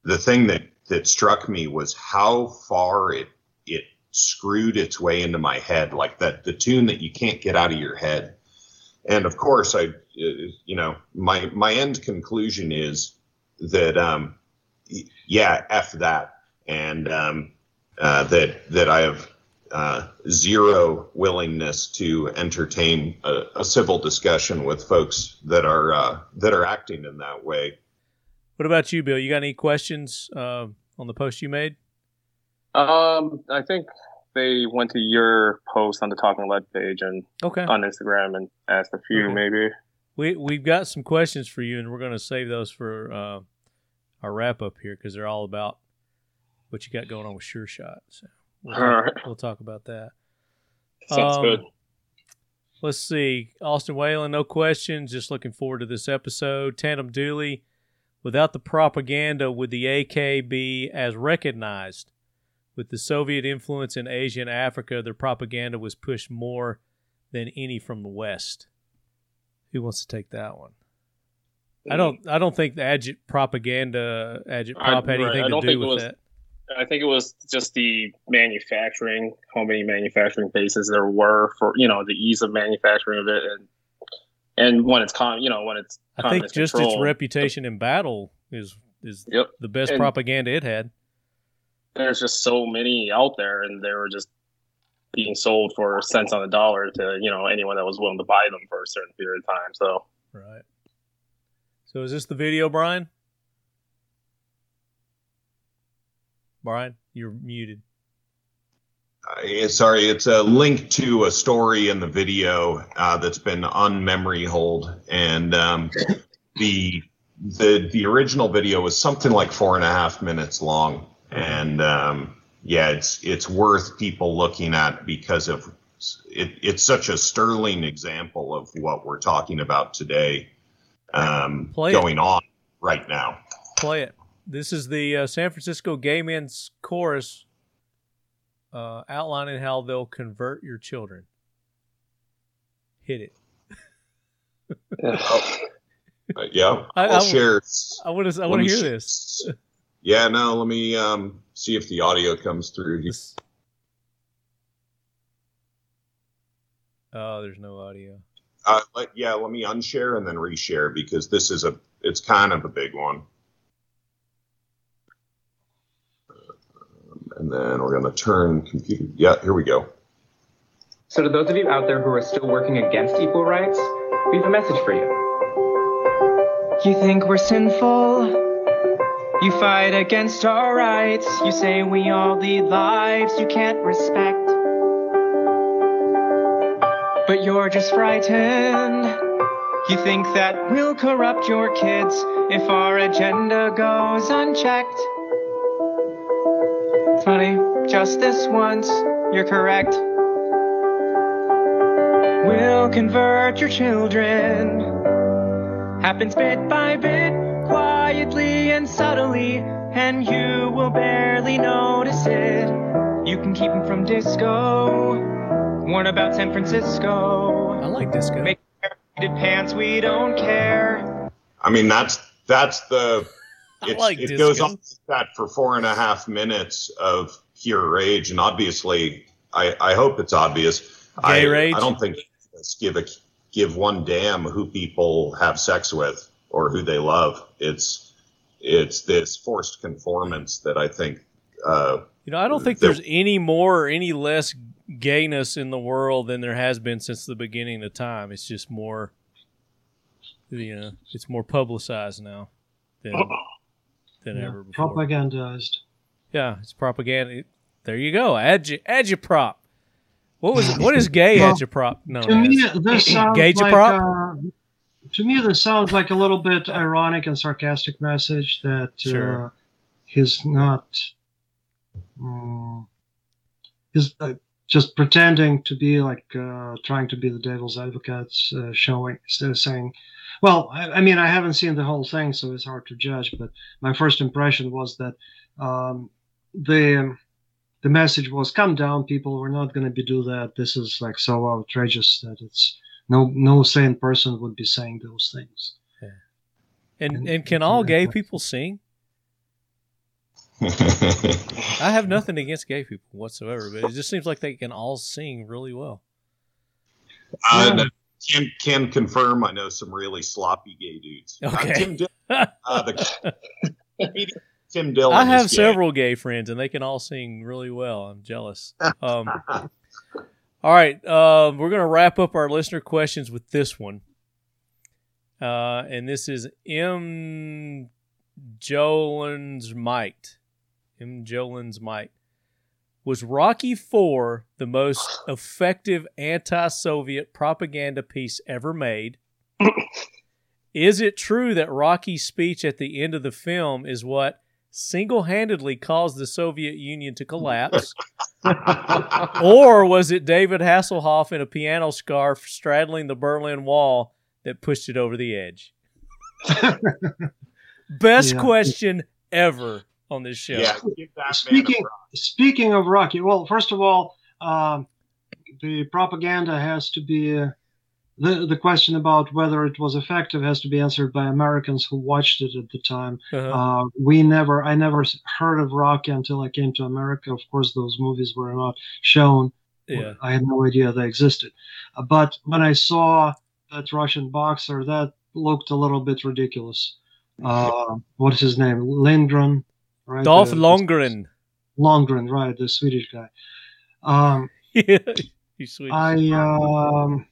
S3: the thing that that struck me was how far it it screwed its way into my head, like that the tune that you can't get out of your head. And of course, I, you know, my my end conclusion is that, um, yeah, f that, and um, uh, that that I have uh, zero willingness to entertain a, a civil discussion with folks that are uh, that are acting in that way.
S5: What about you, Bill? You got any questions uh, on the post you made?
S1: Um, I think they went to your post on the Talking Lead page and
S5: Okay.
S1: on Instagram and asked a few,
S5: Okay.
S1: maybe.
S5: We we've got some questions for you, and we're going to save those for uh, our wrap up here because they're all about what you got going on with Sureshot. So we'll
S1: All
S5: talk,
S1: right.
S5: we'll talk about that.
S1: Sounds
S5: Um,
S1: good.
S5: Let's see. Austin Whalen, no questions. Just looking forward to this episode. Tandem Dooley, without the propaganda, would the AK be as recognized? With the Soviet influence in Asia and Africa, their propaganda was pushed more than any from the West. Who wants to take that one? I don't. I don't think the agit propaganda, agit prop, had anything
S1: I
S5: to
S1: don't
S5: do
S1: think it
S5: with
S1: was-
S5: that.
S1: I think it was just the manufacturing, how many manufacturing bases there were for you know the ease of manufacturing of it, and and when it's con, you know when it's
S5: I think just its
S1: control,
S5: reputation in battle is is
S1: Yep.
S5: the best
S1: And-
S5: propaganda it had.
S1: There's just so many out there, and they were just being sold for cents on the dollar to you know anyone that was willing to buy them for a certain period of time. So
S5: Right. So is this the video, Brian? Brian, you're muted.
S3: Uh, sorry, it's a link to a story in the video uh, that's been on memory holed, and um, <laughs> the the the original video was something like four and a half minutes long, and um, yeah, it's it's worth people looking at because of it. It's such a sterling example of what we're talking about today, um,
S5: Play it.
S3: going on right now.
S5: Play it. This is the uh, San Francisco Gay Men's Chorus uh, outlining how they'll convert your children. Hit it. <laughs>
S3: Uh, yeah,
S5: I-
S3: I'll
S5: I-
S3: share.
S5: I want to. I want to hear this. <laughs>
S3: Yeah, no, let me um, see if the audio comes through.
S5: This- Oh, there's no audio.
S3: Uh, let, yeah, let me unshare and then reshare because this is a it's kind of a big one. Um, And then we're going to turn computer. Yeah, here we go.
S9: So, to those of you out there who are still working against equal rights, we have a message for you.
S10: You think we're sinful? You fight against our rights. You say we all lead lives you can't respect. But you're just frightened. You think that we'll corrupt your kids if our agenda goes unchecked. Funny, just this once, you're correct. We'll convert your children. Happens bit by bit, quietly and subtly, and you will barely notice it. You can keep them from disco. Warn about San Francisco.
S5: I like disco.
S10: Make faded pants, we don't care.
S3: I mean, that's that's the. <laughs>
S5: I
S3: It's,
S5: like
S3: it goes on like that for four and a half minutes of pure rage, and obviously, I, I hope it's obvious. I,
S5: Gay rage?
S3: I don't think it's give a give one damn who people have sex with or who they love. It's it's this forced conformance that I think. Uh,
S5: You know, I don't think
S3: the-
S5: there's any more or any less gayness in the world than there has been since the beginning of time. It's just more, you know, it's more publicized now than than
S4: Yeah,
S5: ever before.
S4: propagandized.
S5: Yeah, it's propaganda. There you go. Agi- agitprop. What was what is gay
S4: Well,
S5: agitprop? No,
S4: to me, this <clears throat> sounds like uh, to me this sounds like a little bit ironic and sarcastic message that
S5: Sure.
S4: uh, he's not um, he's uh, just pretending to be like uh, trying to be the devil's advocate, uh, showing instead of saying. Well, I, I mean, I haven't seen the whole thing, so it's hard to judge. But my first impression was that um, the the message was come down people we're not going to be do that this is like so outrageous that it's no no sane person would be saying those things
S5: and and can all gay people sing? <laughs> I have nothing against gay people whatsoever, but it just seems like they can all sing really well.
S3: I
S4: Yeah.
S3: can can confirm. I know some really sloppy gay dudes. Uh,
S5: Okay.
S3: Tim, Dil- uh, the <laughs> Tim Dillon.
S5: I
S3: is
S5: have
S3: gay.
S5: several gay friends, and they can all sing really well. I'm jealous. Um, <laughs> all right, uh, we're going to wrap up our listener questions with this one, uh, and this is M. Jolin's might. Mjolnir's might. Was Rocky Four the most effective anti-Soviet propaganda piece ever made? <laughs> Is it true that Rocky's speech at the end of the film is what single handedly caused the Soviet Union to collapse? <laughs> <laughs> or was it David Hasselhoff in a piano scarf straddling the Berlin Wall that pushed it over the edge? <laughs> Best
S4: Yeah.
S5: question ever on this show.
S3: Yeah, give that man a
S4: speaking speaking of Rocky, well, first of all, um, the propaganda has to be uh, the the question about whether it was effective has to be answered by Americans who watched it at the time.
S5: Uh-huh.
S4: Uh, we never, I never heard of Rocky until I came to America. Of course, those movies were not shown.
S5: yeah.
S4: I had no idea they existed. Uh, but when I saw that Russian boxer, that looked a little bit ridiculous. <laughs> Uh, what is his name? Lindgren, right?
S5: Dolph
S4: The-
S5: Lundgren.
S4: Longren, right, the Swedish guy. Um. <laughs>
S5: You sweet.
S4: I, um,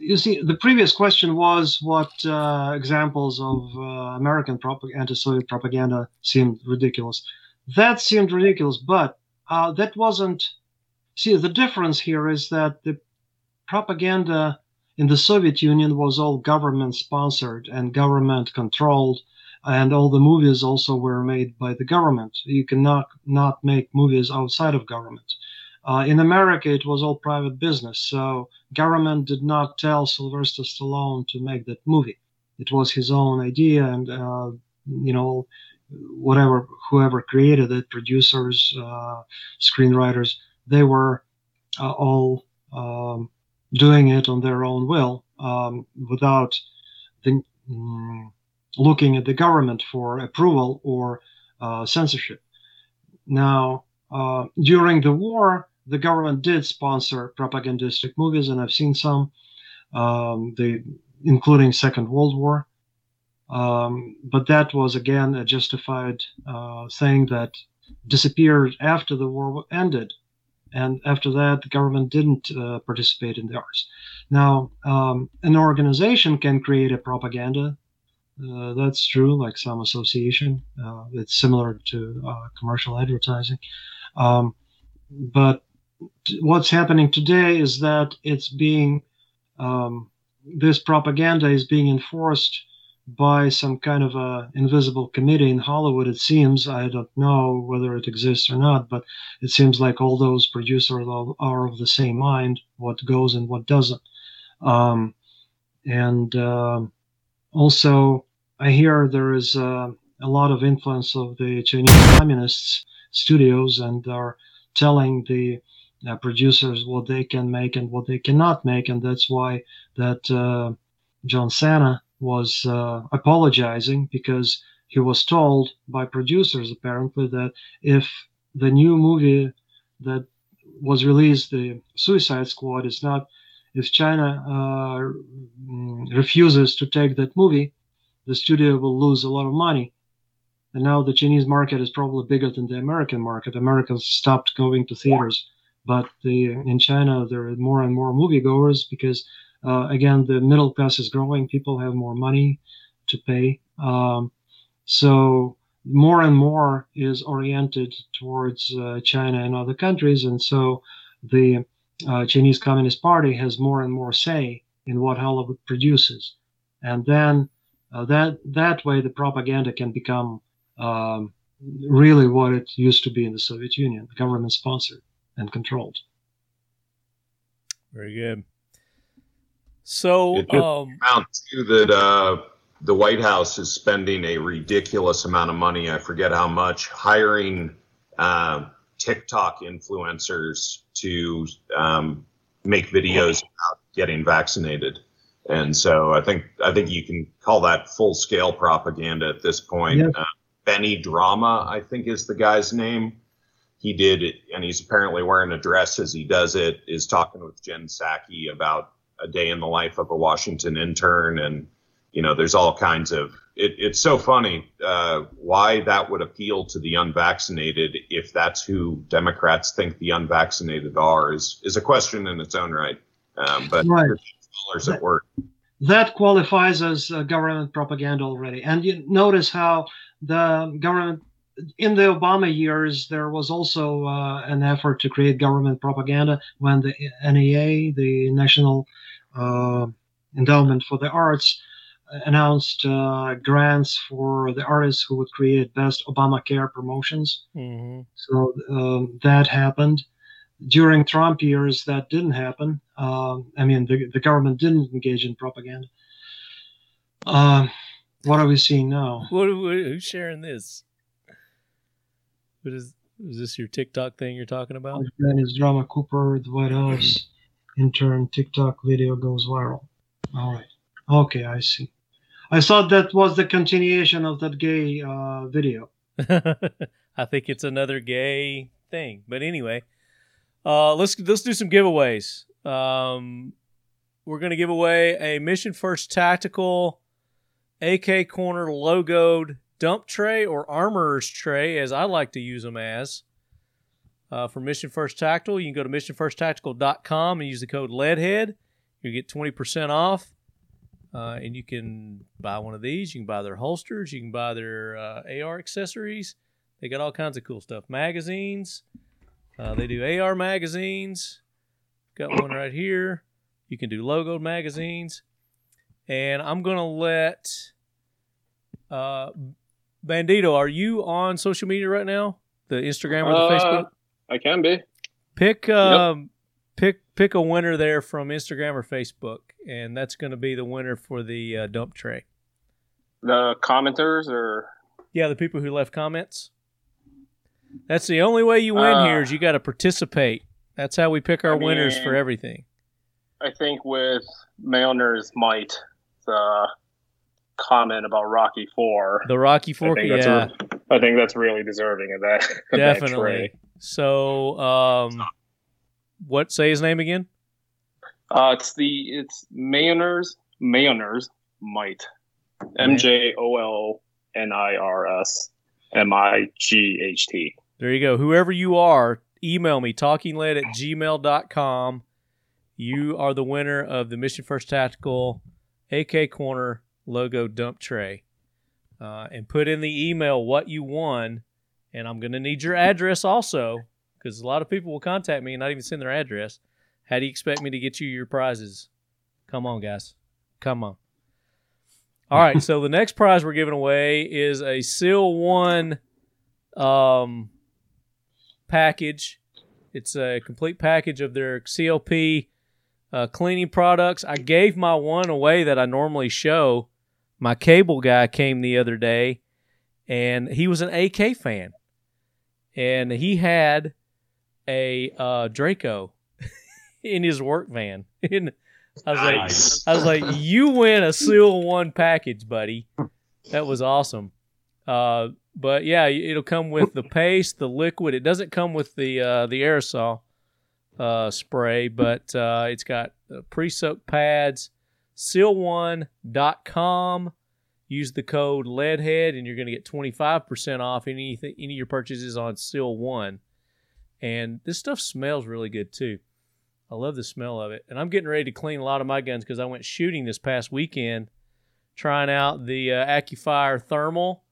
S4: you see, the previous question was what uh, examples of uh, American propag- anti-Soviet propaganda seemed ridiculous. That seemed ridiculous, but uh, that wasn't. See, the difference here is that the propaganda in the Soviet Union was all government sponsored and government controlled, and all the movies also were made by the government. You cannot not make movies outside of government. Uh, in America, it was all private business, so government did not tell Sylvester Stallone to make that movie. It was his own idea, and uh, you know, whatever whoever created it, producers, uh, screenwriters, they were uh, all um, doing it on their own will um, without the, mm, looking at the government for approval or uh, censorship. Now, uh, during the war, the government did sponsor propagandistic movies, and I've seen some, um, including Second World War. Um, but that was again a justified uh, thing that disappeared after the war ended, and after that, the government didn't uh, participate in the arts. Now, um, an organization can create a propaganda. Uh, that's true, like some association. Uh, it's similar to uh, commercial advertising. Um, but what's happening today is that it's being, um, this propaganda is being enforced by some kind of a invisible committee in Hollywood. It seems I don't know whether it exists or not, but it seems like all those producers are- of the same mind, what goes and what doesn't. Um, and um also, I hear there is uh, a lot of influence of the Chinese communists studios and are telling the uh, producers what they can make and what they cannot make, and that's why that uh, John Cena was uh, apologizing because he was told by producers apparently that if the new movie that was released, the Suicide Squad, is not if China uh, mm, refuses to take that movie, the studio will lose a lot of money. And now the Chinese market is probably bigger than the American market. Americans stopped going to theaters, but the, in China there are more and more moviegoers because, uh, again, the middle class is growing. People have more money to pay. Um, so more and more is oriented towards uh, China and other countries, and so the uh, Chinese Communist Party has more and more say in what Hollywood produces, and then uh, that that way the propaganda can become um, really what it used to be in the Soviet Union, government sponsored and controlled.
S5: Very good. So,
S3: It just
S5: um,
S3: amount too that uh, the White House is spending a ridiculous amount of money. I forget how much hiring uh, TikTok influencers to um, make videos about getting vaccinated. And so I think I think you can call that full scale propaganda at this point.
S4: Yeah.
S3: Uh, Benny Drama, I think, is the guy's name. He did it, and he's apparently wearing a dress as he does it. Is talking with Jen Psaki about a day in the life of a Washington intern, and you know, there's all kinds of. It, it's so funny uh, why that would appeal to the unvaccinated if that's who Democrats think the unvaccinated are is is a question in its own right. Um, but
S4: Right.
S3: dollars at work.
S4: that qualifies as uh, government propaganda already. And you notice how the government in the Obama years there was also uh, an effort to create government propaganda when the NEA, the National uh, Endowment for the Arts, announced uh, grants for the artists who would create best Obamacare promotions.
S5: hmm
S4: So um, that happened. During Trump years, that didn't happen. Um, I mean, the, the government didn't engage in propaganda. What are we seeing now?
S5: What, what, who's sharing this? What is is this your TikTok thing you're talking about?
S4: Then is Drama Cooper, the White House in intern TikTok video goes viral. All right. Okay, I see. I thought that was the continuation of that gay uh, video. <laughs>
S5: I think it's another gay thing. But anyway, uh, let's let's do some giveaways. Um, we're gonna give away a Mission First Tactical AK Korner logoed dump tray or armorer's tray, as I like to use them as. Uh, for Mission First Tactical, you can go to missionfirsttactical.com and use the code LEADHEAD. You get 20% off. Uh, and you can buy one of these. You can buy their holsters. You can buy their uh, AR accessories. They got all kinds of cool stuff. Magazines. Uh, they do AR magazines. Got one right here. You can do logo magazines. And I'm going to let uh, Bandito, are you on social media right now? The Instagram or the
S1: Uh,
S5: Facebook?
S1: I can be.
S5: Pick um, pick pick a winner there from Instagram or Facebook, and that's going to be the winner for the uh, dump tray.
S1: The commenters or
S5: Yeah, the people who left comments. That's the only way you win
S1: Uh,
S5: here is you got to participate. That's how we pick our
S1: I
S5: winners for everything.
S1: I think with Mjolnir's might the comment about Rocky Four.
S5: The Rocky
S1: I think that's
S5: yeah,
S1: re- I think that's really deserving of that. <laughs> of that
S5: definitely.
S1: tray.
S5: So, um, what? Say his name again.
S1: Uh, it's the it's Mjolnir's Mjolnir's might. M J O L N I R S M I G H T.
S5: There you go. Whoever you are, email me talkinglead at gmail.com. You are the winner of the Mission First Tactical AK Korner logo dump tray. Uh, and put in the email what you won. And I'm going to need your address also because a lot of people will contact me and not even send their address. How do you expect me to get you your prizes? Come on, guys. Come on. All right. so <laughs> the next prize we're giving away is a Seal 1 um, package. It's a complete package of their CLP uh, cleaning products. I gave my one away that I normally show. My cable guy came the other day, and he was an AK fan, and he had a uh, Draco <laughs> in his work van. <laughs> And I was
S6: Nice.
S5: like, I was like, you win a Seal One package, buddy. That was awesome. Uh, but yeah, it'll come with the paste, the liquid. It doesn't come with the uh, the aerosol uh, spray, but uh, it's got uh, pre-soaked pads. Seal1.com. Use the code LEADHEAD, and you're going to get 25% off anything, any of your purchases on Seal One. And this stuff smells really good too. I love the smell of it. And I'm getting ready to clean a lot of my guns because I went shooting this past weekend, trying out the uh, AccuFire Thermal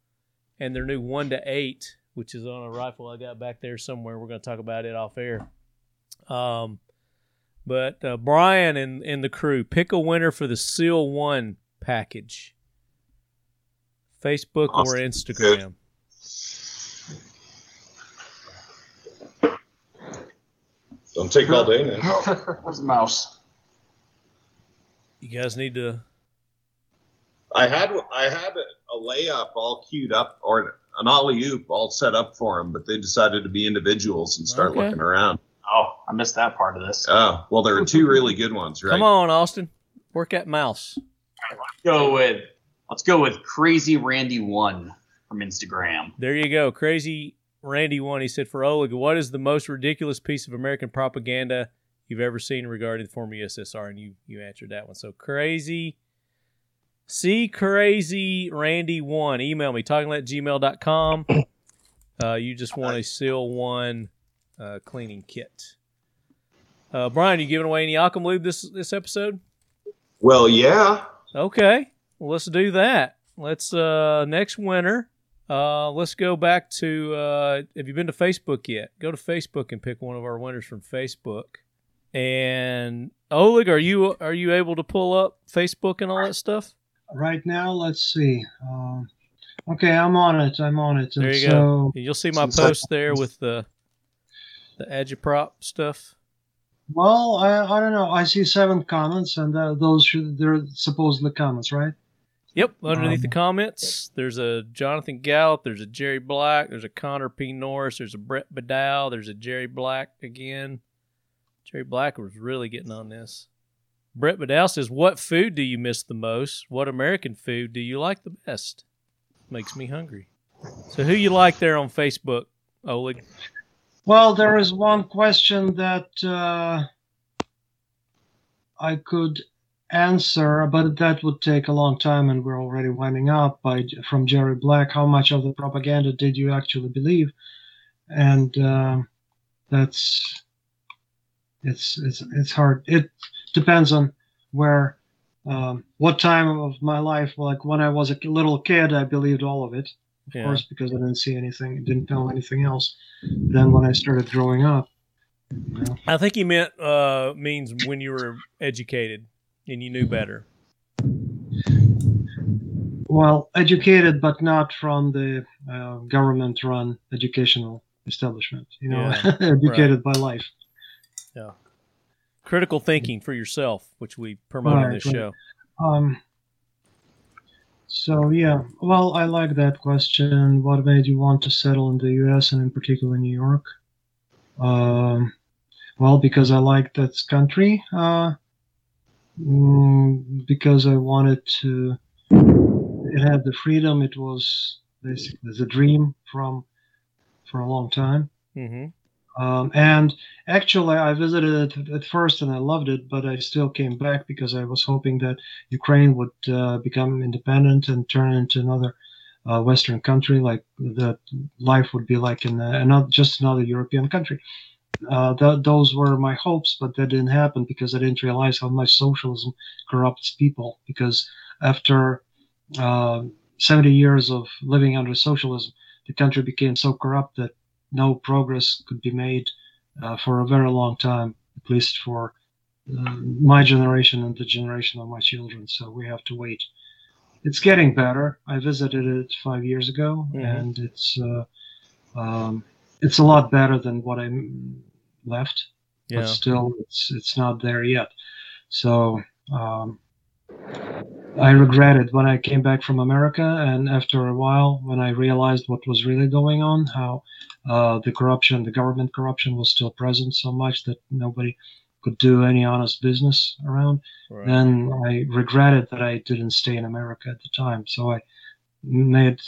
S5: and their new one to eight, which is on a rifle I got back there somewhere. We're going to talk about it off air. Um, but uh, Brian and, and the crew pick a winner for the Seal One package. Facebook or
S3: Awesome.
S5: Instagram.
S3: Don't take all day now. <laughs>
S6: Where's the mouse?
S5: You guys need to.
S3: I had I had a layup all queued up or an alley oop all set up for them, but they decided to be individuals and start
S5: Okay.
S3: looking around.
S6: Oh, I missed that part of this.
S3: Oh, well, there were two really good ones, right?
S5: Come on, Austin. Work at mouse.
S6: Let's Go with let's go with Crazy Randy One from Instagram.
S5: There you go. Crazy Randy one. He said for Oleg, what is the most ridiculous piece of American propaganda you've ever seen regarding the former USSR? And you you answered that one. So crazy. See crazy Randy one. Email me talking at gmail.com. Uh, you just want a seal one uh, cleaning kit. Uh, Brian, you giving away any Occam lube this this episode?
S3: Well, yeah.
S5: Okay, well, let's do that. Let's uh next winner. Uh, let's go back to. Uh, have you been to Facebook yet? Go to Facebook and pick one of our winners from Facebook. And Oleg, are you are you able to pull up Facebook and all that stuff?
S4: right now, let's see. Um, okay, I'm on it. I'm on it.
S5: There you
S4: so,
S5: go. You'll see my post there with the the agitprop stuff.
S4: Well, I, I don't know. I see seven comments, and uh, those should they're supposedly comments, right?
S5: Yep, underneath the
S4: Um,
S5: comments, there's a Jonathan Gallup, there's a Jerry Black, there's a Connor P. Norris, there's a Brett Badow, there's a Jerry Black again. Jerry Black was really getting on this. Brett Badow says, What food do you miss the most? What American food do you like the best? Makes me hungry. So who you like there on Facebook, Oleg?
S4: Well, there is one question that uh, I could answer, but that would take a long time, and we're already winding up. By from Jerry Black, how much of the propaganda did you actually believe? And uh, that's it's it's it's hard. It depends on where, um, what time of my life. Like when I was a little kid, I believed all of it, of
S5: Yeah.
S4: course, because I didn't see anything, didn't know anything else. Then when I started growing up, you know,
S5: I think he meant uh, means when you were educated and you knew better.
S4: well, educated, but not from the uh, government-run educational establishment. You know,
S5: Yeah, <laughs>
S4: educated by life.
S5: Yeah. Critical thinking for yourself, which we promote on this
S4: right.
S5: show.
S4: Um. So yeah, well, I like that question. What made you want to settle in the U.S. and in particular New York? Um, well, because I like that country. Uh, mm, because I wanted to. It had the freedom. It was basically the dream from for a long time.
S5: Mm-hmm.
S4: Um, and actually, I visited it at first and I loved it, but I still came back because I was hoping that Ukraine would uh, become independent and turn into another uh, Western country, like that life would be like in a, another, just another European country. Uh, th- those were my hopes, but that didn't happen because I didn't realize how much socialism corrupts people. Because after uh, 70 years of living under socialism, the country became so corrupt that no progress could be made uh, for a very long time, at least for uh, my generation and the generation of my children. So we have to wait. It's getting better. I visited it five years ago,
S5: Mhm.
S4: and it's uh, um, it's a lot better than what I left.
S5: Yeah.
S4: But still, it's it's not there yet. So um, I regretted when I came back from America, and after a while, when I realized what was really going on, how uh, the corruption, the government corruption, was still present so much that nobody could do any honest business around,
S5: Right.
S4: then I regretted that I didn't stay in America at the time. So I made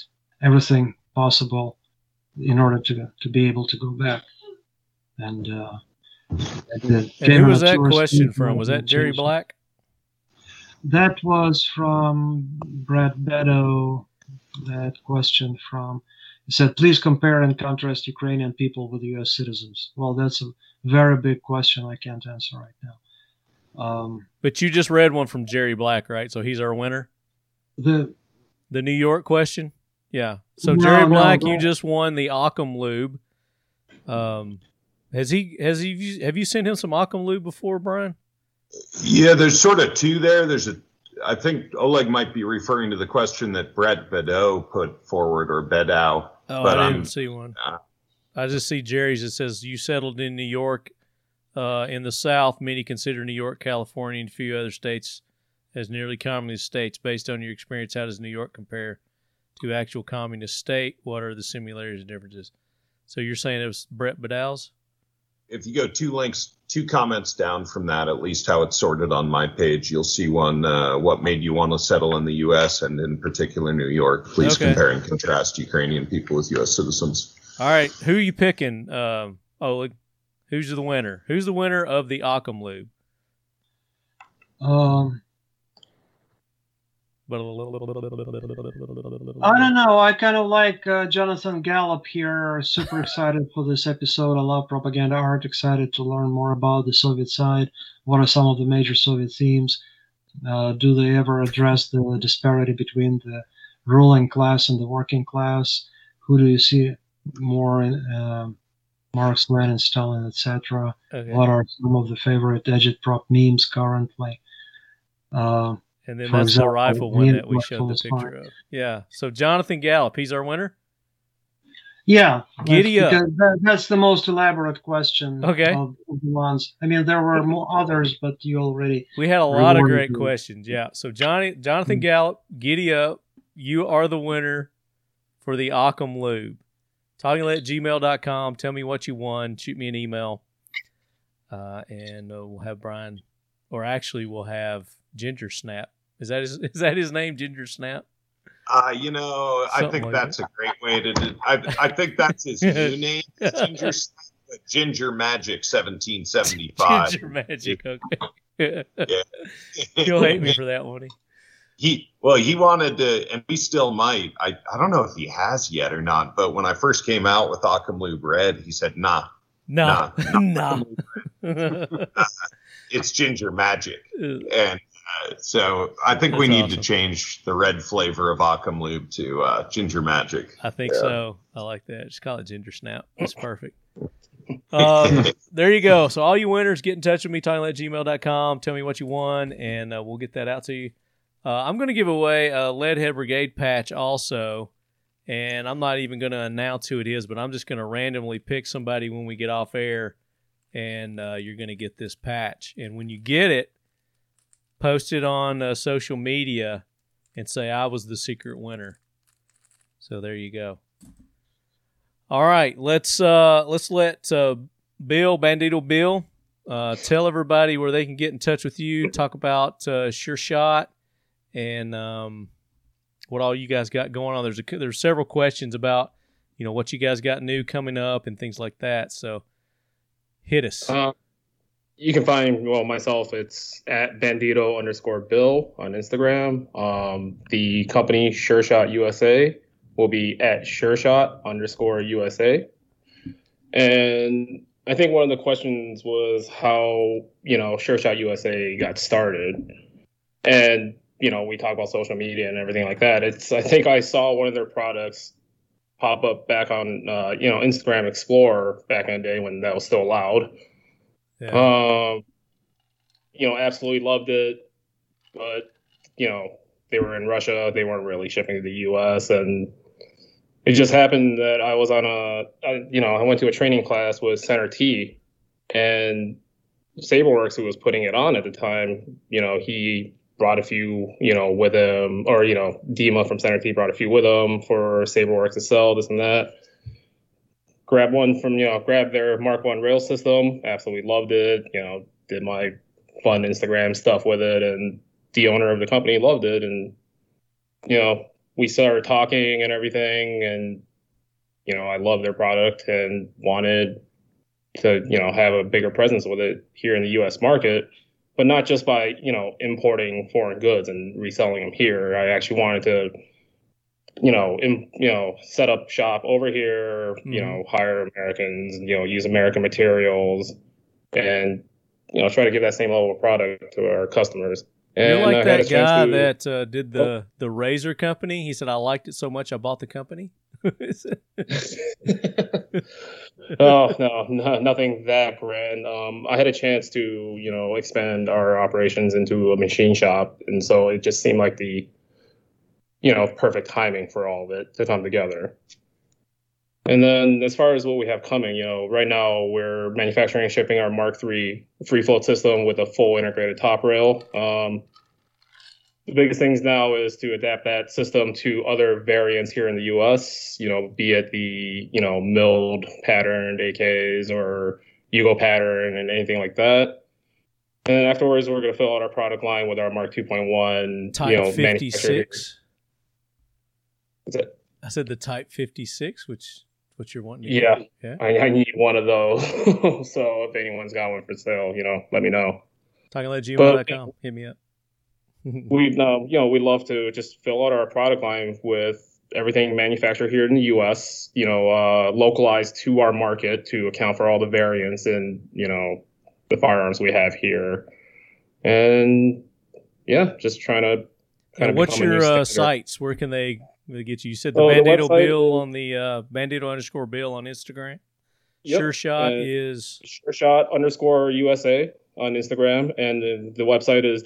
S4: everything possible in order to to be able to go back. And uh,
S5: And who was that question from? Was that Jerry. Black?
S4: That was from Brad Beddow. That question from he said, please compare and contrast Ukrainian people with U.S. citizens. Well, that's a very big question. I can't answer right now. Um,
S5: But you just read one from Jerry Black, right? So he's our winner.
S4: the
S5: The New York question. Yeah. So
S4: No,
S5: Jerry
S4: no,
S5: Black,
S4: no.
S5: you just won the Occam Lube. Um, has he? Has he? Have you sent him some Occam Lube before, Brian?
S3: Yeah, there's sort of two there. There's a, I think Oleg might be referring to the question that Brett Bedeau put forward or Bedow.
S5: Oh,
S3: but
S5: I didn't see one.
S3: uh,
S5: I just see Jerry's. It says you settled in New York, uh, in the South. Many consider New York, California, and a few other states as nearly communist states. Based on your experience, how does New York compare to actual communist state? What are the similarities and differences? So you're saying it was Brett Bedow's?
S3: if you go two links, two comments down from that, at least how it's sorted on my page, you'll see one. Uh, what made you want to settle in the U.S. and in particular New York? Please
S5: Okay.
S3: compare and contrast Ukrainian people with U.S. citizens.
S5: All right, who are you picking, um, Oleg? Who's the winner? Who's the winner of the Occam Lube?
S4: um,
S5: I
S4: don't know. I kind of like uh, Jonathan Gallup here. Super <laughs> excited for this episode. I love propaganda art. Excited to learn more about the Soviet side. What are some of the major Soviet themes? Uh, do they ever address the disparity between the ruling class and the working class? Who do you see more in um Marx, Lenin, Stalin, etc.?
S5: Okay.
S4: What are some of the favorite agitprop memes currently?
S5: And then that's the rifle one that we showed the picture of. Yeah. So Jonathan Gallup, he's our winner.
S4: Yeah,
S5: Giddy
S4: that's
S5: up.
S4: That, that's the most elaborate question.
S5: Okay.
S4: Of, of the ones. I mean, there were more others, but you already.
S5: We had a lot of great questions. Yeah. So Johnny Jonathan
S4: Mm.
S5: Gallup, giddy up. You are the winner for the Occam Lube. Talkinglay at gmail.com. Tell me what you won. Shoot me an email. Uh, and uh, we'll have Brian, or actually, we'll have Ginger Snap. Is that his, <laughs> is that his name, Ginger Snap?
S3: Uh, you know, I think
S5: like
S3: that's a great way to. Do, I, I think that's his <laughs> new name, Ginger, Snap, Ginger Magic, seventeen seventy five.
S5: Ginger Magic. Okay. He'll <laughs> hate me for that one.
S3: He well, he wanted to, and we still might. I, I don't know if he has yet or not. But when I first came out with Occam Lube Red, he said, "Nah,
S5: Nah.
S3: Nah.
S5: Nah.
S3: it's Ginger Magic." And uh, so I think we need
S5: awesome.
S3: to change the red flavor of Occam Lube to uh, Ginger Magic.
S5: I think
S3: Yeah.
S5: so. I like that. Just call it Ginger Snap. It's <laughs> perfect. Um, there you go. So all you winners, get in touch with me, talking at gmail.com. Tell me what you won, and uh, we'll get that out to you. Uh, I'm going to give away a Leadhead Brigade patch also, and I'm not even going to announce who it is, but I'm just going to randomly pick somebody when we get off air, and uh, you're going to get this patch. And when you get it, post it on uh, social media and say I was the secret winner. So there you go. All right, let's uh let's let uh Bill Bandito Bill uh tell everybody where they can get in touch with you, talk about uh Sureshot and um what all you guys got going on. There's a there's several questions about you know what you guys got new coming up and things like that. So hit us.
S1: Uh, you can find well myself. It's at Bandito underscore Bill on Instagram. Um, the company Sureshot USA will be at Sureshot underscore USA. And I think one of the questions was how you know Sureshot USA got started, and you know we talk about social media and everything like that. It's I think I saw one of their products pop up back on uh, you know Instagram Explorer back in the day when that was still allowed. Um, you know, absolutely loved it, but you know, they were in Russia. They weren't really shipping to the U.S. and it just happened that I was on a, you know, I went to a training class with Center T, and SableWorks, who was putting it on at the time, you know, he brought a few, you know, with him, or you know, Dima from Center T brought a few with him for SableWorks to sell this and that grab one from you know grab their mark one rail system. Absolutely loved it you know did my fun instagram stuff with it and the owner of the company loved it and you know we started talking and everything and you know i love their product and wanted to you know have a bigger presence with it here in the us market but not just by you know importing foreign goods and reselling them here. I actually wanted to you know, in, you know, set up shop over here, you know, hire Americans, you know, use American materials, and you know, try to give that same level of product to our customers. And
S5: You're like
S1: I
S5: that guy
S1: to-
S5: that uh, did the the razor company. He said I liked it so much I bought the company. <laughs>
S1: oh no, no, nothing that grand. Um, I had a chance to, you know, expand our operations into a machine shop, and so it just seemed like the, you know perfect timing for all of it to come together. And then as far as what we have coming, you know, right now we're manufacturing and shipping our Mark III free float system with a full integrated top rail. Um, the biggest things now is to adapt that system to other variants here in the U.S. You know, be it the you know milled patterned AKs or Yugo pattern and anything like that. And then afterwards, we're going to fill out our product line with our Mark 2.1.
S5: Type
S1: you know,
S5: 56.
S1: What's it?
S5: I said the Type 56, which what you're wanting.
S1: yeah,
S5: yeah.
S1: I, I, need one of those. <laughs> so if anyone's got one for sale, you know, let me know.
S5: TalkingLedGO.com. Hit me up. <laughs>
S1: we um, you know we love to just fill out our product line with everything manufactured here in the U.S. You know, uh, localized to our market to account for all the variants and you know the firearms we have here, and yeah, just trying to. Kind
S5: yeah,
S1: of
S5: what's your uh, sites? Where can they they get you? You said the
S1: Oh,
S5: Bandito
S1: website
S5: Bill
S1: is-
S5: on the uh, Bandito underscore Bill on Instagram.
S1: Yep.
S5: Sureshot
S1: Uh,
S5: is
S1: Sureshot underscore USA on Instagram, and the, the website is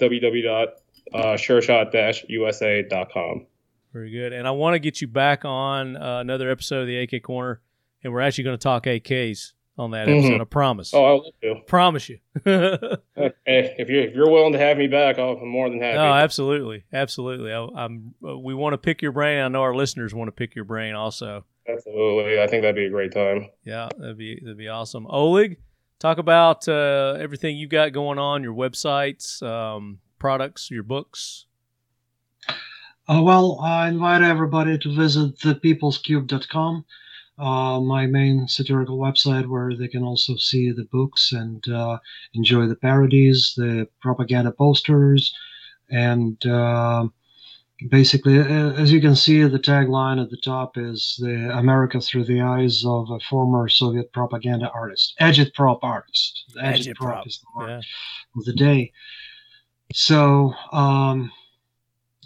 S1: uh, sureshot-usa.com.
S5: Very good. And I want to get you back on uh, another episode of the AK Korner, and we're actually going to talk AKs on that
S1: Mhm.
S5: episode. I promise.
S1: Oh, I love to.
S5: Promise you. no, <laughs>
S1: Hey, if you're if you're willing to have me back, I'll, I'm more than happy.
S5: Oh, absolutely, absolutely. I, I'm. Uh, we want to pick your brain. I know our listeners want to pick your brain also.
S1: Absolutely, I think that'd be a great time.
S5: Yeah, that'd be that'd be awesome. Oleg, talk about uh, everything you've got going on, your websites, um, products, your books.
S4: Uh, well, I invite everybody to visit thepeoplescube.com, uh, my main satirical website, where they can also see the books and uh, enjoy the parodies, the propaganda posters, and uh, basically, as you can see, the tagline at the top is the America through the eyes of a former Soviet propaganda artist, agitprop artist. The
S5: Agitprop,
S4: is the word
S5: Yeah.
S4: of the day. So um,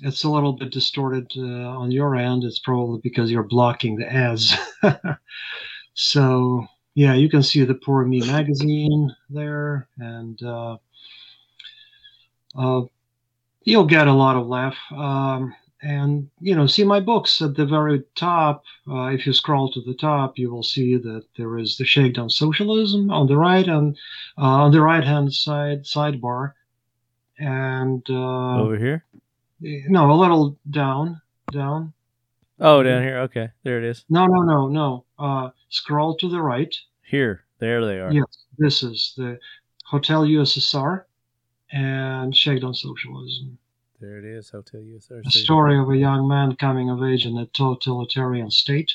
S4: it's a little bit distorted uh, on your end. It's probably because you're blocking the ads. <laughs> so yeah, you can see the Poor Me magazine there, and uh, uh, you'll get a lot of laugh. Um, and you know, see my books at the very top. Uh, if you scroll to the top, you will see that there is the Shakedown Socialism on the right, and uh, on the right hand side sidebar, and uh,
S5: Over here.
S4: No, a little down, down.
S5: Oh, down here. Okay, there it is.
S4: No, no, no, no. Uh, scroll to the right.
S5: Here, there they are.
S4: Yes, this is the Hotel USSR and Shakedown Socialism.
S5: There it is. Hotel USSR.
S4: A story of a young man coming of age in a totalitarian state.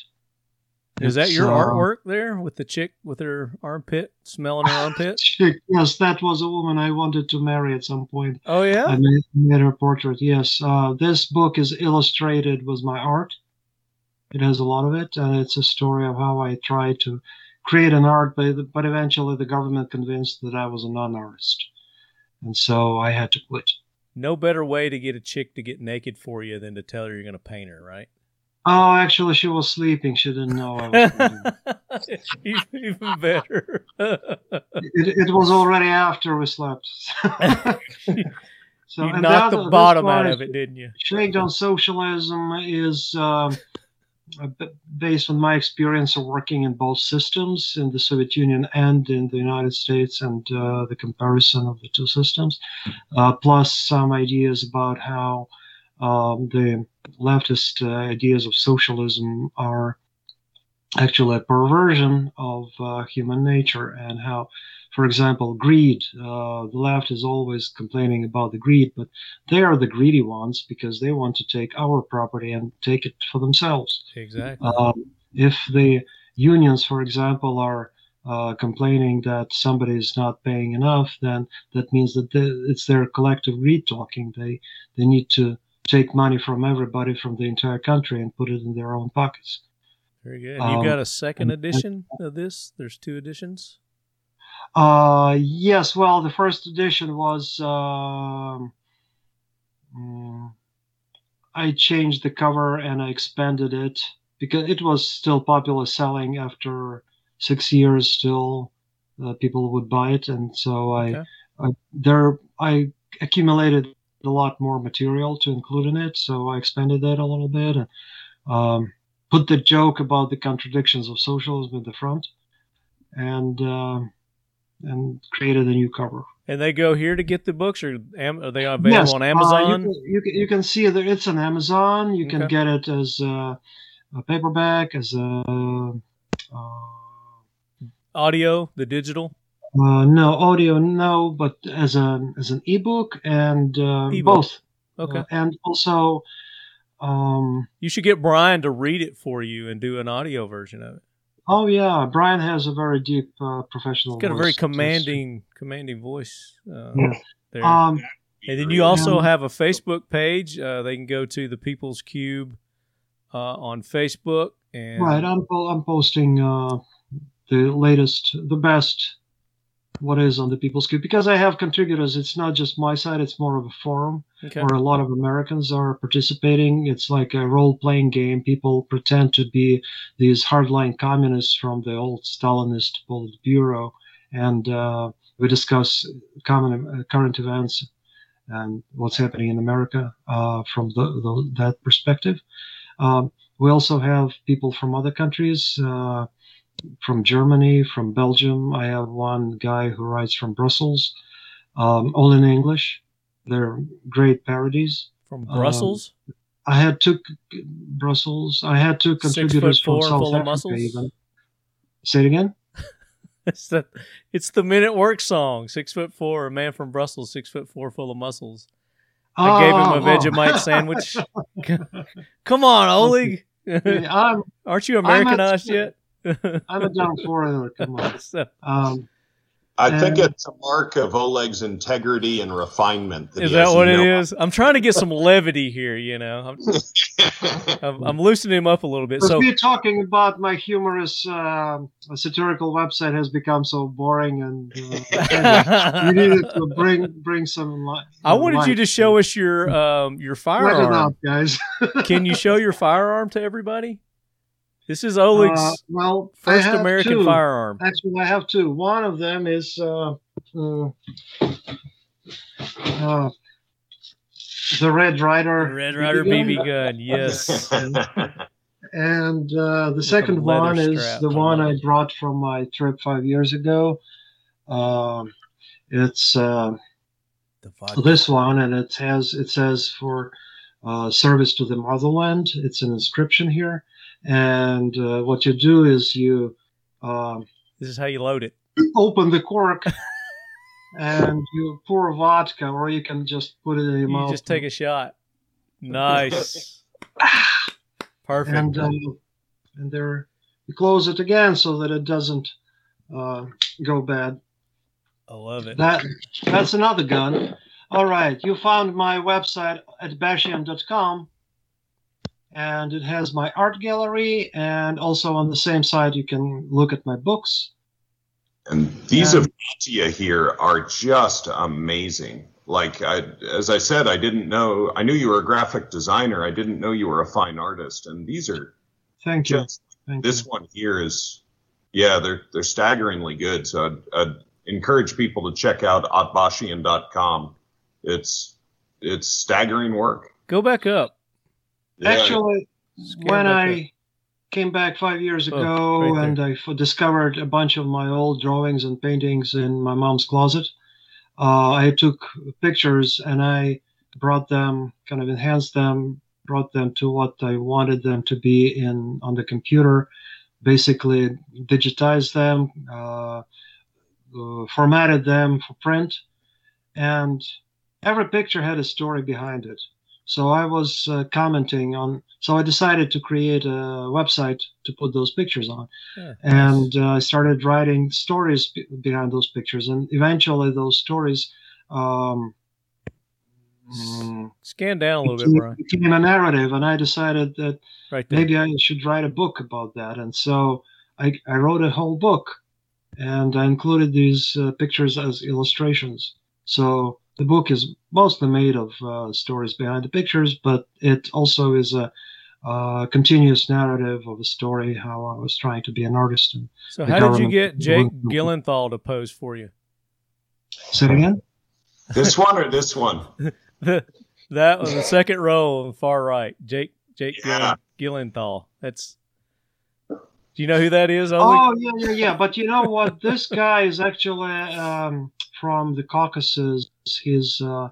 S5: Is that your
S4: uh,
S5: artwork there with the chick with her armpit smelling her armpit? <laughs>
S4: Chick, yes, that was a woman I wanted to marry at some point.
S5: Oh yeah.
S4: I made, made her portrait. Yes, uh, this book is illustrated with my art. It has a lot of it, and it's a story of how I tried to create an art, but, but eventually the government convinced that I was a non-artist, and so I had to quit.
S5: No better way to get a chick to get naked for you than to tell her you're going to paint her, right?
S4: Oh, actually, she was sleeping. She didn't know I was. <laughs>
S5: even, even better. <laughs>
S4: it, it was already after we slept. <laughs> so
S5: you knocked the
S4: other-
S5: bottom out of it, didn't you?
S4: Shakedown Socialism is um, uh, based on my experience of working in both systems in the Soviet Union and in the United States and uh, the comparison of the two systems, uh, plus some ideas about how um, the leftist uh, ideas of socialism are actually a perversion of uh, human nature and how for example greed uh, the left is always complaining about the greed but they are the greedy ones because they want to take our property and take it for themselves
S5: Exactly.
S4: um, if the unions for example are uh, complaining that somebody is not paying enough then that means that they, it's their collective greed talking they they need to take money from everybody from the entire country and put it in their own pockets
S5: Very good.
S4: Um,
S5: got a second
S4: and-
S5: edition of this? There's two editions.
S4: Uh, yes. Well, the first edition was. Um, mm, I changed the cover and I expanded it because it was still popular selling after six years. Still, uh, people would buy it, and so I,
S5: Okay.
S4: I there I accumulated a lot more material to include in it. So I expanded that a little bit and um, put the joke about the contradictions of socialism at the front, and. Um, and created a new cover.
S5: And they go here to get the books, or am, are they available
S4: Yes,
S5: on
S4: uh,
S5: Amazon?
S4: you, can, you, can, you can see that it's on Amazon. You can
S5: Okay.
S4: get it as a, a paperback, as a uh,
S5: Audio, the digital.
S4: Uh, no audio, no, but as a as an ebook and uh,
S5: Ebook.
S4: both.
S5: Okay.
S4: Uh, and also, um,
S5: you should get Brian to read it for you and do an audio version of it.
S4: oh yeah, Brian has a very deep uh, professional.
S5: He's got a very commanding, commanding voice. Uh,
S4: Yeah.
S5: there.
S4: Um,
S5: and then you also have a Facebook page. Uh, they can go to the People's Cube uh, on Facebook. And
S4: Right, I'm I'm posting uh, the latest, the best, what is on the People's Cube because I have contributors. It's not just my site; it's more of a forum
S5: Okay.
S4: where a lot of Americans are participating. It's like a role-playing game. People pretend to be these hardline communists from the old Stalinist Politburo, and uh, we discuss common uh, current events and what's happening in America uh, from the, the, that perspective. Um, we also have people from other countries, uh, from Germany, from Belgium. I have one guy who writes from Brussels, um, all in English. They're great parodies.
S5: From
S4: Um,
S5: Brussels.
S4: I had two Brussels. I had two contributors
S5: four,
S4: from South
S5: full of
S4: Africa.
S5: muscles?
S4: Even. Say it again. <laughs>
S5: it's the it's the Men at Work song. Six foot four, a man from Brussels, six foot four, full of muscles. I gave him a
S4: Oh, oh.
S5: Vegemite sandwich. <laughs> <laughs> Come on, Oleg.
S4: I'm
S5: Aren't you
S4: I'm a-
S5: Americanized yet?
S4: I'm a down foreigner. Come on.
S5: So,
S4: Um,
S3: I think it's a mark of Oleg's integrity and refinement.
S5: is that what it
S3: no-
S5: is? I'm trying to get some levity here. You know, I'm, <laughs> I'm, I'm loosening him up a little bit.
S4: Because
S5: So
S4: we're talking about my humorous um satirical website has become so boring, and uh, <laughs> we needed to bring bring some. Li-
S5: I wanted you to show us your um your
S4: Let it
S5: firearm.
S4: out, guys. <laughs>
S5: Can you show your firearm to everybody? This is Oleg's
S4: Uh, well,
S5: first American
S4: two.
S5: firearm.
S4: Actually, I have two. One of them is uh, uh, uh, the Red Rider.
S5: The Red Rider
S4: BB
S5: BB gun. Yes. <laughs>
S4: And uh, the second
S5: leather
S4: one is the one I brought from my trip five years ago. Um, it's uh,
S5: The
S4: this one, and it has it says for uh, service to the motherland. It's an inscription here, and uh, what you do is you um,
S5: This is how you load it.
S4: open the cork. And you pour vodka, or you can just put it in your
S5: You
S4: mouth.
S5: just take a shot. Nice. <sighs> Perfect.
S4: and um, and there you close it again so that it doesn't uh, go bad.
S5: I love it.
S4: That that's another gun. All right, you found my website atbashian.com, and it has my art gallery, and also on the same side you can look at my books.
S3: And these
S4: Yeah.
S3: of Katia here are just amazing. Like I, as I said, I didn't know. I knew you were a graphic designer. I didn't know you were a fine artist. And these are
S4: Thank you.
S3: just
S4: Thank
S3: this
S4: you.
S3: one here is, yeah, they're they're staggeringly good. So I'd, I'd encourage people to check out atbashian.com. It's it's staggering work.
S5: Go back up.
S3: Yeah,
S4: Actually,
S5: Scale
S4: when
S5: back
S4: I came back five years
S5: Oh,
S4: ago
S5: right
S4: and I f- discovered a bunch of my old drawings and paintings in my mom's closet, uh, I took pictures and I brought them, kind of enhanced them, brought them to what I wanted them to be in on the computer. Basically, digitized them, uh, uh, formatted them for print, and every picture had a story behind it. So I was uh, commenting on. So I decided to create a website to put those pictures on,
S5: Yeah.
S4: and uh, I started writing stories be- behind those pictures, and eventually those stories um, mm,
S5: Scan down a little bit,
S4: became,
S5: Brian.
S4: became a narrative, and I decided that
S5: Right
S4: maybe I should write a book about that, and so I, I wrote a whole book, and I included these uh, pictures as illustrations. So the book is mostly made of uh, stories behind the pictures, but it also is a, uh continuous narrative of a story how I was trying to be an artist. And
S5: So how did you get Jake Gillenthal to pose for you?
S4: say it again.
S3: this one or this one? <laughs>
S5: The, that was the second row on the far right. Jake Jake
S3: Yeah.
S5: Gillenthal. That's. Do you know who that is? Oleg?
S4: Oh yeah, yeah, yeah. But you know what? This guy is actually um, from the Caucasus. He's uh,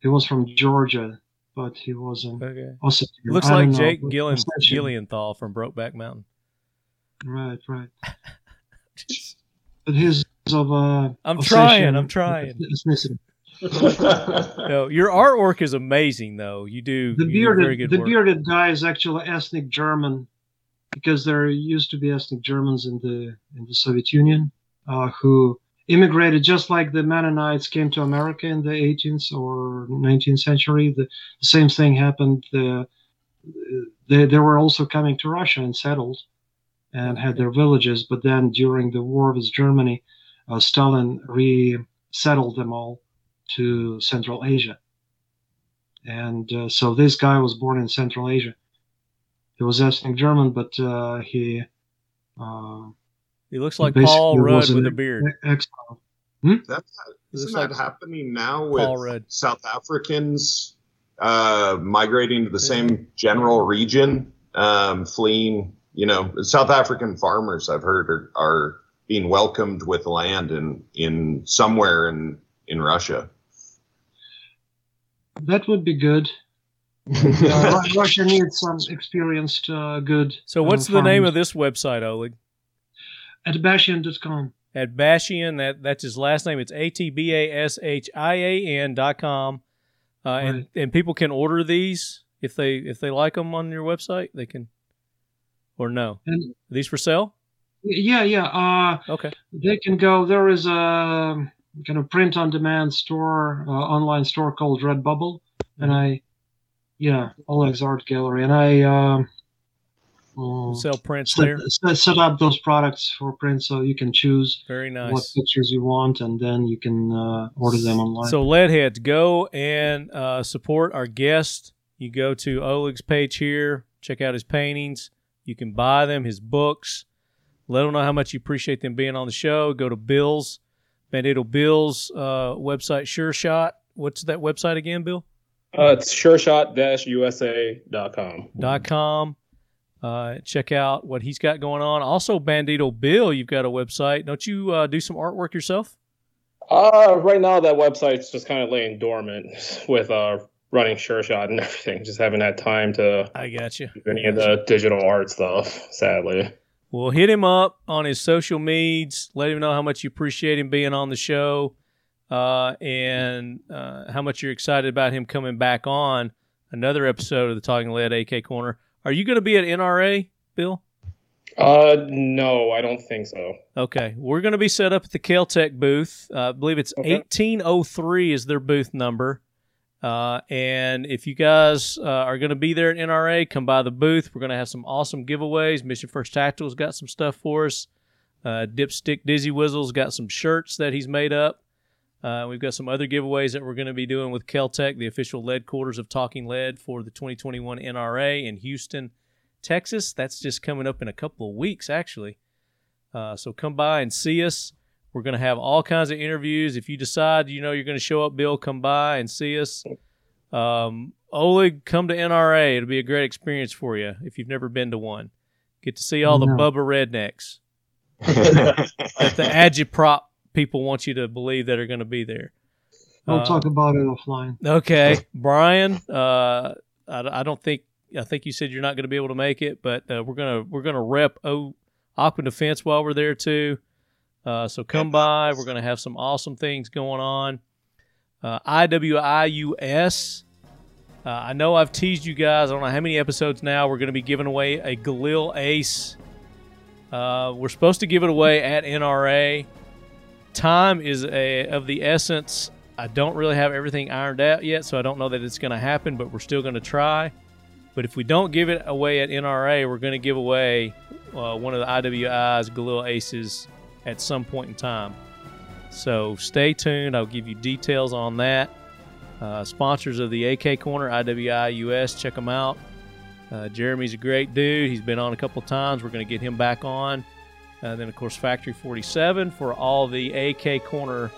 S4: he was from Georgia, but he was in
S5: Okay.
S4: Ossetia.
S5: Looks
S4: I
S5: like
S4: know,
S5: Jake
S4: but
S5: Gillen,
S4: Ossetia.
S5: Gillienthal from Brokeback Mountain.
S4: Right, right. <laughs> But he's of uh.
S5: I'm
S4: Ossetian
S5: trying, I'm trying.
S4: ethnicity. <laughs>
S5: No, your artwork is amazing, though. You do
S4: The
S5: you do very
S4: bearded,
S5: good
S4: the
S5: work.
S4: bearded guy is actually ethnic German, because there used to be ethnic Germans in the in the Soviet Union, uh, who immigrated just like the Mennonites came to America in the 18th or 19th century. The, the same thing happened. The, they they were also coming to Russia and settled, and had their villages. But then during the war with Germany, uh, Stalin resettled them all to Central Asia. And uh, so this guy was born in Central Asia. He was ethnic German, but uh, he uh,
S5: He looks like
S4: basically
S5: Paul Rudd with
S4: an
S5: a beard.
S4: exile.
S3: That's Isn't that
S5: like
S3: happening now with South Africans uh, migrating to the same general region, um, fleeing? You know, South African farmers I've heard are, are being welcomed with land in in somewhere in in Russia.
S4: That would be good. <laughs> Uh, Russia needs some experienced, uh, good.
S5: So what's
S4: uh,
S5: the name of this website, Oleg?
S4: Atbashian.com.
S5: At Bashian, that that's his last name. It's A T B A S H I A N dot com, uh, and
S4: Right.
S5: and people can order these if they if they like them on your website. They can, or no?
S4: And
S5: Are these for sale?
S4: yeah, yeah. Uh,
S5: Okay.
S4: they can go. There is a kind of print-on-demand store, uh, online store called Redbubble, and I, yeah, Oleg's Art Gallery, and I um, um,
S5: Sell prints
S4: set,
S5: there.
S4: set, set up those products for print, so you can choose
S5: Very nice what
S4: pictures you want, and then you can uh, order them online.
S5: So leadheads, go and uh, support our guest. You go to Oleg's page here, check out his paintings. You can buy them, his books. Let them know how much you appreciate them being on the show. Go to Bill's, Bandito Bill's uh, website, Sureshot. What's that website again, Bill?
S1: Uh, it's sureshot-usa.com.
S5: Dot com. Uh, check out what he's got going on. Also, Bandito Bill, you've got a website. Don't you uh, do some artwork yourself?
S1: Uh, right now that website's just kind of laying dormant <laughs> with uh running Sureshot and <laughs> everything. Just haven't had time to
S5: I got you.
S1: do any of the digital art stuff, sadly.
S5: Well, hit him up on his social medias. Let him know how much you appreciate him being on the show, uh, and uh, how much you're excited about him coming back on another episode of the Talking Lead AK Korner. Are you going to be at NRA, Bill?
S1: Uh, no, I don't think so.
S5: Okay, we're going to be set up at the Keltec booth. Uh, I believe it's
S1: Okay.
S5: 1803 is their booth number. Uh, and if you guys uh, are going to be there at NRA, come by the booth. We're going to have some awesome giveaways. Mission First Tactical's got some stuff for us. Uh, Dipstick Dizzy Whizzle's got some shirts that he's made up. Uh, we've got some other giveaways that we're going to be doing with Keltec, the official lead quarters of Talking Lead for the 2021 NRA in Houston, Texas. That's just coming up in a couple of weeks, actually. Uh, so come by and see us. We're going to have all kinds of interviews. If you decide, you know, you're going to show up, Bill, come by and see us. Um, Oleg, come to NRA. It'll be a great experience for you if you've never been to one. Get to see all the
S4: No.
S5: Bubba rednecks <laughs> that the agitprop people want you to believe that are going to be there.
S4: We'll
S5: Uh,
S4: talk about it offline.
S5: Okay, Brian. Uh, I, I don't think I think you said you're not going to be able to make it, but uh, we're gonna we're gonna rep o, Occam Defense while we're there too. Uh, so come by. We're gonna have some awesome things going on. Uh, IWI US. Uh, I know I've teased you guys. I don't know how many episodes now. We're going to be giving away a Galil Ace. Uh, we're supposed to give it away at NRA. Time is a, of the essence. I don't really have everything ironed out yet, so I don't know that it's going to happen, but we're still going to try. But if we don't give it away at NRA, we're going to give away uh, one of the IWI's Galil Aces at some point in time. So stay tuned. I'll give you details on that. Uh, sponsors of the AK Korner, IWI US, check them out. Uh, Jeremy's a great dude. He's been on a couple times. We're going to get him back on. And then, of course, Factory 47 for all the AK Korner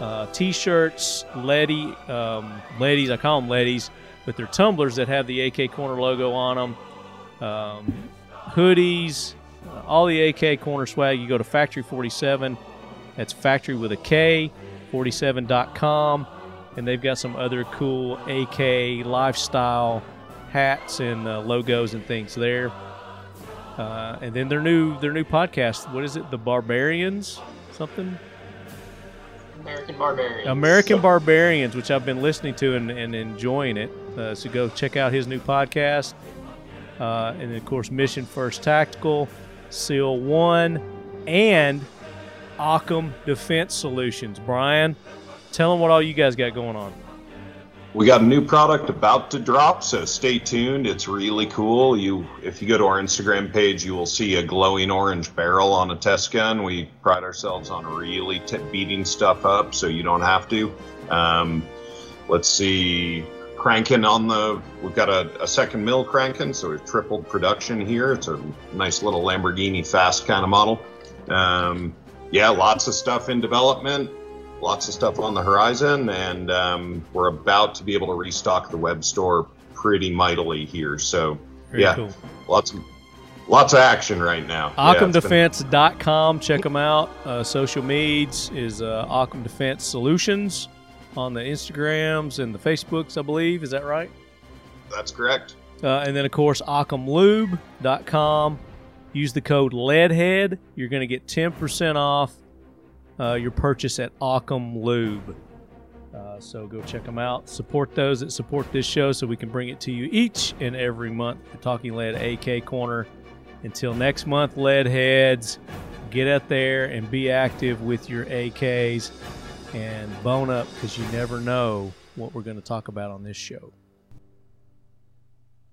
S5: uh, t-shirts, leady, um, ladies. I call them ladies, but they're tumblers that have the AK Korner logo on them. Um, hoodies, uh, all the AK Korner swag. You go to Factory 47. That's factory with a K, 47.com, and they've got some other cool AK lifestyle hats and uh, logos and things there. Uh, and then their new their new podcast. What is it? The Barbarians, something.
S7: American Barbarians.
S5: American Barbarians, which I've been listening to and, and enjoying it. Uh, so go check out his new podcast. Uh, and then, of course, Mission First Tactical, SEAL One, and Occam Defense Solutions. Brian, tell them what all you guys got going on.
S3: We got a new product about to drop, so stay tuned. It's really cool. You, if you go to our Instagram page, you will see a glowing orange barrel on a test gun. We pride ourselves on really t- beating stuff up, so you don't have to. Um, let's see, cranking on the. We've got a, a second mill cranking, so we've tripled production here. It's a nice little Lamborghini fast kind of model. Um, yeah, lots of stuff in development lots of stuff on the horizon, and um, we're about to be able to restock the web store pretty mightily here. So
S5: Very
S3: yeah,
S5: cool.
S3: lots of lots of action right now. Yeah, been-
S5: OccamDefense.com. Check them out. Uh, social medias is uh, Occam Defense Solutions on the Instagrams and the Facebooks, I believe. Is that right?
S3: that's correct.
S5: Uh, and then, of course, OccamLube.com. Use the code LEADHEAD. You're going to get 10% off uh, your purchase at Occam Lube. Uh, so go check them out. Support those that support this show so we can bring it to you each and every month. The Talking Lead AK Korner. Until next month, lead heads, get out there and be active with your AKs and bone up because you never know what we're going to talk about on this show.